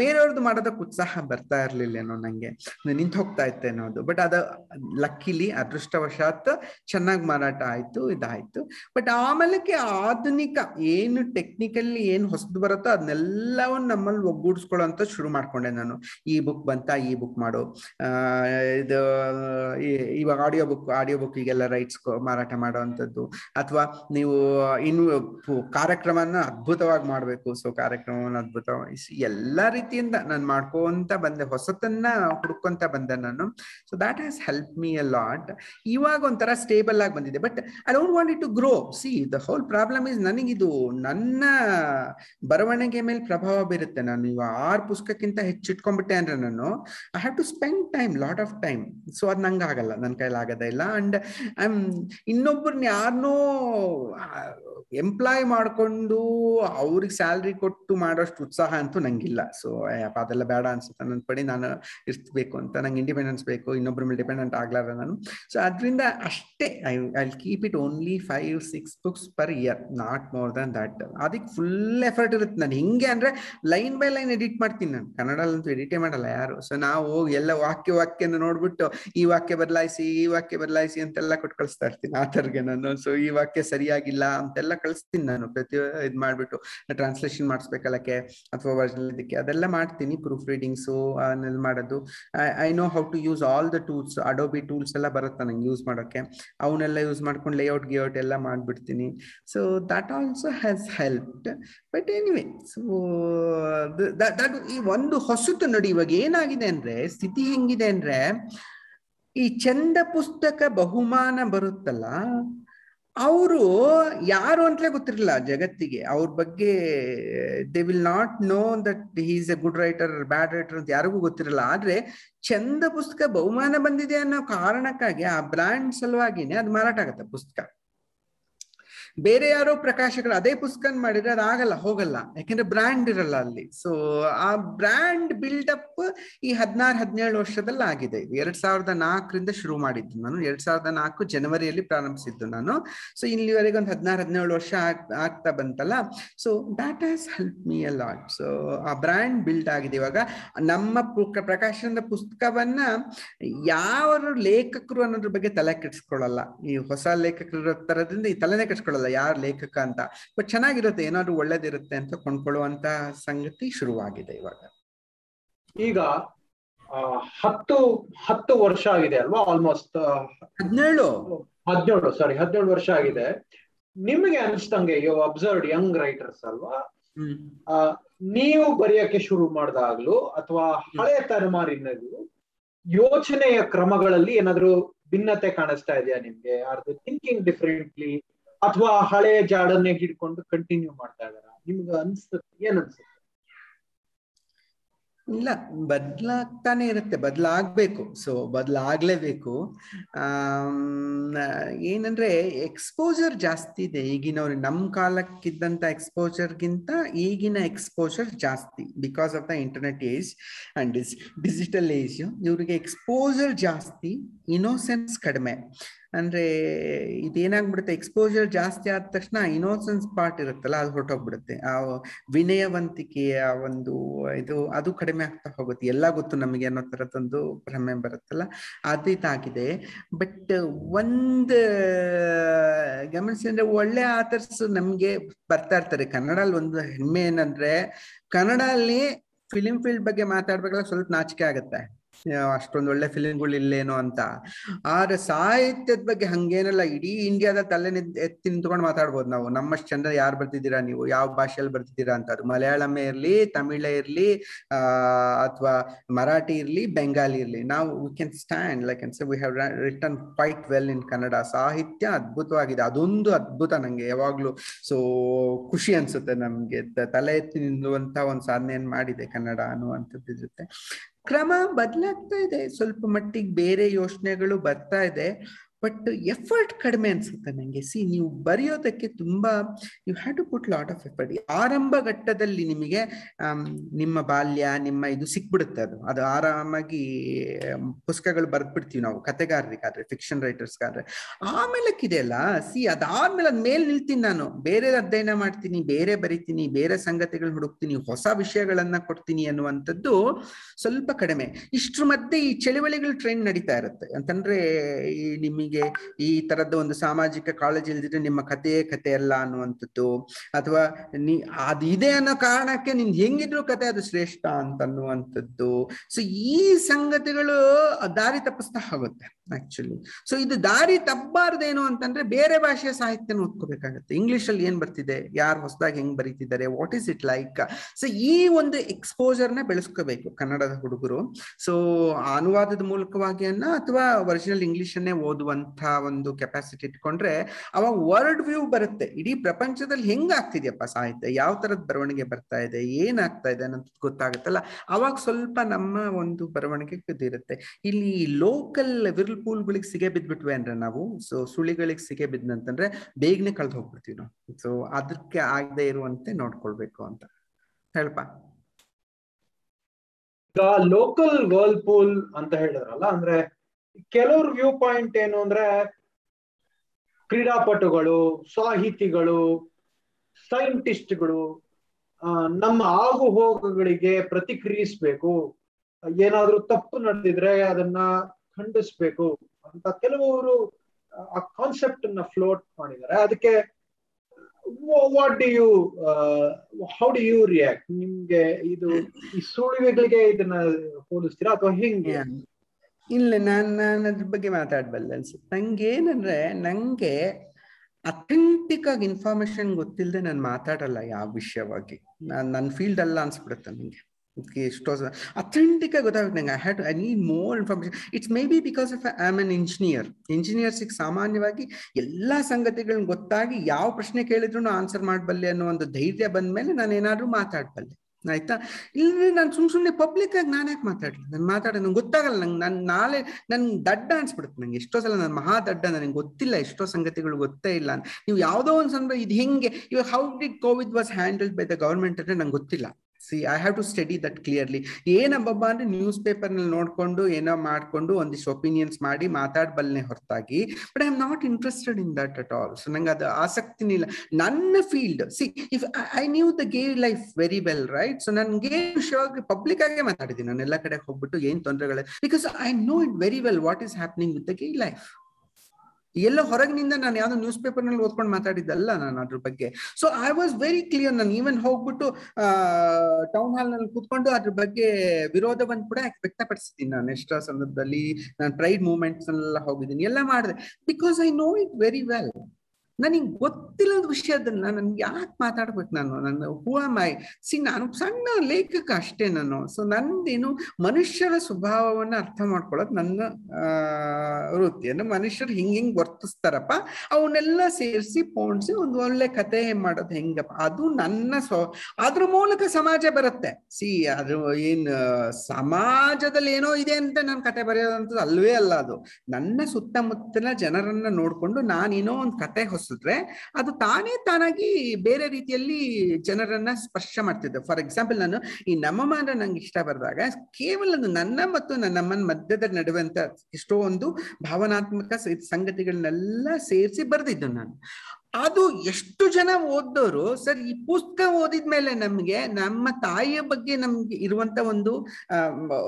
ಬೇರೆಯವ್ರದ್ದು ಮಾಡೋದಕ್ಕೆ ಉತ್ಸಾಹ ಬರ್ತಾ ಇರ್ಲಿಲ್ಲೇನೋ ನಂಗೆ. ನಿಂತು ಹೋಗ್ತಾ ಇತ್ತೇನೋ ಅದು. ಬಟ್ ಅದ ಲಕ್ಕಿಲಿ ಅದೃಷ್ಟವಶಾತ್ ಚೆನ್ನಾಗಿ ಮಾರಾಟ ಆಯ್ತು, ಇದಾಯ್ತು. ಬಟ್ ಆಮೇಲೆ ಆಧುನಿಕ ಏನು ಟೆಕ್ನಿಕಲಿ ಏನು ಹೊಸದು ಬರುತ್ತೋ ಅದನ್ನೆಲ್ಲವನ್ನ ನಮ್ಮಲ್ಲಿ ಒಗ್ಗೂಡಿಸ್ಕೊಳ್ಳೋಂತ ಶುರು ಮಾಡ್ಕೊಂಡೆ ನಾನು. ಈ ಬುಕ್ ಬಂತ ಈ ಬುಕ್ ಮಾಡು ಇದು ಇವಾಗ ಆಡಿಯೋ ಬುಕ್ ಆಡಿಯೋ ಬುಕ್ ಈಗೆಲ್ಲ ರೈಟ್ಸ್ ಮಾರಾಟ ಮಾಡೋ ಅಥವಾ ನೀವು ಇನ್ನು ಕಾರ್ಯಕ್ರಮನ ಅದ್ಭುತವಾಗಿ ಮಾಡಬೇಕು. ಸೊ ಕಾರ್ಯಕ್ರಮವನ್ನು ಅದ್ಭುತವಾಗಿ ಎಲ್ಲಾ ರೀತಿಯಿಂದ ನಾನು ಮಾಡ್ಕೊಂತ ಬಂದೆ. ಹೊಸತನ್ನ ಹುಡ್ಕೊಂತ ಬಂದೆ ನಾನು. So that has help me a lot ಇವಾಗ ಒಂಥರ ಸ್ಟೇಬಲ್ ಆಗಿ ಬಂದಿದೆ. But I don't want it to grow see the whole problem is ನನಗಿದು ನನ್ನ ಬರವಣಿಗೆ ಮೇಲೆ ಪ್ರಭಾವ ಬೀರುತ್ತೆ. ನಾನು ಇವ ಆರು ಪುಸ್ತಕಕ್ಕಿಂತ ಹೆಚ್ಚಿಟ್ಕೊಂಡ್ಬಿಟ್ಟೆ ಅಂದ್ರೆ ನಾನು I have to spend time lot of time so ಅದು ನಂಗೆ ಆಗಲ್ಲ. ನನ್ನ ಕೈಲಿ ಆಗೋದೇ ಇಲ್ಲ. ಅಂಡ್ ಐ ಆಮ್ ಇನ್ನೊಬ್ಬರನ್ನ ಯಾರನ್ನೋ ಎಂಪ್ಲಾಯ್ ಮಾಡ್ಕೊಂಡು ಅವ್ರಿಗೆ ಸ್ಯಾಲ್ರಿ ಕೊಟ್ಟು ಮಾಡೋಷ್ಟು ಉತ್ಸಾಹ ಅಂತೂ ನಂಗಿಲ್ಲ. ಸೊ ಅದೆಲ್ಲ ಬೇಡ ಅನ್ಸುತ್ತೆ. ನನ್ನ ಪಡಿ ನಾನು ಇರ್ಬೇಕು ಅಂತ. ನಂಗೆ ಇಂಡಿಪೆಂಡೆನ್ಸ್ ಬೇಕು. ಇನ್ನೊಬ್ಬರ ಮೇಲೆ ಡಿಪೆಂಡೆಂಟ್ ಆಗ್ಲಾರ ನಾನು. ಸೊ ಅದರಿಂದ ಅಷ್ಟೇ, I I keep it only five six books per year not more than that ಅದಕ್ಕೆ ಫುಲ್ ಎಫರ್ಟ್ ಇರುತ್ತೆ. ನಾನು ಹಿಂಗೆ ಅಂದ್ರೆ ಲೈನ್ ಬೈ ಲೈನ್ ಎಡಿಟ್ ಮಾಡ್ತೀನಿ ನಾನು. ಕನ್ನಡಲ್ಲಂತೂ ಎಡಿಟೇ ಮಾಡಲ್ಲ ಯಾರು. ಸೊ ನಾವು ಹೋಗಿ ಎಲ್ಲ ವಾಕ್ಯ ವಾಕ್ಯನ ನೋಡ್ಬಿಟ್ಟು ಈ ವಾಕ್ಯ ಬದಲಾಯಿಸಿ, ಈ ವಾಕ್ಯ ಬದಲಾಯಿಸಿ ಅಂತೆಲ್ಲ ಕೊಟ್ಟು ಕಳಿಸ್ತಾ ಇರ್ತೀನಿ. ಆ ಥರಗೆ ಸೊ ಈ ವಾಕ್ಯ ಸರಿಯಾಗಿಲ್ಲ ಅಂತೆಲ್ಲ ಕಳಿಸ್ತೀನಿ ನಾನು. ಪ್ರತಿ ಇದ್ ಮಾಡ್ಬಿಟ್ಟು ಟ್ರಾನ್ಸ್ಲೇಷನ್ ಮಾಡಿಸ್ಬೇಕಲ್ಲಕ್ಕೆ ಅಥವಾ ವರ್ಜನ್ ಇದಕ್ಕೆ ಅದೆಲ್ಲ ಮಾಡ್ತೀನಿ ಪ್ರೂಫ್ ರೀಡಿಂಗ್ಸು ಅದನ್ನೆಲ್ಲ ಮಾಡೋದು. I know how to use all the tools Adobe tools ಎಲ್ಲ ಬರುತ್ತೆ ನಂಗೆ ಯೂಸ್ ಮಾಡೋಕ್ಕೆ. ಅವನ್ನೆಲ್ಲ ಯೂಸ್ ಮಾಡ್ಕೊಂಡು ಲೇಔಟ್ ಗಿಔಟ್ ಎಲ್ಲ ಮಾಡ್ಬಿಡ್ತೀನಿ. So that also has helped but anyway so that ಈ ಒಂದು ಹೊಸತು ನೋಡಿ ಇವಾಗ ಏನಾಗಿದೆ ಅಂದ್ರೆ, ಸ್ಥಿತಿ ಹೆಂಗಿದೆ ಅಂದ್ರೆ, ಈ ಚಂದ ಪುಸ್ತಕ ಬಹುಮಾನ ಬರುತ್ತಲ್ಲ ಅವರು ಯಾರು ಅಂತಲೇ ಗೊತ್ತಿರಲಿಲ್ಲ ಜಗತ್ತಿಗೆ. ಅವ್ರ ಬಗ್ಗೆ they will not know that is a good writer bad writer ಅಂತ ಯಾರಿಗೂ ಗೊತ್ತಿರಲ್ಲ ಆದ್ರೆ ಚಂದ ಪುಸ್ತಕ ಬಹುಮಾನ ಬಂದಿದೆ ಅನ್ನೋ ಕಾರಣಕ್ಕಾಗಿ ಆ ಬ್ರ್ಯಾಂಡ್ ಸಲುವಾಗಿನೇ ಅದು ಮಾರಾಟ ಆಗತ್ತೆ ಪುಸ್ತಕ. ಬೇರೆ ಯಾರೋ ಪ್ರಕಾಶಕರು ಅದೇ ಪುಸ್ತಕ ಮಾಡಿದ್ರೆ ಅದಾಗಲ್ಲ ಹೋಗಲ್ಲ. ಯಾಕೆಂದ್ರೆ ಬ್ರ್ಯಾಂಡ್ ಇರಲ್ಲ ಅಲ್ಲಿ. ಸೊ ಆ ಬ್ರ್ಯಾಂಡ್ ಅಪ್ ಈ ಹದಿನಾರು, ಹದಿನೇಳು ವರ್ಷದಲ್ಲಿ ಆಗಿದೆ ಎರಡ್ ಸಾವಿರದ ನಾಲ್ಕರಿಂದ ಶುರು ಮಾಡಿದ್ದು ನಾನು. ಎರಡ್ ಸಾವಿರದ ನಾಲ್ಕು ಜನವರಿಯಲ್ಲಿ ಪ್ರಾರಂಭಿಸಿದ್ದು ನಾನು. ಸೊ ಇಲ್ಲಿವರೆಗೆ ಒಂದು ಹದಿನಾರು, ಹದಿನೇಳು ವರ್ಷ ಆಗ್- ಆಗ್ತಾ ಬಂತಲ್ಲ. So that has help me a lot so ಆ ಬ್ರ್ಯಾಂಡ್ ಬಿಲ್ಡ್ ಆಗಿದೆ ಇವಾಗ. ನಮ್ಮ ಪ್ರಕಾಶನದ ಪುಸ್ತಕವನ್ನ ಯಾವ ಲೇಖಕರು ಅನ್ನೋದ್ರ ಬಗ್ಗೆ ತಲೆ ಕೆಡಿಸ್ಕೊಳ್ಳಲ್ಲ. ಈ ಹೊಸ ಲೇಖಕರ ತರದಿಂದ ಈ ತಲೆನೇ ಕೆಡಿಸ್ಕೊಳ್ಳಲ್ಲ. ಯಾರು ಲೇಖಕ ಅಂತ. ಬಟ್ ಚೆನ್ನಾಗಿರುತ್ತೆ ಏನಾದ್ರು ಒಳ್ಳೇದಿರುತ್ತೆ ಅಂತ ಕೊಂಡ್ಕೊಳ್ಳುವಂತ ಸಂಗತಿ ಶುರುವಾಗಿದೆ ಇವಾಗ. ಈಗ ಹತ್ತು ಹತ್ತು ವರ್ಷ ಆಗಿದೆ ಅಲ್ವಾ ಆಲ್ಮೋಸ್ಟ್ ಹದಿನೇಳು. ಹದಿನೇಳು ಸಾರಿ ಹದಿನೇಳು ವರ್ಷ ಆಗಿದೆ. ನಿಮಗೆ ಅನಿಸ್ತಂಗೆ ಯು ಅಬ್ಸರ್ವ್ಡ್ ಯಂಗ್ ರೈಟರ್ಸ್ ಅಲ್ವಾ? ಆ, ನೀವು ಬರೆಯಕ್ಕೆ ಶುರು ಮಾಡಿದಾಗ್ಲೂ ಅಥವಾ ಹಳೆಯ ತಲೆಮಾರಿನಲ್ಲೂ ಯೋಚನೆಯ ಕ್ರಮಗಳಲ್ಲಿ ಏನಾದ್ರೂ ಭಿನ್ನತೆ ಕಾಣಿಸ್ತಾ ಇದೆಯಾ ನಿಮ್ಗೆ? ಆರ್ ಥಿಂಕಿಂಗ್ ಡಿಫ್ರೆಂಟ್ಲಿ ಅಥವಾ ಹಳೆ ಜಾಡನ್ನೇ ಹಿಡ್ಕೊಂಡು ಕಂಟಿನ್ಯೂ ಮಾಡ್ತಾ ಇದಾರ ನಿಮ್ಗೆ ಅನ್ಸುತ್ತೆ, ಏನ್ ಅನ್ಸುತ್ತೆ? ಇಲ್ಲ, ಬದ್ಲಾಗ್ತಾನೆ ಇರುತ್ತೆ, ಬದಲಾಗ್ಬೇಕು ಸೊ ಬದಲಾಗ್ಲೇಬೇಕು. ಆ ಏನಂದ್ರೆ ಎಕ್ಸ್ಪೋಜರ್ ಜಾಸ್ತಿ ಇದೆ ಈಗಿನವ್ರು ನಮ್ಮ ಕಾಲಕ್ಕಿದ್ದಂತ ಎಕ್ಸ್ಪೋಜರ್ಗಿಂತ ಈಗಿನ ಎಕ್ಸ್ಪೋಜರ್ ಜಾಸ್ತಿ because of the internet age and digital age ಇವ್ರಿಗೆ ಎಕ್ಸ್ಪೋಜರ್ ಜಾಸ್ತಿ ಇನೋಸೆನ್ಸ್ ಕಡಿಮೆ. ಅಂದ್ರೆ ಇದೇನಾಗ್ಬಿಡುತ್ತೆ ಎಕ್ಸ್ಪೋಜರ್ ಜಾಸ್ತಿ ಆದ ತಕ್ಷಣ ಇನೋಸೆನ್ಸ್ ಪಾರ್ಟ್ ಇರುತ್ತಲ್ಲ, ಅದು ಹೊರಟೋಗ್ಬಿಡುತ್ತೆ. ಆ ವಿನಯವಂತಿಕೆ ಆ ಒಂದು ಇದು ಅದು ಕಡಿಮೆ ಆಗ್ತಾ ಹೋಗುತ್ತೆ. ಎಲ್ಲ ಗೊತ್ತು ನಮಗೆ ಅನ್ನೋ ತರದೊಂದು ಭ್ರಮೆ ಬರುತ್ತಲ್ಲ, ಅದು ಇದಾಗಿದೆ. ಬಟ್ ಒಂದ್, ಗಮನಿಸಿ ಅಂದ್ರೆ ಒಳ್ಳೆ ಆಥರ್ಸ್ ನಮ್ಗೆ ಬರ್ತಾ ಇರ್ತಾರೆ. ಕನ್ನಡಲ್ಲಿ ಒಂದು ಹೆಮ್ಮೆ ಏನಂದ್ರೆ ಕನ್ನಡ ಅಲ್ಲಿ ಫಿಲಿಂ ಫೀಲ್ಡ್ ಬಗ್ಗೆ ಮಾತಾಡ್ಬೇಕಾದ್ರೆ ಸ್ವಲ್ಪ ನಾಚಿಕೆ ಆಗುತ್ತೆ. ಅಷ್ಟೊಂದು ಒಳ್ಳೆ ಫಿಲಿಮ್ಗಳು ಇಲ್ಲೇನೋ ಅಂತ. ಆದ್ರೆ ಸಾಹಿತ್ಯದ ಬಗ್ಗೆ ಹಂಗೇನಲ್ಲ, ಇಡೀ ಇಂಡಿಯಾದ ತಲೆ ಎತ್ತಿ ನಿಂತ್ಕೊಂಡು ಮಾತಾಡ್ಬೋದು ನಾವು. ನಮ್ಮಷ್ಟು ಚಂದ ಯಾರು ಬರ್ತಿದ್ದೀರಾ ನೀವು? ಯಾವ ಭಾಷೆಯಲ್ಲಿ ಬರ್ತಿದ್ದೀರಾ ಅಂತ ಅದು ಮಲಯಾಳಮೇ ಇರ್ಲಿ, ತಮಿಳೇ ಇರ್ಲಿ, ಆ, ಅಥವಾ ಮರಾಠಿ ಇರ್ಲಿ, ಬೆಂಗಾಲಿ ಇರ್ಲಿ. ನಾವು we can stand like once we have return quite well in Kannada ಸಾಹಿತ್ಯ ಅದ್ಭುತವಾಗಿದೆ. ಅದೊಂದು ಅದ್ಭುತ ನಂಗೆ. ಯಾವಾಗ್ಲೂ ಸೊ ಖುಷಿ ಅನ್ಸುತ್ತೆ ನಮ್ಗೆ. ತಲೆ ಎತ್ತಿ ನಿಲ್ಲುವಂತ ಒಂದು ಸಾಧನೆಯನ್ನು ಮಾಡಿದೆ ಕನ್ನಡ ಅನ್ನುವಂಥದ್ದು ಇರುತ್ತೆ ಕ್ರಮ ಬದಲಾಗ್ತಾ ಇದೆ. ಸ್ವಲ್ಪ ಮಟ್ಟಿಗೆ ಬೇರೆ ಯೋಚನೆಗಳು ಬರ್ತಾ ಇದೆ. ಬಟ್ ಎಫರ್ಟ್ ಕಡಿಮೆ ಅನ್ಸುತ್ತೆ ನನಗೆ ಸಿ ನೀವು ಬರೆಯೋದಕ್ಕೆ ತುಂಬಾ you have to put lot of effort ಆರಂಭ ಘಟ್ಟದಲ್ಲಿ ನಿಮಗೆ ಆಮ್, ನಿಮ್ಮ ಬಾಲ್ಯ ನಿಮ್ಮ ಇದು ಸಿಕ್ಬಿಡುತ್ತೆ ಅದು. ಅದು ಆರಾಮಾಗಿ ಆಮ್, ಪುಸ್ತಕಗಳು ಬರೆದ್ಬಿಡ್ತೀವಿ ನಾವು. ಕತೆಗಾರರಿಗಾದ್ರೆ ಫಿಕ್ಷನ್ ರೈಟರ್ಸ್ಗಾದ್ರೆ ಆಮೇಲಕ್ಕಿದೆಯಲ್ಲ ಸಿ ಅದಾದ್ಮೇಲೆ ಅದ್ ಮೇಲೆ ನಿಲ್ತೀನಿ ನಾನು. ಬೇರೆ ಅಧ್ಯಯನ ಮಾಡ್ತೀನಿ ಬೇರೆ ಬರಿತೀನಿ ಬೇರೆ ಸಂಗತಿಗಳನ್ನ ಹುಡುಕ್ತೀನಿ ಹೊಸ ವಿಷಯಗಳನ್ನ ಕೊಡ್ತೀನಿ ಅನ್ನುವಂಥದ್ದು ಸ್ವಲ್ಪ ಕಡಿಮೆ. ಇಷ್ಟ್ರ ಮಧ್ಯೆ ಈ ಚಳುವಳಿಗಳು ಟ್ರೆಂಡ್ ನಡೀತಾ ಇರುತ್ತೆ. ಅಂತಂದ್ರೆ ಈ ನಿಮಗೆ ಈ ತರದ ಒಂದು ಸಾಮಾಜಿಕ ಕಾಳಜಿ ಇಲ್ದಿದ್ರೆ ನಿಮ್ಮ ಕಥೆಯೇ ಕತೆ ಅಲ್ಲ ಅನ್ನುವಂಥದ್ದು. ಅಥವಾ ನೀ ಅದು ಇದೆ ಅನ್ನೋ ಕಾರಣಕ್ಕೆ ನಿನ್ ಹೆಂಗಿದ್ರು ಕತೆ ಅದು ಶ್ರೇಷ್ಠ ಅಂತ ಅನ್ನುವಂಥದ್ದು. ಸೊ ಈ ಸಂಗತಿಗಳು ದಾರಿ ತಪ್ಪಿಸ್ತಾ ಹೋಗುತ್ತೆ ಆಕ್ಚುಲಿ ಸೊ ಇದು ದಾರಿ ತಪ್ಪಬಾರ್ದೇನು ಅಂತಂದ್ರೆ ಬೇರೆ ಭಾಷೆಯ ಸಾಹಿತ್ಯನ ಓದ್ಕೋಬೇಕಾಗತ್ತೆ ಇಂಗ್ಲಿಷ್ ಅಲ್ಲಿ ಏನ್ ಬರ್ತಿದೆ? ಯಾರು ಹೊಸದಾಗಿ ಹೆಂಗ್ ಬರೀತಿದ್ದಾರೆ? What is it like so ಈ ಒಂದು ಎಕ್ಸ್ಪೋಜರ್ನ ಬೆಳೆಸ್ಕೋಬೇಕು ಕನ್ನಡದ ಹುಡುಗರು. ಸೊ ಅನುವಾದದ ಮೂಲಕವಾಗಿ ಅನ್ನ ಅಥವಾ ಒರಿಜಿನಲ್ ಇಂಗ್ಲಿಷ್ ಅನ್ನೇ ಓದುವಂತ ಒಂದು ಕೆಪಾಸಿಟಿ ಇಟ್ಕೊಂಡ್ರೆ ಅವಾಗ ವರ್ಲ್ಡ್ ವ್ಯೂ ಬರುತ್ತೆ. ಇಡೀ ಪ್ರಪಂಚದಲ್ಲಿ ಹೆಂಗ್ ಆಗ್ತಿದ್ಯಪ್ಪ ಸಾಹಿತ್ಯ? ಯಾವ ತರದ ಬರವಣಿಗೆ ಬರ್ತಾ ಇದೆ? ಏನಾಗ್ತಾ ಇದೆ ಅನ್ನೋದು ಗೊತ್ತಾಗುತ್ತಲ್ಲ? ಅವಾಗ ಸ್ವಲ್ಪ ನಮ್ಮ ಒಂದು ಬರವಣಿಗೆ ಇರುತ್ತೆ ಇಲ್ಲಿ ಲೋಕಲ್ ವಿರ್ಲ್ಪೂಲ್ಗಳಿಗೆ ಸಿಗೆ ಬಿದ್ಬಿಟ್ವಿ ಅಂದ್ರೆ ನಾವು ಸೊ ಸುಳಿಗಳಿಗೆ ಸಿಗೆ ಬಿದ್ದಂತಂದ್ರೆ ಬೇಗನೆ ಕಳೆದು ಹೋಗ್ಬಿಡ್ತೀವಿ ನಾವು. ಸೊ ಅದಕ್ಕೆ ಆಗದೆ ಇರುವಂತೆ ನೋಡ್ಕೊಳ್ಬೇಕು ಅಂತ. ಹೇಳಪ್ಪ. ಲೋಕಲ್ ವರ್ಲ್ಪೂಲ್ ಅಂತ ಹೇಳಿದ್ರಲ್ಲ, ಅಂದ್ರೆ ಕೆಲವ್ರ ವ್ಯೂ ಪಾಯಿಂಟ್ ಏನು ಅಂದ್ರೆ ಕ್ರೀಡಾಪಟುಗಳು, ಸಾಹಿತಿಗಳು ಸೈಂಟಿಸ್ಟ್ಗಳು ನಮ್ಮ ಆಗು ಹೋಗುಗಳಿಗೆ ಪ್ರತಿಕ್ರಿಯಿಸ್ಬೇಕು. ಏನಾದ್ರೂ ತಪ್ಪು ನಡೆದಿದ್ರೆ ಅದನ್ನ ಖಂಡಿಸ್ಬೇಕು ಅಂತ ಕೆಲವರು, ಆ ಕಾನ್ಸೆಪ್ಟ್ ಅನ್ನ ಫ್ಲೋಟ್ ಮಾಡಿದ್ದಾರೆ. ಅದಕ್ಕೆ what do you how do you react ನಿಮ್ಗೆ ಇದು ಈ ಸುಳಿವೆಗಳಿಗೆ ಇದನ್ನ ಹೋಲಿಸ್ತೀರಾ ಅಥವಾ ಹೆಂಗೆ? ಇಲ್ಲ, ನಾನು ನಾನು ಅದ್ರ ಬಗ್ಗೆ ಮಾತಾಡ್ಬಲ್ಲ ಅನ್ಸುತ್ತೆ. ನಂಗೆ ಏನಂದ್ರೆ ನಂಗೆ ಅಥೆಂಟಿಕ್ ಆಗಿ ಇನ್ಫಾರ್ಮೇಶನ್ ಗೊತ್ತಿಲ್ಲದೆ ನಾನು ಮಾತಾಡಲ್ಲ ಯಾವ ವಿಷಯವಾಗಿ. ನಾನು ನನ್ನ ಫೀಲ್ಡ್ ಅಲ್ಲ ಅನ್ಸ್ಬಿಡುತ್ತೆ ನನಗೆ ಎಷ್ಟೋ ಅಥೆಂಟಿಕ್ ಆಗಿ ಗೊತ್ತಾಗುತ್ತೆ ನಂಗೆ. I had I need more information it's maybe because of I am an engineer ಇಂಜಿನಿಯರ್ಸಿಗೆ ಸಾಮಾನ್ಯವಾಗಿ ಎಲ್ಲ ಸಂಗತಿಗಳನ್ನ ಗೊತ್ತಾಗಿ ಯಾವ ಪ್ರಶ್ನೆ ಕೇಳಿದ್ರು ಆನ್ಸರ್ ಮಾಡಬಲ್ಲೆ ಅನ್ನೋ ಒಂದು ಧೈರ್ಯ ಬಂದ ಮೇಲೆ ನಾನು ಏನಾದರೂ ಮಾತಾಡ್ಬಲ್ಲೆ. ಆಯ್ತಾ? ಇಲ್ಲಿ ನಾನು ಸುಮ್ ಸುಮ್ನೆ ಪಬ್ಲಿಕ್ ಆಗಿ ನಾನು ಯಾಕೆ ಮಾತಾಡ್ಲಿ? ನಾನು ಮಾತಾಡೋ ನಂಗೆ ಗೊತ್ತಾಗಲ್ಲ. ನಂಗೆ ನನ್ ನಾಳೆ ನನ್ ದಡ್ಡ ಅನ್ಸ್ಬಿಡುತ್ತೆ ನಂಗೆ. ಎಷ್ಟೋ ಸಲ ನಾನು ಮಹಾ ದಡ್ಡ ನನಗೆ ಗೊತ್ತಿಲ್ಲ. ಎಷ್ಟೋ ಸಂಗತಿಗಳು ಗೊತ್ತೇ ಇಲ್ಲ. ನೀವು ಯಾವುದೋ ಒಂದು ಸಂದರ್ಭ ಇದು ಹೆಂಗೆ? ಇವಾಗ how did covid was handled by the government ಅಂದ್ರೆ ನಂಗೆ ಗೊತ್ತಿಲ್ಲ. See I have to study that clearly ಏನಬ್ಬಬ್ಬ ಅಂದ್ರೆ ನ್ಯೂಸ್ ಪೇಪರ್ನಲ್ಲಿ ನೋಡ್ಕೊಂಡು, ಏನೋ ಮಾಡ್ಕೊಂಡು, ಒಂದಿಷ್ಟು ಒಪಿನಿಯನ್ಸ್ ಮಾಡಿ ಮಾತಾಡ್ಬಲ್ನೆ ಹೊರತಾಗಿ. But I am not interested in that at all so ನಂಗೆ ಅದು ಆಸಕ್ತಿನೇ ಇಲ್ಲ. ನನ್ನ field see if I knew the gay life very well right so ನನ್ಗೆ ವಿಷಯವಾಗಿ ಪಬ್ಲಿಕ್ ಆಗೇ ಮಾತಾಡಿದ್ದೀನಿ. ನಾನು ಎಲ್ಲ ಕಡೆ ಹೋಗ್ಬಿಟ್ಟು ಏನ್ ತೊಂದರೆಗಳು. Because I know it very well what is happening with the gay life ಎಲ್ಲ ಹೊರಗಿನಿಂದ ನಾನು ಯಾವ್ದೋ ನ್ಯೂಸ್ ಪೇಪರ್ನಲ್ಲಿ ಓದ್ಕೊಂಡು ಮಾತಾಡಿದ್ದಲ್ಲ ನಾನು ಅದ್ರ ಬಗ್ಗೆ. So I was very clear ನಾನು ಈವನ್ ಹೋಗ್ಬಿಟ್ಟು ಟೌನ್ ಹಾಲ್ನಲ್ಲಿ ಕೂತ್ಕೊಂಡು ಅದ್ರ ಬಗ್ಗೆ ವಿರೋಧವನ್ನು ಕೂಡ ವ್ಯಕ್ತಪಡಿಸಿದ್ದೀನಿ ನಾನು. ಎಷ್ಟೋ ಸಂದರ್ಭದಲ್ಲಿ ನಾನು ಪ್ರೈಡ್ ಮೂವ್ಮೆಂಟ್ಸ್ ಎಲ್ಲ ಹೋಗಿದ್ದೀನಿ. ಎಲ್ಲ ಮಾಡಿದೆ. Because I know it very well ನನಗೆ ಗೊತ್ತಿಲ್ಲದ ವಿಷಯದನ್ನ ನನ್ಗೆ ಯಾಕೆ ಮಾತಾಡ್ಬೇಕು ನಾನು? ನನ್ನ ಹೂವಾಮಾಯಿ ಸಿ ನಾನು ಸಣ್ಣ ಲೇಖಕ ಅಷ್ಟೇ ನಾನು. ಸೊ ನಂದೇನು ಮನುಷ್ಯರ ಸ್ವಭಾವವನ್ನ ಅರ್ಥ ಮಾಡ್ಕೊಳ್ಳೋದು ನನ್ನ, ಆ ಅಂದ್ರೆ ಮನುಷ್ಯರು ಹಿಂಗೆ ಹಿಂಗ್ ವರ್ತಿಸ್ತಾರಪ್ಪ. ಅವನ್ನೆಲ್ಲ ಸೇರಿಸಿ ಪೋಣಿಸಿ ಒಂದು ಒಳ್ಳೆ ಕತೆ ಮಾಡೋದು ಹೆಂಗಪ್ಪ? ಅದು ನನ್ನ ಸ್ವ, ಅದ್ರ ಮೂಲಕ ಸಮಾಜ ಬರುತ್ತೆ. ಸಿ ಅದು ಏನ್, ಸಮಾಜದಲ್ಲಿ ಏನೋ ಇದೆ ಅಂತ ನಾನು ಕತೆ ಬರೆಯೋದಂತದ್ದು ಅಲ್ವೇ ಅಲ್ಲ ಅದು. ನನ್ನ ಸುತ್ತಮುತ್ತಲ ಜನರನ್ನ ನೋಡ್ಕೊಂಡು ನಾನೇನೋ ಒಂದು ಕತೆ ಹೊಸಿದ್ರೆ ಅದು ತಾನೇ ತಾನಾಗಿ ಬೇರೆ ರೀತಿಯಲ್ಲಿ ಜನರನ್ನ ಸ್ಪರ್ಶ ಮಾಡ್ತಿದ್ದೆ ಫಾರ್ ಎಕ್ಸಾಂಪಲ್ ನಾನು ಈ ನಮ್ಮಮ್ಮ ಅಂದ್ರೆ ನಂಗೆ ಇಷ್ಟ ಬರೆದಾಗ ಕೇವಲ ನನ್ನ ಮತ್ತು ನನ್ನಮ್ಮನ ಮಧ್ಯದ ನಡುವಂತ ಎಷ್ಟೋ ಒಂದು ಭಾವನಾತ್ಮಕ ಸಂಗತಿಗಳನ್ನೆಲ್ಲ ಸೇರಿಸಿ ಬರೆದಿದ್ದು ನಾನು. ಅದು ಎಷ್ಟು ಜನ ಓದೋರು ಸರ್, ಈ ಪುಸ್ತಕ ಓದಿದ್ಮೇಲೆ ನಮ್ಗೆ ನಮ್ಮ ತಾಯಿಯ ಬಗ್ಗೆ ನಮ್ಗೆ ಇರುವಂತ ಒಂದು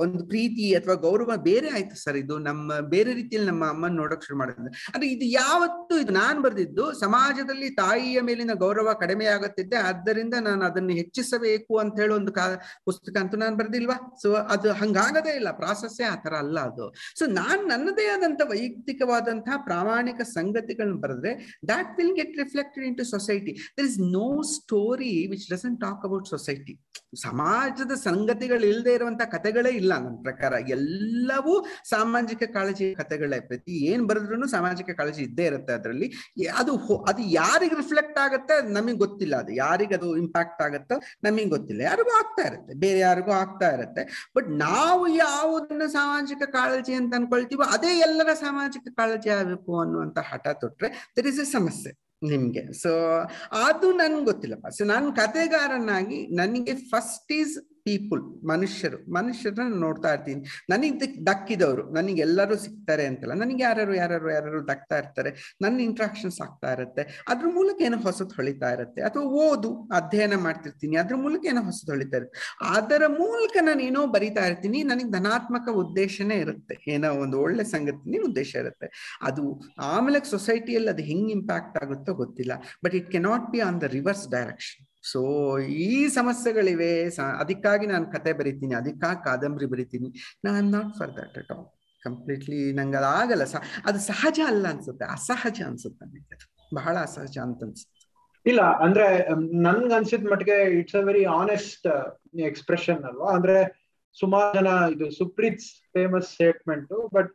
ಒಂದು ಪ್ರೀತಿ ಅಥವಾ ಗೌರವ ಬೇರೆ ಆಯ್ತು ಸರ್. ಇದು ನಮ್ಮ, ಬೇರೆ ರೀತಿಯಲ್ಲಿ ನಮ್ಮ ಅಮ್ಮನ ನೋಡಕ್ ಶುರು ಮಾಡಿದ್ರೆ. ಅಂದ್ರೆ ಇದು ಯಾವತ್ತು ಇದು ನಾನ್ ಬರ್ದಿದ್ದು ಸಮಾಜದಲ್ಲಿ ತಾಯಿಯ ಮೇಲಿನ ಗೌರವ ಕಡಿಮೆ ಆಗುತ್ತಿದ್ದೆ, ಆದ್ದರಿಂದ ನಾನು ಅದನ್ನು ಹೆಚ್ಚಿಸಬೇಕು ಅಂತ ಹೇಳೋ ಒಂದು ಕಾ, ಪುಸ್ತಕ ಅಂತೂ ನಾನು ಬರ್ದಿಲ್ವಾ? ಸೊ ಅದು ಹಂಗಾಗದೇ ಇಲ್ಲ. ಪ್ರಾಸಸ್ಸೇ ಆ ತರ ಅಲ್ಲ ಅದು. ಸೊ ನಾನ್ ನನ್ನದೇ ಆದಂತ ವೈಯಕ್ತಿಕವಾದಂತಹ ಪ್ರಾಮಾಣಿಕ ಸಂಗತಿಗಳನ್ನ ಬರೆದ್ರೆ that will reflected into society. There is no story which doesn't talk about society. ಸಮಾಜದ ಸಂಗತಿಗಳು ಇಲ್ಲದೆ ಇರುವಂತ ಕಥೆಗಳೇ ಇಲ್ಲ ನನ್ನ ಪ್ರಕಾರ. ಎಲ್ಲವೂ ಸಾಮಾಜಿಕ ಕಾಳಜಿ ಕಥೆಗಳೇ. ಪ್ರತಿ ಏನ್ ಬರೆದ್ರು ಸಾಮಾಜಿಕ ಕಾಳಜಿ ಇದ್ದೇ ಇರುತ್ತೆ ಅದರಲ್ಲಿ. ಅದು ಅದು ಯಾರಿಗೆ ರಿಫ್ಲೆಕ್ಟ್ ಆಗುತ್ತೆ ನಮಗೆ ಗೊತ್ತಿಲ್ಲ. ಅದು ಯಾರಿಗೆ ಅದು ಇಂಪ್ಯಾಕ್ಟ್ ಆಗುತ್ತೋ ನಮಗೆ ಗೊತ್ತಿಲ್ಲ. ಯಾರಿಗೂ ಆಗ್ತಾ ಇರುತ್ತೆ. ಬೇರೆ ಯಾರಿಗೂ ಆಗ್ತಾ ಇರುತ್ತೆ. ಬಟ್ ನಾವು ಯಾವುದನ್ನ ಸಾಮಾಜಿಕ ಕಾಳಜಿ ಅಂತ ಅನ್ಕೊಳ್ತೀವೋ ಅದೇ ಎಲ್ಲರ ಸಾಮಾಜಿಕ ಕಾಳಜಿ ಆಗಬೇಕು ಅನ್ನುವಂತ ಹಠ ತೊಟ್ರೆ ದರ್ ಇಸ್ ಎ ಸಮಸ್ಯೆ. ನಿಮ್ಗೆ. ಸೊ ಅದು ನನ್ಗೆ ಗೊತ್ತಿಲ್ಲಪ್ಪ. ಸೊ ನಾನು ಕತೆಗಾರನಾಗಿ ನನಗೆ ಫಸ್ಟ್ ಈಸ್ ಪೀಪಲ್ ಮನುಷ್ಯರು, ಮನುಷ್ಯರನ್ನ ನೋಡ್ತಾ ಇರ್ತೀನಿ. ನನಗೆ ದಕ್ಕಿದವರು, ನನಗೆ ಎಲ್ಲರೂ ಸಿಗ್ತಾರೆ ಅಂತಲ್ಲ, ನನಗೆ ಯಾರು ಯಾರು ಯಾರು ದಕ್ತಾ ಇರ್ತಾರೆ, ನನ್ನ ಇಂಟ್ರಾಕ್ಷನ್ಸ್ ಆಗ್ತಾ ಇರುತ್ತೆ. ಅದ್ರ ಮೂಲಕ ಏನೋ ಹೊಸದು ಹೊಳಿತಾ ಇರುತ್ತೆ. ಅಥವಾ ಓದು, ಅಧ್ಯಯನ ಮಾಡ್ತಿರ್ತೀನಿ. ಅದ್ರ ಮೂಲಕ ಏನೋ ಹೊಸದು ಹೊಳಿತಾ ಇರುತ್ತೆ. ಅದರ ಮೂಲಕ ನಾನು ಏನೋ ಬರಿತಾ ಇರ್ತೀನಿ. ನನಗೆ ಧನಾತ್ಮಕ ಉದ್ದೇಶನೇ ಇರುತ್ತೆ. ಏನೋ ಒಂದು ಒಳ್ಳೆ ಸಂಗತಿನೇ ಉದ್ದೇಶ ಇರುತ್ತೆ. ಅದು ಆಮೇಲೆ ಸೊಸೈಟಿಯಲ್ಲಿ ಅದು ಹೆಂಗ್ ಇಂಪ್ಯಾಕ್ಟ್ ಆಗುತ್ತೋ ಗೊತ್ತಿಲ್ಲ. But it cannot be on the reverse direction so ಈ ಸಮಸ್ಯೆಗಳಿವೆ. ಅದಕ್ಕಾಗಿ ನಾನು ಕತೆ ಬರಿತೀನಿ. ಅದಕ್ಕಾಗಿ ಕಾದಂಬರಿ ಬರಿತೀನಿ. ನಾನ್ not for that at all completely ನಂಗೆ ಅದಾಗಲ್ಲ ಅದು ಸಹಜ ಅಲ್ಲ ಅನ್ಸುತ್ತೆ. ಅಸಹಜ ಅನ್ಸುತ್ತೆ ನನಗೆ ಬಹಳ ಅಸಹಜ ಅಂತ ಅನ್ಸುತ್ತೆ. ಇಲ್ಲ, ಅಂದ್ರೆ ನನ್ಗೆ ಅನ್ಸಿದ ಮಟ್ಟಿಗೆ it's a very honest expression ಅಲ್ವಾ? ಅಂದ್ರೆ, ಸುಮಾರು ಜನ ಇದು ಸುಪ್ರೀತ್ ಫೇಮಸ್ ಸ್ಟೇಟ್ಮೆಂಟ್ ಬಟ್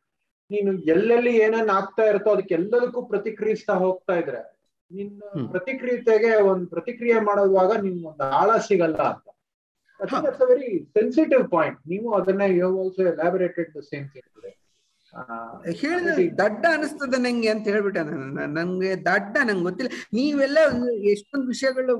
ನೀನು ಎಲ್ಲೆಲ್ಲಿ ಏನೇನ್ ಆಗ್ತಾ ಇರುತ್ತೋ ಅದಕ್ಕೆಲ್ಲದಕ್ಕೂ ಪ್ರತಿಕ್ರಿಯಿಸ್ತಾ ಹೋಗ್ತಾ ಇದ್ರೆ ನಿನ್ನ ಪ್ರತಿಕ್ರಿಯತೆಗೆ ಒಂದ್ ಪ್ರತಿಕ್ರಿಯೆ ಮಾಡುವಾಗ ನಿಮ್ ಒಂದು ಆಳ ಸಿಗಲ್ಲ ಅಂತ. ವೆರಿ ಸೆನ್ಸಿಟಿವ್ ಪಾಯಿಂಟ್ ನೀವು ಅದನ್ನ you also elaborated the same thing ಹೇಳಿದ ದಡ್ಡ ಅನಿಸ್ತದ ನಂಗೆ ಅಂತ ಹೇಳ್ಬಿಟ್ಟ ನಂಗೆ ದಡ್ಡ ನಂಗೆ ಗೊತ್ತಿಲ್ಲ. ನೀವೆಲ್ಲ ಎಷ್ಟೊಂದು ವಿಷಯಗಳು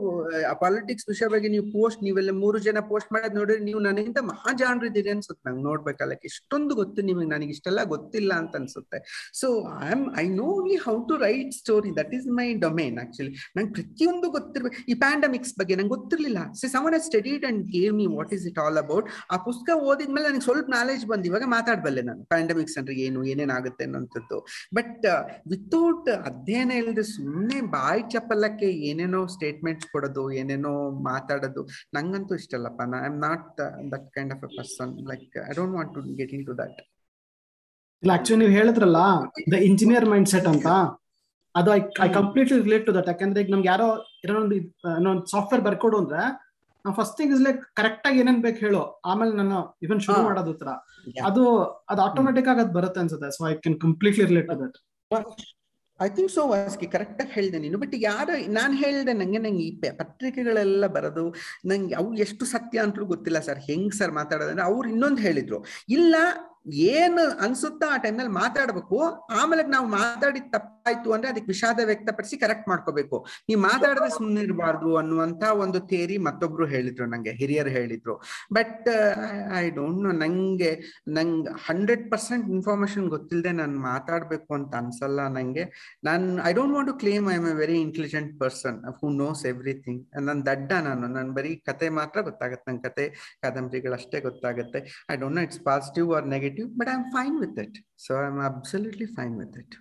ಪಾಲಿಟಿಕ್ಸ್ ವಿಷಯ ಬಗ್ಗೆ ನೀವು ಪೋಸ್ಟ್ ನೀವೆಲ್ಲ ಮೂರು ಜನ ಪೋಸ್ಟ್ ಮಾಡೋದ್ ನೋಡಿದ್ರೆ ನೀವು ನನಗಿಂತ ಮಹಾಜಾನ್ರಿದ್ದೀರಿ ಅನ್ಸುತ್ತೆ ನಂಗೆ ನೋಡ್ಬೇಕಲ್ಲ. ಎಷ್ಟೊಂದು ಗೊತ್ತು ನಿಮಗೆ ನನಗೆ ಇಷ್ಟೆಲ್ಲ ಗೊತ್ತಿಲ್ಲ ಅಂತ ಅನ್ಸುತ್ತೆ. So I am I know only how to write story that is my domain actually ನಂಗೆ ಪ್ರತಿಯೊಂದು ಗೊತ್ತಿರ್ಬೇಕು ಈ ಪ್ಯಾಂಡಮಿಕ್ಸ್ ಬಗ್ಗೆ ನಂಗೆ ಗೊತ್ತಿರ್ಲಿಲ್ಲ. See someone studied and gave me what is it all about ಆ ಪುಸ್ತಕ ಓದಿದ್ಮೇಲೆ ನನಗೆ ಸ್ವಲ್ಪ ನಾಲೆಜ್ ಬಂದು ಇವಾಗ ಮಾತಾಡ್ಬಲ್ಲೆ ನಾನು. ಪ್ಯಾಂಡಮಿಕ್ಸ್ ಅಂದ್ರೆ ಏನು ಏನೇನಾಗುತ್ತೆ ಅನ್ನೋಂಥದ್ದು ಬಟ್ ವಿತೌಟ್ ಅಧ್ಯಯನ ಇಲ್ಲದೆ ಸುಮ್ಮನೆ ಬಾಯಿ ಚಪ್ಪಲಕ್ಕೆ ಏನೇನೋ ಸ್ಟೇಟ್ಮೆಂಟ್ಸ್ ಕೊಡೋದು, ಏನೇನೋ ಮಾತಾಡೋದು, ನಂಗಂತೂ ಇಷ್ಟಲ್ಲಪ್ಪ I am not that kind of a person like I don't want to get into that ಇಲ್ಲ ಆಕ್ಚುಲಿ ನೀವು ಹೇಳಿದ್ರಲ್ಲ ದ ಇಂಜಿನಿಯರ್ ಮೈಂಡ್ ಸೆಟ್ ಅಂತ. ಅದು I completely relate to that ಯಾಕಂದ್ರೆ ಈಗ ನಮ್ಗೆ ಯಾರೋ ಒಂದು ಸಾಫ್ಟ್ವೇರ್ ಬರ್ಕೊಡು ಅಂದ್ರೆ first thing is like correct ಆಗಿ ಏನೇನ್ ಬೇಕು ಹೇಳು. ಆಮೇಲೆ ನಾನು ಇವನ್ ಶುರು. ಮಾಡೋದು ತರ Yeah. ಅದು ಅದು ಆಟೋಮೆಟಿಕ್ ಆಗಿ ಅದು ಬರುತ್ತೆ ಅನ್ಸುತ್ತೆ so I can completely relate to that I think so ವಾಸ್ಕಿ correct ಆಗಿ ಹೇಳ್ದೆ ನೀನು. ಬಟ್ ಯಾರು ನಾನು ಹೇಳ್ದೆ ನಂಗೆ ನಂಗೆ ಈ ಪತ್ರಿಕೆಗಳೆಲ್ಲ ಬರೋದು ನಂಗೆ ಅವು ಎಷ್ಟು ಸತ್ಯ ಅಂತಲೂ ಗೊತ್ತಿಲ್ಲ ಸರ್. ಹೆಂಗ್ ಸರ್ ಮಾತಾಡೋದಂದ್ರೆ ಅವ್ರು ಇನ್ನೊಂದು ಹೇಳಿದ್ರು. ಇಲ್ಲ ಏನು ಅನ್ಸುತ್ತಾ ಆ ಟೈಮ್ನಲ್ಲಿ ಮಾತಾಡ್ಬೇಕು. ಆಮೇಲೆ ನಾವು ಮಾತಾಡಿದ ತಪ್ಪಾಯ್ತು ಅಂದ್ರೆ ಅದಕ್ಕೆ ವಿಷಾದ ವ್ಯಕ್ತಪಡಿಸಿ ಕರೆಕ್ಟ್ ಮಾಡ್ಕೋಬೇಕು. ನೀವು ಮಾತಾಡದೆ ಸುಮ್ಮನೆ ಇರಬಾರ್ದು ಅನ್ನುವಂತ ಒಂದು ಥಿಯರಿ ಮತ್ತೊಬ್ರು ಹೇಳಿದ್ರು ನಂಗೆ, ಹಿರಿಯರು ಹೇಳಿದ್ರು. ಬಟ್ ಐ ಡೋಂಟ್ ನೋ ನಂಗೆ ನಂಗೆ ಹಂಡ್ರೆಡ್ ಪರ್ಸೆಂಟ್ ಇನ್ಫಾರ್ಮೇಶನ್ ಗೊತ್ತಿಲ್ಲದೆ ನಾನು ಮಾತಾಡ್ಬೇಕು ಅಂತ ಅನ್ಸಲ್ಲ ನಂಗೆ. ನಾನು I don't want to claim I am a very intelligent person who knows everything ನಾನು ದಡ್ಡ ನಾನು ನಾನು ಬರೀ ಕತೆ ಮಾತ್ರ ಗೊತ್ತಾಗುತ್ತೆ, ನಂಗೆ ಕತೆ ಕಾದಂಬರಿಗಳಷ್ಟೇ ಗೊತ್ತಾಗುತ್ತೆ. I don't know it's positive or negative but I am fine with it so I am absolutely fine with it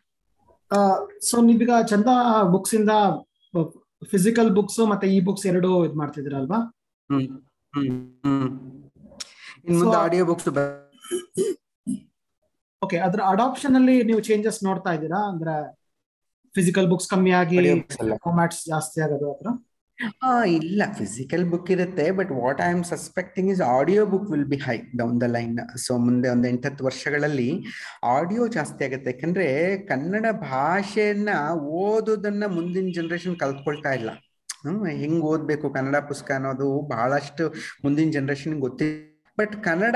so ನೀವೀಗ ಚಂದ ಬುಕ್ಸ್ ಇಂದ ಫಿಸಿಕಲ್ ಬುಕ್ಸ್ ಮತ್ತೆ ಈ ಬುಕ್ಸ್ ಎರಡು ಇದ್ ಮಾಡ್ತಿದ್ರಲ್ವಾ ಆಡಿಯೋ ಬುಕ್ಸ್ ಓಕೆ ಅದ್ರ ಅಡಾಪ್ಷನ್ ಅಲ್ಲಿ ನೀವು ಚೇಂಜಸ್ ನೋಡ್ತಾ ಇದ್ದೀರಾ? ಅಂದ್ರೆ ಫಿಸಿಕಲ್ ಬುಕ್ಸ್ ಕಮ್ಮಿ ಆಗಿ ಫಾರ್ಮ್ಯಾಟ್ಸ್ ಜಾಸ್ತಿ ಆಗೋದು ಆ, ಇಲ್ಲ ಫಿಸಿಕಲ್ ಬುಕ್ ಇರುತ್ತೆ but what I am suspecting is audio book will be high down the line so ಮುಂದೆ ಒಂದು ಎಂಟತ್ತು ವರ್ಷಗಳಲ್ಲಿ ಆಡಿಯೋ ಜಾಸ್ತಿ ಆಗುತ್ತೆ. ಯಾಕಂದ್ರೆ ಕನ್ನಡ ಭಾಷೆಯನ್ನ ಓದೋದನ್ನ ಮುಂದಿನ ಜನರೇಷನ್ ಕಲ್ತ್ಕೊಳ್ತಾ ಇಲ್ಲ. ಹ್ಮ್, ಹೆಂಗ್ ಓದ್ಬೇಕು ಕನ್ನಡ ಪುಸ್ತಕ ಅನ್ನೋದು ಬಹಳಷ್ಟು ಮುಂದಿನ ಜನರೇಷನ್ ಗೊತ್ತಿಲ್ಲ. ಬಟ್ ಕನ್ನಡ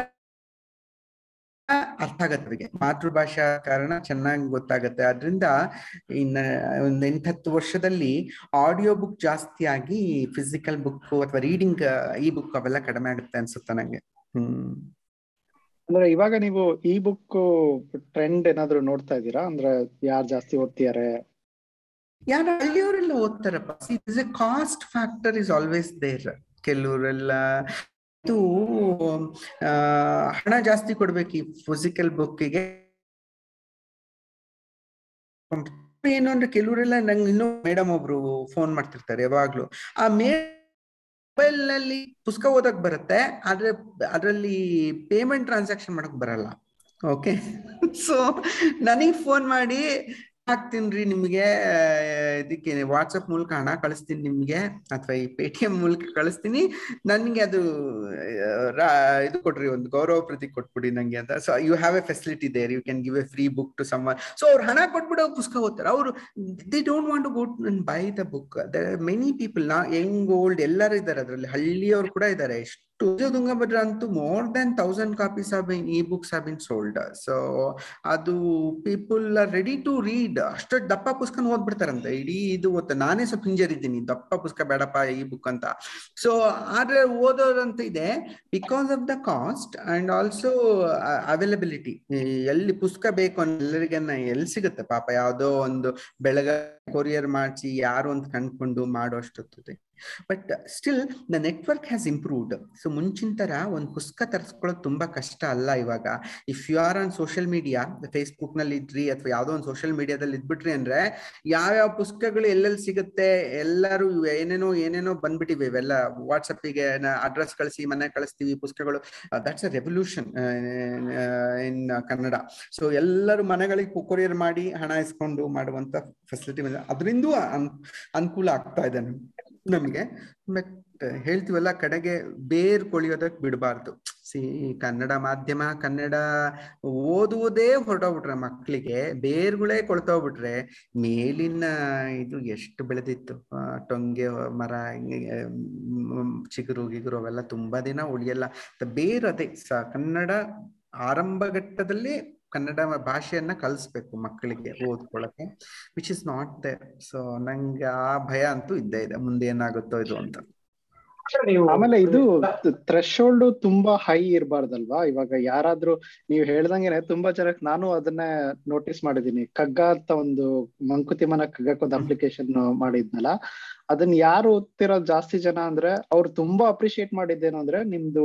ಅರ್ಥ ಆಗತ್ತೆ ಅವರಿಗೆ. ಮಾತೃಭಾಷಾ ಕಾರಣ ಚೆನ್ನಾಗಿ ಗೊತ್ತಾಗತ್ತೆ. ಅದರಿಂದ ಇನ್ನ ಒಂದ್ ಎಂಟತ್ತು ವರ್ಷದಲ್ಲಿ ಆಡಿಯೋ ಬುಕ್ ಜಾಸ್ತಿ ಆಗಿ ಫಿಸಿಕಲ್ ಬುಕ್ ಅಥವಾ ರೀಡಿಂಗ್ ಈ ಬುಕ್ ಅವೆಲ್ಲ ಕಡಿಮೆ ಆಗುತ್ತೆ ಅನ್ಸುತ್ತೆ ನಂಗೆ. ಹ್ಮ್. ಅಂದ್ರೆ ಇವಾಗ ನೀವು ಈ ಬುಕ್ ಟ್ರೆಂಡ್ ಏನಾದ್ರು ನೋಡ್ತಾ ಇದ್ದೀರಾ? ಅಂದ್ರೆ ಯಾರು ಜಾಸ್ತಿ ಓದ್ತಿದ್ದಾರೆ ಯಾರು ಅಲ್ಲಿಯವರೆಲ್ಲ ಓದ್ತಾರಪ್ಪ. Is a cost factor is always there ಕೆಲವರೆಲ್ಲ ಆ, ಹಣ ಜಾಸ್ತಿ ಕೊಡ್ಬೇಕು ಈ ಫಿಸಿಕಲ್ ಬುಕ್ಕಿಗೆ ಏನು ಅಂದ್ರೆ ಕೆಲವರೆಲ್ಲ ನಂಗೆ ಇನ್ನೂ ಮೇಡಮ್ ಒಬ್ರು ಫೋನ್ ಮಾಡ್ತಿರ್ತಾರೆ ಯಾವಾಗ್ಲೂ. ಆ ಮೇ ಮೊಬೈಲ್ನಲ್ಲಿ ಪುಸ್ತಕ ಓದಕ್ ಬರುತ್ತೆ ಆದ್ರೆ ಅದರಲ್ಲಿ ಪೇಮೆಂಟ್ ಟ್ರಾನ್ಸಾಕ್ಷನ್ ಮಾಡಕ್ ಬರಲ್ಲ. ಓಕೆ ಸೊ ನನಗ್ ಫೋನ್ ಮಾಡಿ ಹಾಕ್ತೀನಿ ನಿಮಗೆ ಇದಕ್ಕೆ ವಾಟ್ಸಪ್ ಮೂಲಕ ಹಣ ಕಳಿಸ್ತೀನಿ ನಿಮ್ಗೆ, ಅಥವಾ ಈ ಪೇಟಿಎಂ ಮೂಲಕ ಕಳಿಸ್ತೀನಿ. ನನ್ಗೆ ಅದು ಇದು ಕೊಡ್ರಿ, ಒಂದು ಗೌರವ ಪ್ರತಿ ಕೊಟ್ಬಿಡಿ ನಂಗೆ ಅಂತ. So you have a facility there you can give a free book to some so ಅವ್ರು ಹಣ ಕೊಟ್ಬಿಟ್ಟು ಅವ್ರು ಪುಸ್ತಕ ಓದ್ತಾರೆ. ಅವರು they don't want to go buy the book many people ನಾ ಯಂಗ್ ಓಲ್ಡ್ ಎಲ್ಲರೂ ಇದ್ದಾರೆ ಅದರಲ್ಲಿ. ಹಳ್ಳಿಯವರು ಕೂಡ ಇದ್ದಾರೆ. ಎಷ್ಟು ತುಂಗಭದ್ರ ಅಂತೂ more than thousand copies of been ebooks are been sold so ಅದು people are ready to read ಅಷ್ಟು ದಪ್ಪ ಪುಸ್ತಕ ಓದ್ಬಿಡ್ತಾರಂತೆ ಇಡೀ ಇದು ಓದ್ತಾ ನಾನೇ ಸ್ವಲ್ಪ ಹಿಂಜರಿದ್ದೀನಿ. ದಪ್ಪ ಪುಸ್ತಕ ಬೇಡಪ್ಪ ಈ ಬುಕ್ ಅಂತ. ಸೊ ಆದ್ರೆ ಓದೋದಂತ ಇದೆ. Because of the cost and also availability ಎಲ್ಲಿ ಪುಸ್ತಕ ಬೇಕು ಎಲ್ಲರಿಗೆ ಎಲ್ಲಿ ಸಿಗುತ್ತೆ? ಪಾಪ ಯಾವ್ದೋ ಒಂದು ಬೆಳಗ ಕೊರಿಯರ್ ಮಾಡಿಸಿ ಯಾರು ಅಂತ ಕಂಡ್ಕೊಂಡು ಮಾಡೋ but still the network has improved so ಮುಂಚಿನ ತರ ಒಂದು ಪುಸ್ತಕ ತರಿಸ್ಕೊಳ್ಳೋದು ತುಂಬಾ ಕಷ್ಟ ಅಲ್ಲ ಇವಾಗ. If you are on social media ಫೇಸ್ಬುಕ್ನಲ್ಲಿ ಇದ್ರಿ ಅಥವಾ ಯಾವ್ದೋ ಒಂದು ಸೋಷಿಯಲ್ ಮೀಡಿಯಾದಲ್ಲಿ ಇದ್ಬಿಟ್ರಿ ಅಂದ್ರೆ ಯಾವ್ಯಾವ ಪುಸ್ತಕಗಳು ಎಲ್ಲೆಲ್ಲಿ ಸಿಗುತ್ತೆ, ಎಲ್ಲರೂ ಏನೇನೋ ಏನೇನೋ ಬಂದ್ಬಿಟ್ಟಿವೆ ಇವೆಲ್ಲ. ವಾಟ್ಸಪ್ಪಿಗೆ ಅಡ್ರೆಸ್ ಕಳಿಸಿ, ಮನೆ ಕಳಿಸ್ತೀವಿ ಪುಸ್ತಕಗಳು. That's a revolution in Kannada. So ಎಲ್ಲರೂ ಮನೆಗಳಿಗೆ ಕೊರಿಯರ್ ಮಾಡಿ ಹಣ ಇಸ್ಕೊಂಡು ಮಾಡುವಂತ ಫೆಸಿಲಿಟಿ ಅದರಿಂದ ಅನುಕೂಲ ಆಗ್ತಾ ಇದೆ ನಮ್- ನಮ್ಗೆ ಬಟ್ ಹೇಳ್ತೀವಲ್ಲ, ಕಡೆಗೆ ಬೇರ್ ಕೊಳಿಯೋದಕ್ ಬಿಡಬಾರ್ದು. ಸಿ, ಕನ್ನಡ ಮಾಧ್ಯಮ, ಕನ್ನಡ ಓದುವುದೇ ಹೊರಟೋಗ್ಬಿಟ್ರೆ ಮಕ್ಕಳಿಗೆ ಬೇರ್ಗಳೇ ಕೊಳ್ತೋಗ್ಬಿಟ್ರೆ ಮೇಲಿನ ಇದು ಎಷ್ಟು ಬೆಳೆದಿತ್ತು? ಟೊಂಗೆ, ಮರ ಚಿಗುರು, ಗಿಗುರು ಅವೆಲ್ಲ ತುಂಬಾ ದಿನ ಉಳಿಯಲ್ಲ. ಬೇರ್ ಅದೇ, ಸ, ಕನ್ನಡ ಆರಂಭ ಘಟ್ಟದಲ್ಲಿ ಕನ್ನಡ ಭಾಷೆಯನ್ನ ಕಲಿಸ್ಬೇಕು ಮಕ್ಕಳಿಗೆ ಓದ್ಕೊಳಕ್ಕೆ which is not there so ನಂಗೆ ಆ ಭಯ ಅಂತೂ ಇದ್ದೇ ಇದೆ. ಮುಂದೆ ಏನಾಗುತ್ತೋ ಇದು ಅಂತ. ಆಮೇಲೆ ಇದು ಥ್ರೆಶೋಲ್ಡ್ ತುಂಬಾ ಹೈ ಇರಬಾರ್ದಲ್ವಾ? ಇವಾಗ ಯಾರಾದ್ರೂ ನೀವು ಹೇಳ್ದಂಗೆನೆ ತುಂಬಾ ಜನಕ್ಕೆ ನಾನು ಅದನ್ನ ನೋಟಿಸ್ ಮಾಡಿದೀನಿ ಕಗ್ಗ ಅಂತ ಒಂದು ಮಂಕುತಿಮ್ಮನ ಕಗ್ಗಕ್ಕೆ ಒಂದು ಅಪ್ಲಿಕೇಶನ್ ಮಾಡಿದ್ನಲ್ಲ ಅದನ್ನ ಯಾರು ಓದ್ತಿರೋ ಜಾಸ್ತಿ ಜನ ಅಂದ್ರೆ ಅವ್ರು ತುಂಬಾ ಅಪ್ರಿಶಿಯೇಟ್ ಮಾಡಿದ್ದೇನು ಅಂದ್ರೆ ನಿಮ್ದು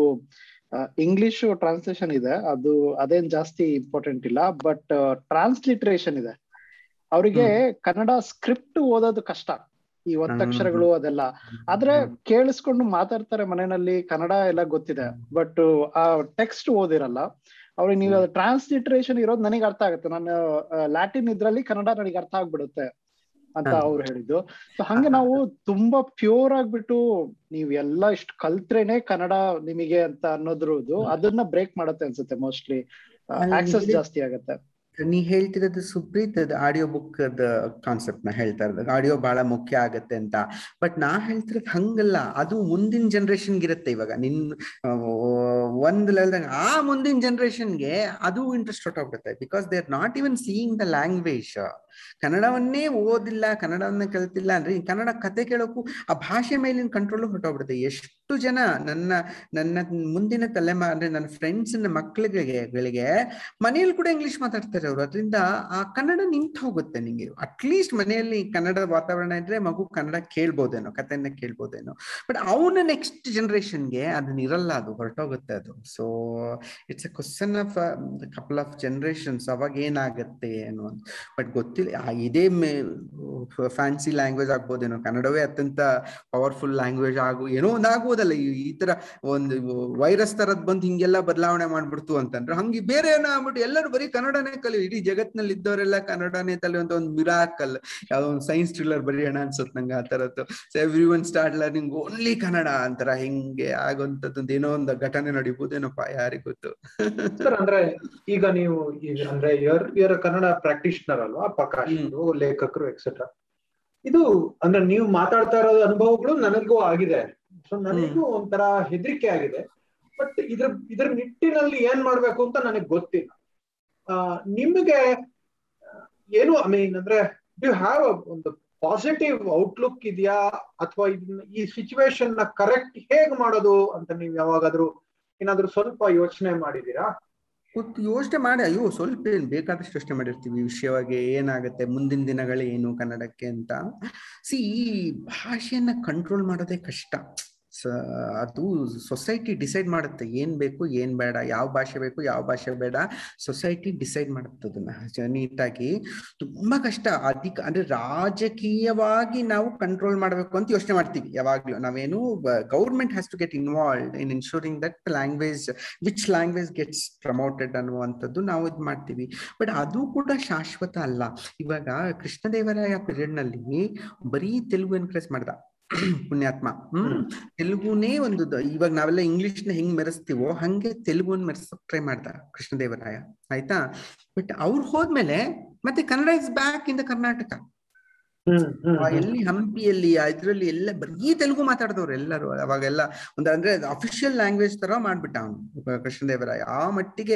ಇಂಗ್ಲಿಷ್ ಟ್ರಾನ್ಸ್ಲೇಷನ್ ಇದೆ. ಅದು ಅದೇನ್ ಜಾಸ್ತಿ ಇಂಪಾರ್ಟೆಂಟ್ ಇಲ್ಲ ಬಟ್ ಟ್ರಾನ್ಸ್ಲಿಟ್ರೇಷನ್ ಇದೆ. ಅವರಿಗೆ ಕನ್ನಡ ಸ್ಕ್ರಿಪ್ಟ್ ಓದೋದು ಕಷ್ಟ. ಈ ಒತ್ತಕ್ಷರಗಳು ಅದೆಲ್ಲ. ಆದ್ರೆ ಕೇಳಿಸ್ಕೊಂಡು ಮಾತಾಡ್ತಾರೆ ಮನೆಯಲ್ಲಿ ಕನ್ನಡ ಎಲ್ಲ ಗೊತ್ತಿದೆ. ಬಟ್ ಆ ಟೆಕ್ಸ್ಟ್ ಓದಿರಲ್ಲ. ಅವ್ರಿಗೆ ನೀವು ಟ್ರಾನ್ಸ್ಲಿಟ್ರೇಷನ್ ಇರೋದು ನನಗೆ ಅರ್ಥ ಆಗುತ್ತೆ. ನಾನು ಲ್ಯಾಟಿನ್ ಇದ್ರಲ್ಲಿ ಕನ್ನಡ ನನಗೆ ಅರ್ಥ ಆಗ್ಬಿಡುತ್ತೆ. ಅಂತ. ಅವ್ರು ಹೇಳಿದ್ದು. ಸೊ ಹಂಗೆ ನಾವು ತುಂಬಾ ಪ್ಯೂರ್ ಆಗ್ಬಿಟ್ಟು ನೀವ್ ಎಲ್ಲಾ ಇಷ್ಟು ಕಲ್ತ್ರೇನೆ ಕನ್ನಡ ನಿಮಗೆ ಅಂತ ಅನ್ನೋದ್ರದ್ದು ಅದನ್ನ ಬ್ರೇಕ್ ಮಾಡತ್ತೆ ಅನ್ಸುತ್ತೆ ಮೋಸ್ಟ್ಲಿ ಆಕ್ಸೆಸ್ ಜಾಸ್ತಿ ಆಗತ್ತೆ. ನೀ ಹೇಳ್ತಿರೋದು ಸುಪ್ರೀತ್ ಆಡಿಯೋ ಬುಕ್ ಕಾನ್ಸೆಪ್ಟ್ನ ಹೇಳ್ತಾ ಇರೋದು. ಆಡಿಯೋ ಬಹಳ ಮುಖ್ಯ ಆಗತ್ತೆ ಅಂತ. ಬಟ್ ನಾ ಹೇಳ್ತಿರೋದು ಹಂಗಲ್ಲ. ಅದು ಮುಂದಿನ ಜನ್ರೇಷನ್ ಇರುತ್ತೆ ಇವಾಗ. ನಿನ್ ಒಂದ್ ಲೆವೆಲ್ದಾಗ ಆ ಮುಂದಿನ ಜನ್ರೇಷನ್ಗೆ ಅದು interest ಹೊಟ್ಟೋಗ್ಬಿಡುತ್ತೆ because they are not even seeing the language ಕನ್ನಡವನ್ನೇ ಓದಿಲ್ಲ, ಕನ್ನಡವನ್ನ ಕಲಿತಿಲ್ಲ ಅಂದ್ರೆ ಕನ್ನಡ ಕತೆ ಕೇಳೋಕ್ಕೂ ಆ ಭಾಷೆ ಮೇಲಿನ ಕಂಟ್ರೋಲ್ ಹೊಟ್ಟೋಗ್ಬಿಡುತ್ತೆ ಎಷ್ಟು ಜನ ನನ್ನ ನನ್ನ ಮುಂದಿನ ತಲೆಮಾರ ಅಂದ್ರೆ ನನ್ನ ಫ್ರೆಂಡ್ಸ್ ಮಕ್ಕಳಿಗೆ ಗಳಿಗೆ ಮನೆಯಲ್ಲಿ ಕೂಡ ಇಂಗ್ಲಿಷ್ ಮಾತಾಡ್ತಾರೆ ಅವರು. ಅದರಿಂದ ಆ ಕನ್ನಡ ನಿಂತು ಹೋಗುತ್ತೆ ನಿಮಗೆ ಅಟ್ಲೀಸ್ಟ್ ಮನೆಯಲ್ಲಿ ಕನ್ನಡದ ವಾತಾವರಣ ಇದ್ರೆ ಮಗು ಕನ್ನಡ ಕೇಳ್ಬೋದೇನೋ, ಕತೆಯನ್ನ ಕೇಳ್ಬೋದೇನೋ. ಬಟ್ ಅವನ ನೆಕ್ಸ್ಟ್ ಜನರೇಷನ್ಗೆ ಅದನ್ನ ಇರಲ್ಲ, ಅದು ಹೊರಟೋಗುತ್ತೆ ಅದು. So it's a question of couple of generations ಅವಾಗ ಏನಾಗುತ್ತೆ ಏನು ಬಟ್ ಗೊತ್ತಿಲ್ಲ. ಆ ಇದೇ ಫ್ಯಾನ್ಸಿ ಲ್ಯಾಂಗ್ವೇಜ್ ಆಗ್ಬೋದೇನೋ. ಕನ್ನಡವೇ ಅತ್ಯಂತ ಪವರ್ಫುಲ್ ಲ್ಯಾಂಗ್ವೇಜ್ ಆಗು, ಏನೋ ಒಂದು ಈ ತರ ಒಂದು ವೈರಸ್ ತರದ್ ಬಂದು ಹಿಂಗೆಲ್ಲ ಬದಲಾವಣೆ ಮಾಡ್ಬಿಡ್ತು ಅಂತಂದ್ರೆ, ಹಂಗೆ ಬೇರೆ ಏನೋ ಆಗ್ಬಿಟ್ಟು ಎಲ್ಲರೂ ಬರೀ ಕನ್ನಡನೇ ಕಲಿ, ಇಡೀ ಜಗತ್ನಲ್ಲಿ ಇದ್ದವರೆಲ್ಲ ಕನ್ನಡನೇ ಕಲಿಯುವಂತ ಒಂದು ಮಿರಾಕಲ್ ಯಾವ್ದೋ ಒಂದು ಸೈನ್ಸ್ ಥ್ರಿಲ್ಲರ್ ಬರೆಯೋಣ ಅನ್ಸುತ್ತೆ ನಂಗೆ ಆ ತರದ್ದು. Everyone start learning only Kannada ಅಂತಾರ. ಹಿಂಗೆ ಆಗೋಂಥದ್ದು ಏನೋ ಒಂದು ಘಟನೆ ನಡಿಬೋದೇನಪ್ಪ ಯಾರಿಗ್ ಗೊತ್ತು. ಅಂದ್ರೆ ಈಗ ನೀವು ಅಂದ್ರೆ ಕನ್ನಡ ಪ್ರಾಕ್ಟೀಷನರ್ ಅಲ್ವಾ? ಅವರು, ಲೇಖಕರು ಎಕ್ಸೆಟ್ರಾ ಇದು ಅಂದ್ರೆ ನೀವು ಮಾತಾಡ್ತಾ ಇರೋ ಅನುಭವಗಳು ನನಗೂ ಆಗಿದೆ. ಸೊ ನನಗೂ ಒಂಥರ ಹೆದರಿಕೆ ಆಗಿದೆ. ಬಟ್ ಇದ್ರ ಇದ್ರ ನಿಟ್ಟಿನಲ್ಲಿ ಏನ್ ಮಾಡ್ಬೇಕು ಅಂತ ನನಗೆ ಗೊತ್ತಿಲ್ಲ. ಆ, ನಿಮಗೆ ಏನು ಐ ಮೀನ್ ಅಂದ್ರೆ ಯು ಹ್ಯಾವ್ ಒಂದು ಪಾಸಿಟಿವ್ ಔಟ್ಲುಕ್ ಇದೆಯಾ? ಅಥವಾ ಇದನ್ನ ಈ ಸಿಚುವೇಶನ್ನ ಕರೆಕ್ಟ್ ಹೇಗ್ ಮಾಡೋದು ಅಂತ ನೀವು ಯಾವಾಗಾದ್ರೂ ಏನಾದ್ರೂ ಸ್ವಲ್ಪ ಯೋಚನೆ ಮಾಡಿದೀರಾ ಕೂತು ಯೋಚನೆ ಮಾಡಿ, ಅಯ್ಯೋ, ಸ್ವಲ್ಪ ಏನ್ ಬೇಕಾದಷ್ಟು ಯೋಚನೆ ಮಾಡಿರ್ತೀವಿ. ವಿಷಯವಾಗಿ ಏನಾಗುತ್ತೆ, ಮುಂದಿನ ದಿನಗಳೇನು ಕನ್ನಡಕ್ಕೆ ಅಂತ. ಸಿ ಈ ಭಾಷೆಯನ್ನ ಕಂಟ್ರೋಲ್ ಮಾಡೋದೇ ಕಷ್ಟ. ಅದು ಸೊಸೈಟಿ ಡಿಸೈಡ್ ಮಾಡುತ್ತೆ. ಏನ್ ಬೇಕು, ಏನ್ ಬೇಡ, ಯಾವ ಭಾಷೆ ಬೇಕು, ಯಾವ ಭಾಷೆ ಬೇಡ. ಸೊಸೈಟಿ ಡಿಸೈಡ್ ಮಾಡುತ್ತೆ ಅದನ್ನ. ನೀಟಾಗಿ. ತುಂಬಾ ಕಷ್ಟ. ಅಧಿಕ, ಅಂದ್ರೆ ರಾಜಕೀಯವಾಗಿ ನಾವು ಕಂಟ್ರೋಲ್ ಮಾಡಬೇಕು ಅಂತ ಯೋಚನೆ ಮಾಡ್ತೀವಿ ಯಾವಾಗ್ಲೂ. ನಾವೇನು government has to get involve in ensuring that language which language gets promoted ಅನ್ನುವಂಥದ್ದು ನಾವು ಇದು ಮಾಡ್ತೀವಿ. ಬಟ್ ಅದು ಕೂಡ ಶಾಶ್ವತ ಅಲ್ಲ. ಇವಾಗ ಕೃಷ್ಣದೇವರಾಯ ಪೀರಿಯಡ್ನಲ್ಲಿ ಬರೀ ತೆಲುಗು ಎನ್ಕರೇಜ್ ಮಾಡ್ದ. ಪುಣ್ಯಾತ್ಮ. ಹ್ಮ್? ತೆಲುಗುನೇ ಒಂದು ಇವಾಗ ನಾವೆಲ್ಲ ಇಂಗ್ಲಿಷ್ನ ಹೆಂಗ್ ಮೆರೆಸ್ತೀವೋ ಹಂಗೆ ತೆಲುಗುನ್ ಮೆರೆಸಕ್ ಟ್ರೈ ಮಾಡ್ದ ಕೃಷ್ಣದೇವರಾಯ. ಆಯ್ತಾ? ಬಟ್ ಅವ್ರು ಹೋದ್ಮೇಲೆ ಮತ್ತೆ Kannada is back in the Karnataka. ಎಲ್ಲಿ ಹಂಪಿಯಲ್ಲಿ ಇದ್ರಲ್ಲಿ ಎಲ್ಲ ಬರೀ ತೆಲುಗು ಮಾತಾಡಿದವ್ರು ಎಲ್ಲರೂ ಅವಾಗೆಲ್ಲ. ಒಂದ್ ಅಂದ್ರೆ ಅಫಿಷಿಯಲ್ ಲ್ಯಾಂಗ್ವೇಜ್ ತರ ಮಾಡ್ಬಿಟ್ಟ ಅವನು ಕೃಷ್ಣದೇವರಾಯ. ಆ ಮಟ್ಟಿಗೆ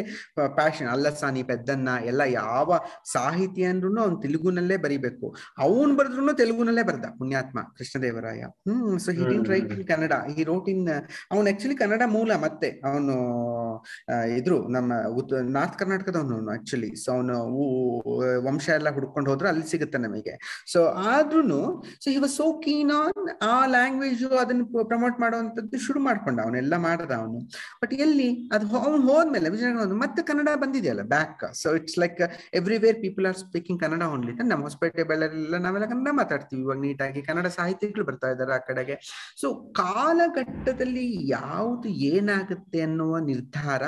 ಪ್ಯಾಷನ್ ಅಲ್ಲಸಾನಿ ಪೆದ್ದನ್ನ ಎಲ್ಲ ಯಾವ ಸಾಹಿತ್ಯ ಅಂದ್ರೂ ಅವ್ನು ತೆಲುಗುನಲ್ಲೇ ಬರಿಬೇಕು. ಅವನ್ ಬರೆದ್ರು ತೆಲುಗುನಲ್ಲೇ ಬರ್ದ ಪುಣ್ಯಾತ್ಮ Krishnadevaraya. Hmm so he didn't write in Kannada he wrote in ಅವನು ಆಕ್ಚುಲಿ ಕನ್ನಡ ಮೂಲ ಮತ್ತೆ. ಅವನು ಇದ್ರು ನಮ್ಮ ನಾರ್ತ್ ಕರ್ನಾಟಕದವನು ಆಕ್ಚುಲಿ ಸೊ ಅವನು ವಂಶ ಎಲ್ಲ ಹುಡ್ಕೊಂಡು ಹೋದ್ರೆ ಅಲ್ಲಿ ಸಿಗುತ್ತೆ ನಮಗೆ. ಸೊ ಆದ್ರೂನು ಸೊ ಇವ ಸೋ ಕೀನ್ ಆನ್ ಆ ಲ್ಯಾಂಗ್ವೇಜ್ ಅದನ್ನ ಪ್ರಮೋಟ್ ಮಾಡುವಂತದ್ದು ಶುರು ಮಾಡ್ಕೊಂಡ ಅವನೆಲ್ಲ ಮಾಡ್ದ ಅವನು. ಬಟ್ ಎಲ್ಲಿ, ಅದು ಅವ್ನು ಹೋದ್ಮೇಲೆ ವಿಜಯನಗರ ಮತ್ತೆ ಕನ್ನಡ ಬಂದಿದೆಯಲ್ಲ back so it's like everywhere people are speaking Kannada only ನಮ್ಮ ಹೊಸಪೇಟೆ ಬೆಳ್ಳರೆಲ್ಲ ನಾವೆಲ್ಲ ಕನ್ನಡ ಮಾತಾಡ್ತೀವಿ. ಇವಾಗ ನೀಟಾಗಿ ಕನ್ನಡ ಸಾಹಿತಿಗಳು ಬರ್ತಾ ಇದಾರೆ ಆ ಕಡೆಗೆ. ಸೊ ಕಾಲಘಟ್ಟದಲ್ಲಿ ಯಾವುದು ಏನಾಗುತ್ತೆ ಅನ್ನುವ ನಿರ್ಧಾರ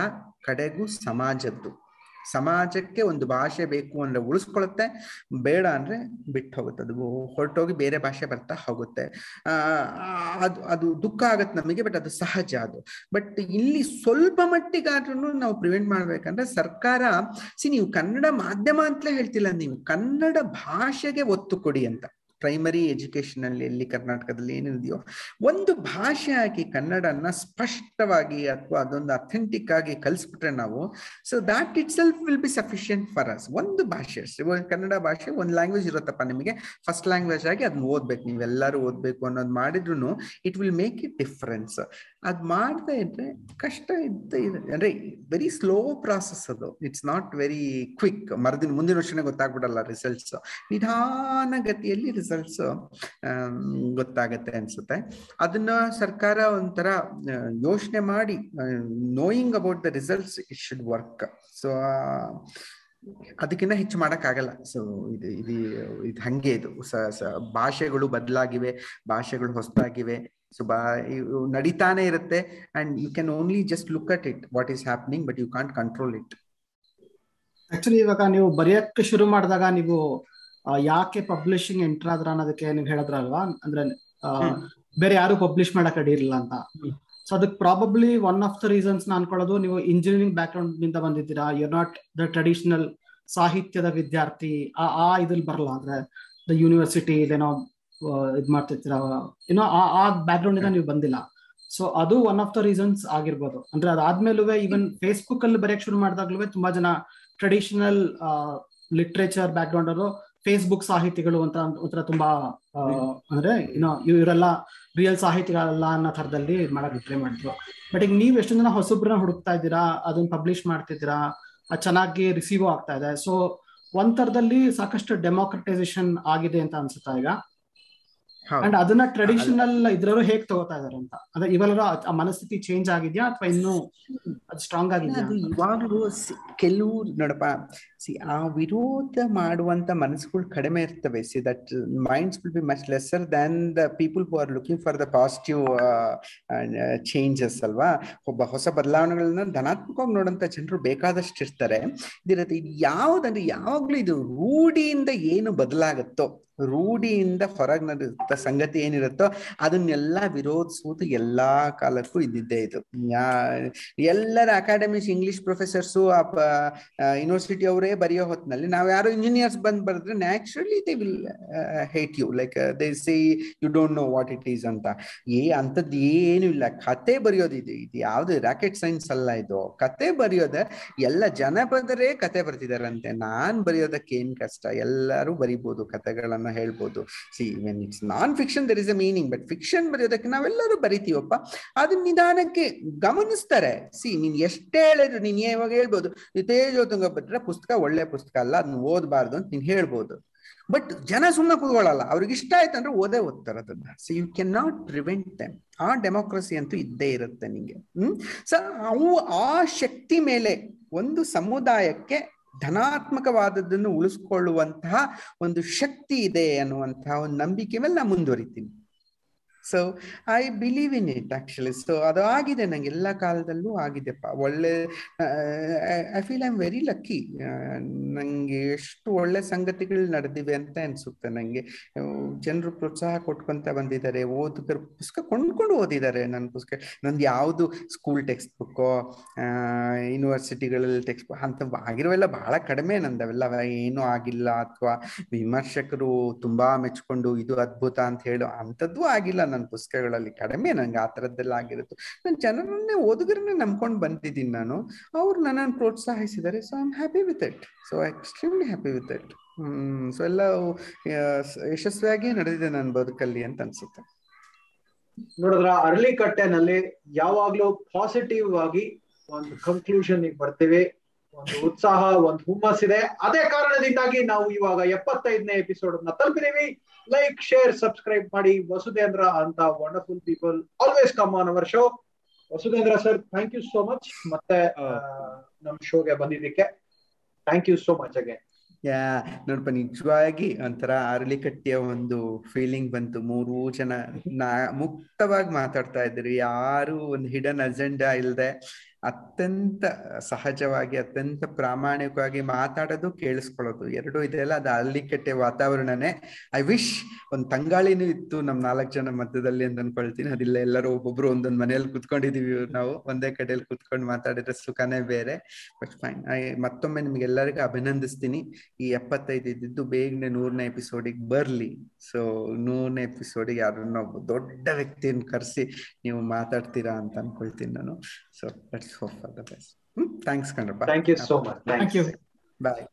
ಕಡೆಗೂ ಸಮಾಜದ್ದು. ಸಮಾಜಕ್ಕೆ ಒಂದು ಭಾಷೆ ಬೇಕು ಅಂದ್ರೆ ಉಳಿಸ್ಕೊಳುತ್ತೆ ಬೇಡ ಅಂದ್ರೆ ಬಿಟ್ಟು ಹೋಗುತ್ತೆ. ಅದು ಹೊರಟೋಗಿ ಬೇರೆ ಭಾಷೆ ಬರ್ತಾ ಹೋಗುತ್ತೆ. ಅದು ಅದು ದುಃಖ ಆಗುತ್ತೆ ನಮಗೆ ಬಟ್ ಅದು ಸಹಜ ಅದು. ಬಟ್ ಇಲ್ಲಿ ಸ್ವಲ್ಪ ಮಟ್ಟಿಗಾದ್ರೂ ನಾವು ಪ್ರಿವೆಂಟ್ ಮಾಡ್ಬೇಕಂದ್ರೆ ಸರ್ಕಾರ, ಸಿ ನೀವು ಕನ್ನಡ ಮಾಧ್ಯಮ ಅಂತಲೇ ಹೇಳ್ತಿಲ್ಲ, ನೀವು ಕನ್ನಡ ಭಾಷೆಗೆ ಒತ್ತು ಕೊಡಿ ಅಂತ. ಪ್ರೈಮರಿ ಎಜುಕೇಶನ್ ಅಲ್ಲಿ, ಎಲ್ಲಿ ಕರ್ನಾಟಕದಲ್ಲಿ ಏನಿದೆಯೋ, ಒಂದು ಭಾಷೆ ಆಗಿ ಕನ್ನಡನ ಸ್ಪಷ್ಟವಾಗಿ ಅಥವಾ ಅದೊಂದು ಅಥೆಂಟಿಕ್ ಆಗಿ ಕಲಿಸ್ಬಿಟ್ರೆ ನಾವು so that itself will be sufficient for us ಒಂದು ಭಾಷೆ ಕನ್ನಡ ಭಾಷೆ ಒಂದು ಲ್ಯಾಂಗ್ವೇಜ್ ಇರುತ್ತಪ್ಪ ನಿಮಗೆ. ಫಸ್ಟ್ ಲ್ಯಾಂಗ್ವೇಜ್ ಆಗಿ ಅದನ್ನ ಓದ್ಬೇಕು. ನೀವೆಲ್ಲರೂ ಓದ್ಬೇಕು ಅನ್ನೋದು ಮಾಡಿದ್ರು it will make it difference ಅದ್ ಮಾಡದೇ ಇದ್ರೆ ಕಷ್ಟ ಇದ್ದೇ ಇದೆ. ಅಂದ್ರೆ ವೆರಿ ಸ್ಲೋ ಪ್ರಾಸೆಸ್ ಅದು. ಇಟ್ಸ್ ನಾಟ್ ವೆರಿ ಕ್ವಿಕ್ ಮರದಿನ ಮುಂದಿನ ವರ್ಷನೇ ಗೊತ್ತಾಗ್ಬಿಡಲ್ಲ ರಿಸಲ್ಟ್ಸ್ ನಿಧಾನ ಗತಿಯಲ್ಲಿ ರಿಸಲ್ಟ್ಸ್ ಗೊತ್ತಾಗತ್ತೆ ಅನ್ಸುತ್ತೆ. ಅದನ್ನ ಸರ್ಕಾರ ಒಂಥರ ಯೋಚನೆ ಮಾಡಿ knowing about the results it should work so ಅದಕ್ಕಿಂತ ಹೆಚ್ಚು ಮಾಡಕ್ಕಾಗಲ್ಲ. ಸೊ ಇದು ಇದು ಇದು ಹಂಗೆ ಇದು. ಭಾಷೆಗಳು ಬದಲಾಗಿವೆ, ಭಾಷೆಗಳು ಹೊಸದಾಗಿವೆ. ಸೊ ನಡೀತಾನೆ ಇರುತ್ತೆ and you can only just look at it what is happening but you can't control it actually ಇವಾಗ ನೀವು ಬರೆಯಕ್ಕೆ ಶುರು ಮಾಡಿದಾಗ ನೀವು ಯಾಕೆ ಪಬ್ಲಿಷಿಂಗ್ ಎಂಟರ್ ಆದ್ರ ಅನ್ನೋದಕ್ಕೆ ನೀವು ಹೇಳಿದ್ರಲ್ವಾ ಅಂದ್ರೆ. ಬೇರೆ ಯಾರು ಪಬ್ಲಿಷ್ ಮಾಡಕ್ ಅಡಿರಲಿಲ್ಲ ಅಂತ. ಸೊ ಅದಕ್ಕೆ probably one of the reasons ನಾ ಅನ್ಕೊಳ್ಳೋದು ನೀವು ಇಂಜಿನಿಯರಿಂಗ್ ಬ್ಯಾಕ್ ಗ್ರೌಂಡ್ನಿಂದ ಬಂದಿದ್ದೀರಾ ಯು ನಾಟ್ ದ ಟ್ರೆಡಿಷನಲ್ ಸಾಹಿತ್ಯದ ವಿದ್ಯಾರ್ಥಿ ಆ ಆ ಇದ್ರಲ್ಲಿ ಬರಲ್ಲ ಅಂದ್ರೆ ದ ಯೂನಿವರ್ಸಿಟಿ ಇದೇನೋ ಇದ್ ಮಾಡ್ತಿರ್ತೀರ? ಏನೋ ಆ ಬ್ಯಾಕ್ ಗ್ರೌಂಡ್ ಇಂದ ನೀವು ಬಂದಿಲ್ಲ. ಸೊ ಅದು ಒನ್ ಆಫ್ ದ ರೀಸನ್ಸ್ ಆಗಿರ್ಬೋದು. ಅಂದ್ರೆ ಅದಾದ್ಮೇಲೂ ಈವನ್ ಫೇಸ್ಬುಕ್ ಅಲ್ಲಿ ಬರೆಯಕ್ ಶುರು ಮಾಡಿದಾಗ್ಲೂ ತುಂಬಾ ಜನ ಟ್ರೆಡಿಷನಲ್ ಲಿಟ್ರೇಚರ್ ಬ್ಯಾಕ್ ಗ್ರೌಂಡ್ ಅವರು ಫೇಸ್ಬುಕ್ ಸಾಹಿತಿಗಳು ಅಂತ ಒಂಥರ ತುಂಬಾ ಅಂದ್ರೆ ಏನೋ ಇವರೆಲ್ಲ ರಿಯಲ್ ಸಾಹಿತಿಗಳಲ್ಲ ಅನ್ನೋ ತರದಲ್ಲಿ ಮಾಡಕ್ ಟ್ರೈ ಮಾಡಿದ್ರು. ಬಟ್ ಈಗ ನೀವು ಎಷ್ಟು ಜನ ಹೊಸಬ್ರನ್ನ ಹುಡುಕ್ತಾ ಇದ್ದೀರಾ? ಅದನ್ನ ಪಬ್ಲಿಷ್ ಮಾಡ್ತಿದ್ದೀರಾ? ಅದು ಚೆನ್ನಾಗಿ ರಿಸೀವ್ ಆಗ್ತಾ ಇದೆ. ಸೊ ಒಂದ್ ತರದಲ್ಲಿ ಸಾಕಷ್ಟು ಡೆಮೋಕ್ರಟೈಸೇಷನ್ ಆಗಿದೆ ಅಂತ ಅನ್ಸುತ್ತಾ ಈಗ. ಅಂಡ್ ಅದನ್ನ ಟ್ರೆಡಿಷನಲ್ ಇದ್ರವರು ಹೇಗ್ ತಗೋತಾ ಇದಾರೆ ಅಂತ? ಅದೇ ಇವೆಲ್ಲ ಆ ಮನಸ್ಥಿತಿ ಚೇಂಜ್ ಆಗಿದ್ಯಾ ಅಥವಾ ಇನ್ನು ಅದು ಸ್ಟ್ರಾಂಗ್ ಆಗಿದ್ಯಾ ಅದು ಇವಾಗಲೂ ಕೆಲವು ನೋಡಪ್ಪ ಸಿ ಆ ವಿರೋಧ ಮಾಡುವಂತ ಮನಸ್ಸುಗಳು ಕಡಿಮೆ ಇರ್ತವೆ. See that minds will be much lesser than the people who are looking for the positive changes ಅಲ್ವಾ? ಒಬ್ಬ ಹೊಸ ಬದಲಾವಣೆಗಳನ್ನ ಧನಾತ್ಮಕವಾಗಿ ನೋಡಂತ ಜನರು ಬೇಕಾದಷ್ಟು ಇರ್ತಾರೆ ಇದಿರತ್ತೆ ಇದು ಯಾವ್ದಂದ್ರೆ ಯಾವಾಗ್ಲೂ ಇದು ರೂಢಿಯಿಂದ ಏನು ಬದಲಾಗುತ್ತೋ ರೂಢಿಯಿಂದ ಹೊರಗೆ ನಡೆಯುತ್ತ ಸಂಗತಿ ಏನಿರುತ್ತೋ ಅದನ್ನೆಲ್ಲ ವಿರೋಧಿಸುವುದು ಎಲ್ಲಾ ಕಾಲಕ್ಕೂ ಇದ್ದಿದ್ದೇ ಇದು. ಎಲ್ಲರ ಅಕಾಡೆಮಿಸ್ ಇಂಗ್ಲಿಷ್ ಪ್ರೊಫೆಸರ್ಸು ಯೂನಿವರ್ಸಿಟಿ ಅವರೇ ಬರೆಯೋ ಹೊತ್ತಿನಲ್ಲಿ ನಾವು ಯಾರು ಇಂಜಿನಿಯರ್ಸ್ ಬಂದ್ ಬರೆದ್ರೆ naturally they will hate you like they see you don't know what it is ಅಂತ. ಏ ಅಂಥದ್ದು ಏನು ಇಲ್ಲ. ಕತೆ ಬರೆಯೋದಿದೆ ಇದು. ಯಾವ್ದು ರಾಕೆಟ್ ಸೈನ್ಸ್ ಅಲ್ಲ ಇದು. ಕತೆ ಬರೆಯೋದ ಎಲ್ಲ ಜನಪದರೇ ಕತೆ ಬರ್ತಿದಾರಂತೆ. ನಾನ್ ಬರೆಯೋದಕ್ಕೆ ಏನ್ ಕಷ್ಟ. ಎಲ್ಲರೂ ಬರಿಬೋದು ಕತೆಗಳನ್ನ. ಹೇಳ್ಬೋದು. See when it's non fiction there is a meaning but fiction ಬರೆಯೋದಕ್ಕೆ ನಾವೆಲ್ಲರೂ ಬರಿತೀವಪ್ಪ. ಅದನ್ನ ನಿಧಾನಕ್ಕೆ ಗಮನಿಸ್ತಾರೆ. ಸಿ ನೀನ್ ಎಷ್ಟೇ ಹೇಳಿದ್ರು, ನೀನ್ ಯಾವಾಗ ಹೇಳ್ಬೋದು ತೇಜೋತುಂಗ ಬಿಟ್ರೆ ಪುಸ್ತಕ ಒಳ್ಳೆ ಪುಸ್ತಕ ಅಲ್ಲ, ಅದನ್ನ ಓದಬಾರ್ದು ಅಂತ ನೀನ್ ಹೇಳ್ಬೋದು. ಬಟ್ ಜನ ಸುಮ್ಮನೆ ಕೂತ್ಕೊಳ್ಳಲ್ಲ, ಅವ್ರಿಗೆ ಇಷ್ಟ ಆಯ್ತು ಅಂದ್ರೆ ಓದೇ ಓದ್ತಾರೆ ಅದನ್ನ. So you can not prevent them ಆ ಡೆಮೋಕ್ರಸಿ ಅಂತೂ ಇದ್ದೇ ಇರುತ್ತೆ ನಿಂಗೆ. ಹ್ಮ್? ಸೊ ಅವು ಆ ಶಕ್ತಿ ಮೇಲೆ ಒಂದು ಸಮುದಾಯಕ್ಕೆ ಧನಾತ್ಮಕವಾದದ್ದನ್ನು ಉಳಿಸ್ಕೊಳ್ಳುವಂತಹ ಒಂದು ಶಕ್ತಿ ಇದೆ ಅನ್ನುವಂತಹ ಒಂದು ನಂಬಿಕೆ ಮೇಲೆ ನಾನು ಮುಂದುವರಿತೀನಿ. So I believe in it actually so ಅದು ಆಗಿದೆ ನಂಗೆ. ಎಲ್ಲ ಕಾಲದಲ್ಲೂ ಆಗಿದೆಪ್ಪ ಒಳ್ಳೆ I feel I am very lucky ನಂಗೆ ಎಷ್ಟು ಒಳ್ಳೆ ಸಂಗತಿಗಳು ನಡೆದಿವೆ ಅಂತ ಅನ್ಸುತ್ತೆ ನಂಗೆ. ಜನರು ಪ್ರೋತ್ಸಾಹ ಕೊಟ್ಕೊಂತ ಬಂದಿದ್ದಾರೆ. ಓದುಗರು ಪುಸ್ತಕ ಕೊಂಡ್ಕೊಂಡು ಓದಿದ್ದಾರೆ ನನ್ನ ಪುಸ್ತಕ. ನಂದು ಯಾವುದು ಸ್ಕೂಲ್ ಟೆಕ್ಸ್ಟ್ ಬುಕ್ಕೋ ಯೂನಿವರ್ಸಿಟಿಗಳಲ್ಲಿ ಟೆಕ್ಸ್ಟ್ ಬುಕ್ ಅಂತ ಆಗಿರೋವೆಲ್ಲ ಬಹಳ ಕಡಿಮೆ ನಂದವೆಲ್ಲ ಏನೂ ಆಗಿಲ್ಲ ಅಥವಾ ವಿಮರ್ಶಕರು ತುಂಬಾ ಮೆಚ್ಕೊಂಡು ಇದು ಅದ್ಭುತ ಅಂತ ಹೇಳೋ. ಅಂಥದ್ದು ಆಗಿಲ್ಲ ನನ್ನ ಪುಸ್ತಕಗಳಲ್ಲಿ ಕಡಿಮೆ ನಂಗೆ ಆ ಥರದ್ದೆಲ್ಲ ಆಗಿರುತ್ತೆ. ನಾನು ಜನರನ್ನೇ ಓದುಗರನ್ನೇ ನಂಬ್ಕೊಂಡು ಬಂದಿದ್ದೀನಿ ನಾನು. ಅವ್ರು ನನ್ನನ್ನು ಪ್ರೋತ್ಸಾಹಿಸಿದ್ದಾರೆ. So I am happy with it so extremely happy with it so ಎಲ್ಲ ಯಶಸ್ವಿಯಾಗಿ ನಡೆದಿದೆ ನನ್ನ ಬದುಕಲ್ಲಿ ಅಂತ ಅನ್ಸುತ್ತೆ. ನೋಡಿದ್ರ ಅರಳಿ ಕಟ್ಟೆನಲ್ಲಿ ಯಾವಾಗ್ಲೂ ಪಾಸಿಟಿವ್ ಆಗಿ ಒಂದು ಕನ್ಕ್ಲೂಷನ್ ಬರ್ತೀವಿ. ಒಂದು ಉತ್ಸಾಹ, ಒಂದು ಹುಮ್ಮಸ್ಸಿದೆ ಅದೇ ಕಾರಣದಿಂದಾಗಿ ನಾವು ಇವಾಗ ಎಪ್ಪತ್ತೈದನೇ ಎಪಿಸೋಡ್ ಅನ್ನ ತಲುಪಿದೀವಿ ಲೈಕ್ ಶೇರ್ ಸಬ್ಸ್ಕ್ರೈಬ್ ಮಾಡಿ. ವಸುಧೇಂದ್ರ ಅಂತ wonderful people always come on our show Vasudhendra sir thank you so much ಮತ್ತೆ ನಮ್ಮ ಶೋಗೆ ಬಂದಿದ್ದಕ್ಕೆ thank you so much again yeah ನೋಡಪ್ಪ ನಿಜವಾಗಿ ಒಂಥರ ಅರಳಿಕಟ್ಟೆಯ ಒಂದು ಫೀಲಿಂಗ್ ಬಂತು. ಮೂರು ಜನ ನಾ ಮುಕ್ತವಾಗಿ ಮಾತಾಡ್ತಾ ಇದ್ರು ಯಾರು ಒಂದು ಹಿಡನ್ ಅಜೆಂಡಾ ಇಲ್ಲದೆ ಅತ್ಯಂತ ಸಹಜವಾಗಿ, ಅತ್ಯಂತ ಪ್ರಾಮಾಣಿಕವಾಗಿ ಮಾತಾಡೋದು, ಕೇಳಿಸ್ಕೊಳ್ಳೋದು. ಎರಡು ಇದೆಲ್ಲ ಅದು ಅರಳಿಕಟ್ಟೆ ವಾತಾವರಣನೇ. ಐ ವಿಶ್ ಒಂದು ತಂಗಾಳಿನೂ ಇತ್ತು ನಮ್ ನಾಲ್ಕು ಜನ ಮಧ್ಯದಲ್ಲಿ ಅಂತ ಅನ್ಕೊಳ್ತೀನಿ. ಅದಿಲ್ಲ, ಎಲ್ಲರೂ ಒಬ್ಬೊಬ್ರು ಒಂದೊಂದ್ ಮನೆಯಲ್ಲಿ ಕುತ್ಕೊಂಡಿದೀವಿ ನಾವು. ಒಂದೇ ಕಡೆಯಲ್ಲಿ ಕುತ್ಕೊಂಡು ಮಾತಾಡಿದ್ರೆ ಸುಖನೇ ಬೇರೆ. ಬಟ್ ಫೈನ್ ಮತ್ತೊಮ್ಮೆ ನಿಮ್ಗೆಲ್ಲರಿಗೂ ಅಭಿನಂದಿಸ್ತೀನಿ. ಈ ಎಪ್ಪತ್ತೈದು ಇದ್ದಿದ್ದು ಬೇಗನೆ ನೂರನೇ ಎಪಿಸೋಡಿಗೆ ಬರ್ಲಿ. ಸೊ ನೂರನೇ ಎಪಿಸೋಡಿಗೆ ಯಾರನ್ನ ಒಬ್ಬ ದೊಡ್ಡ ವ್ಯಕ್ತಿಯನ್ನು ಕರೆಸಿ ನೀವು ಮಾತಾಡ್ತೀರಾ ಅಂತ ಅನ್ಕೊಳ್ತೀನಿ ನಾನು. So let's hope for the best. Hmm? Thanks, Kandrapa. Thank you so much. Thanks. Thank you. Bye.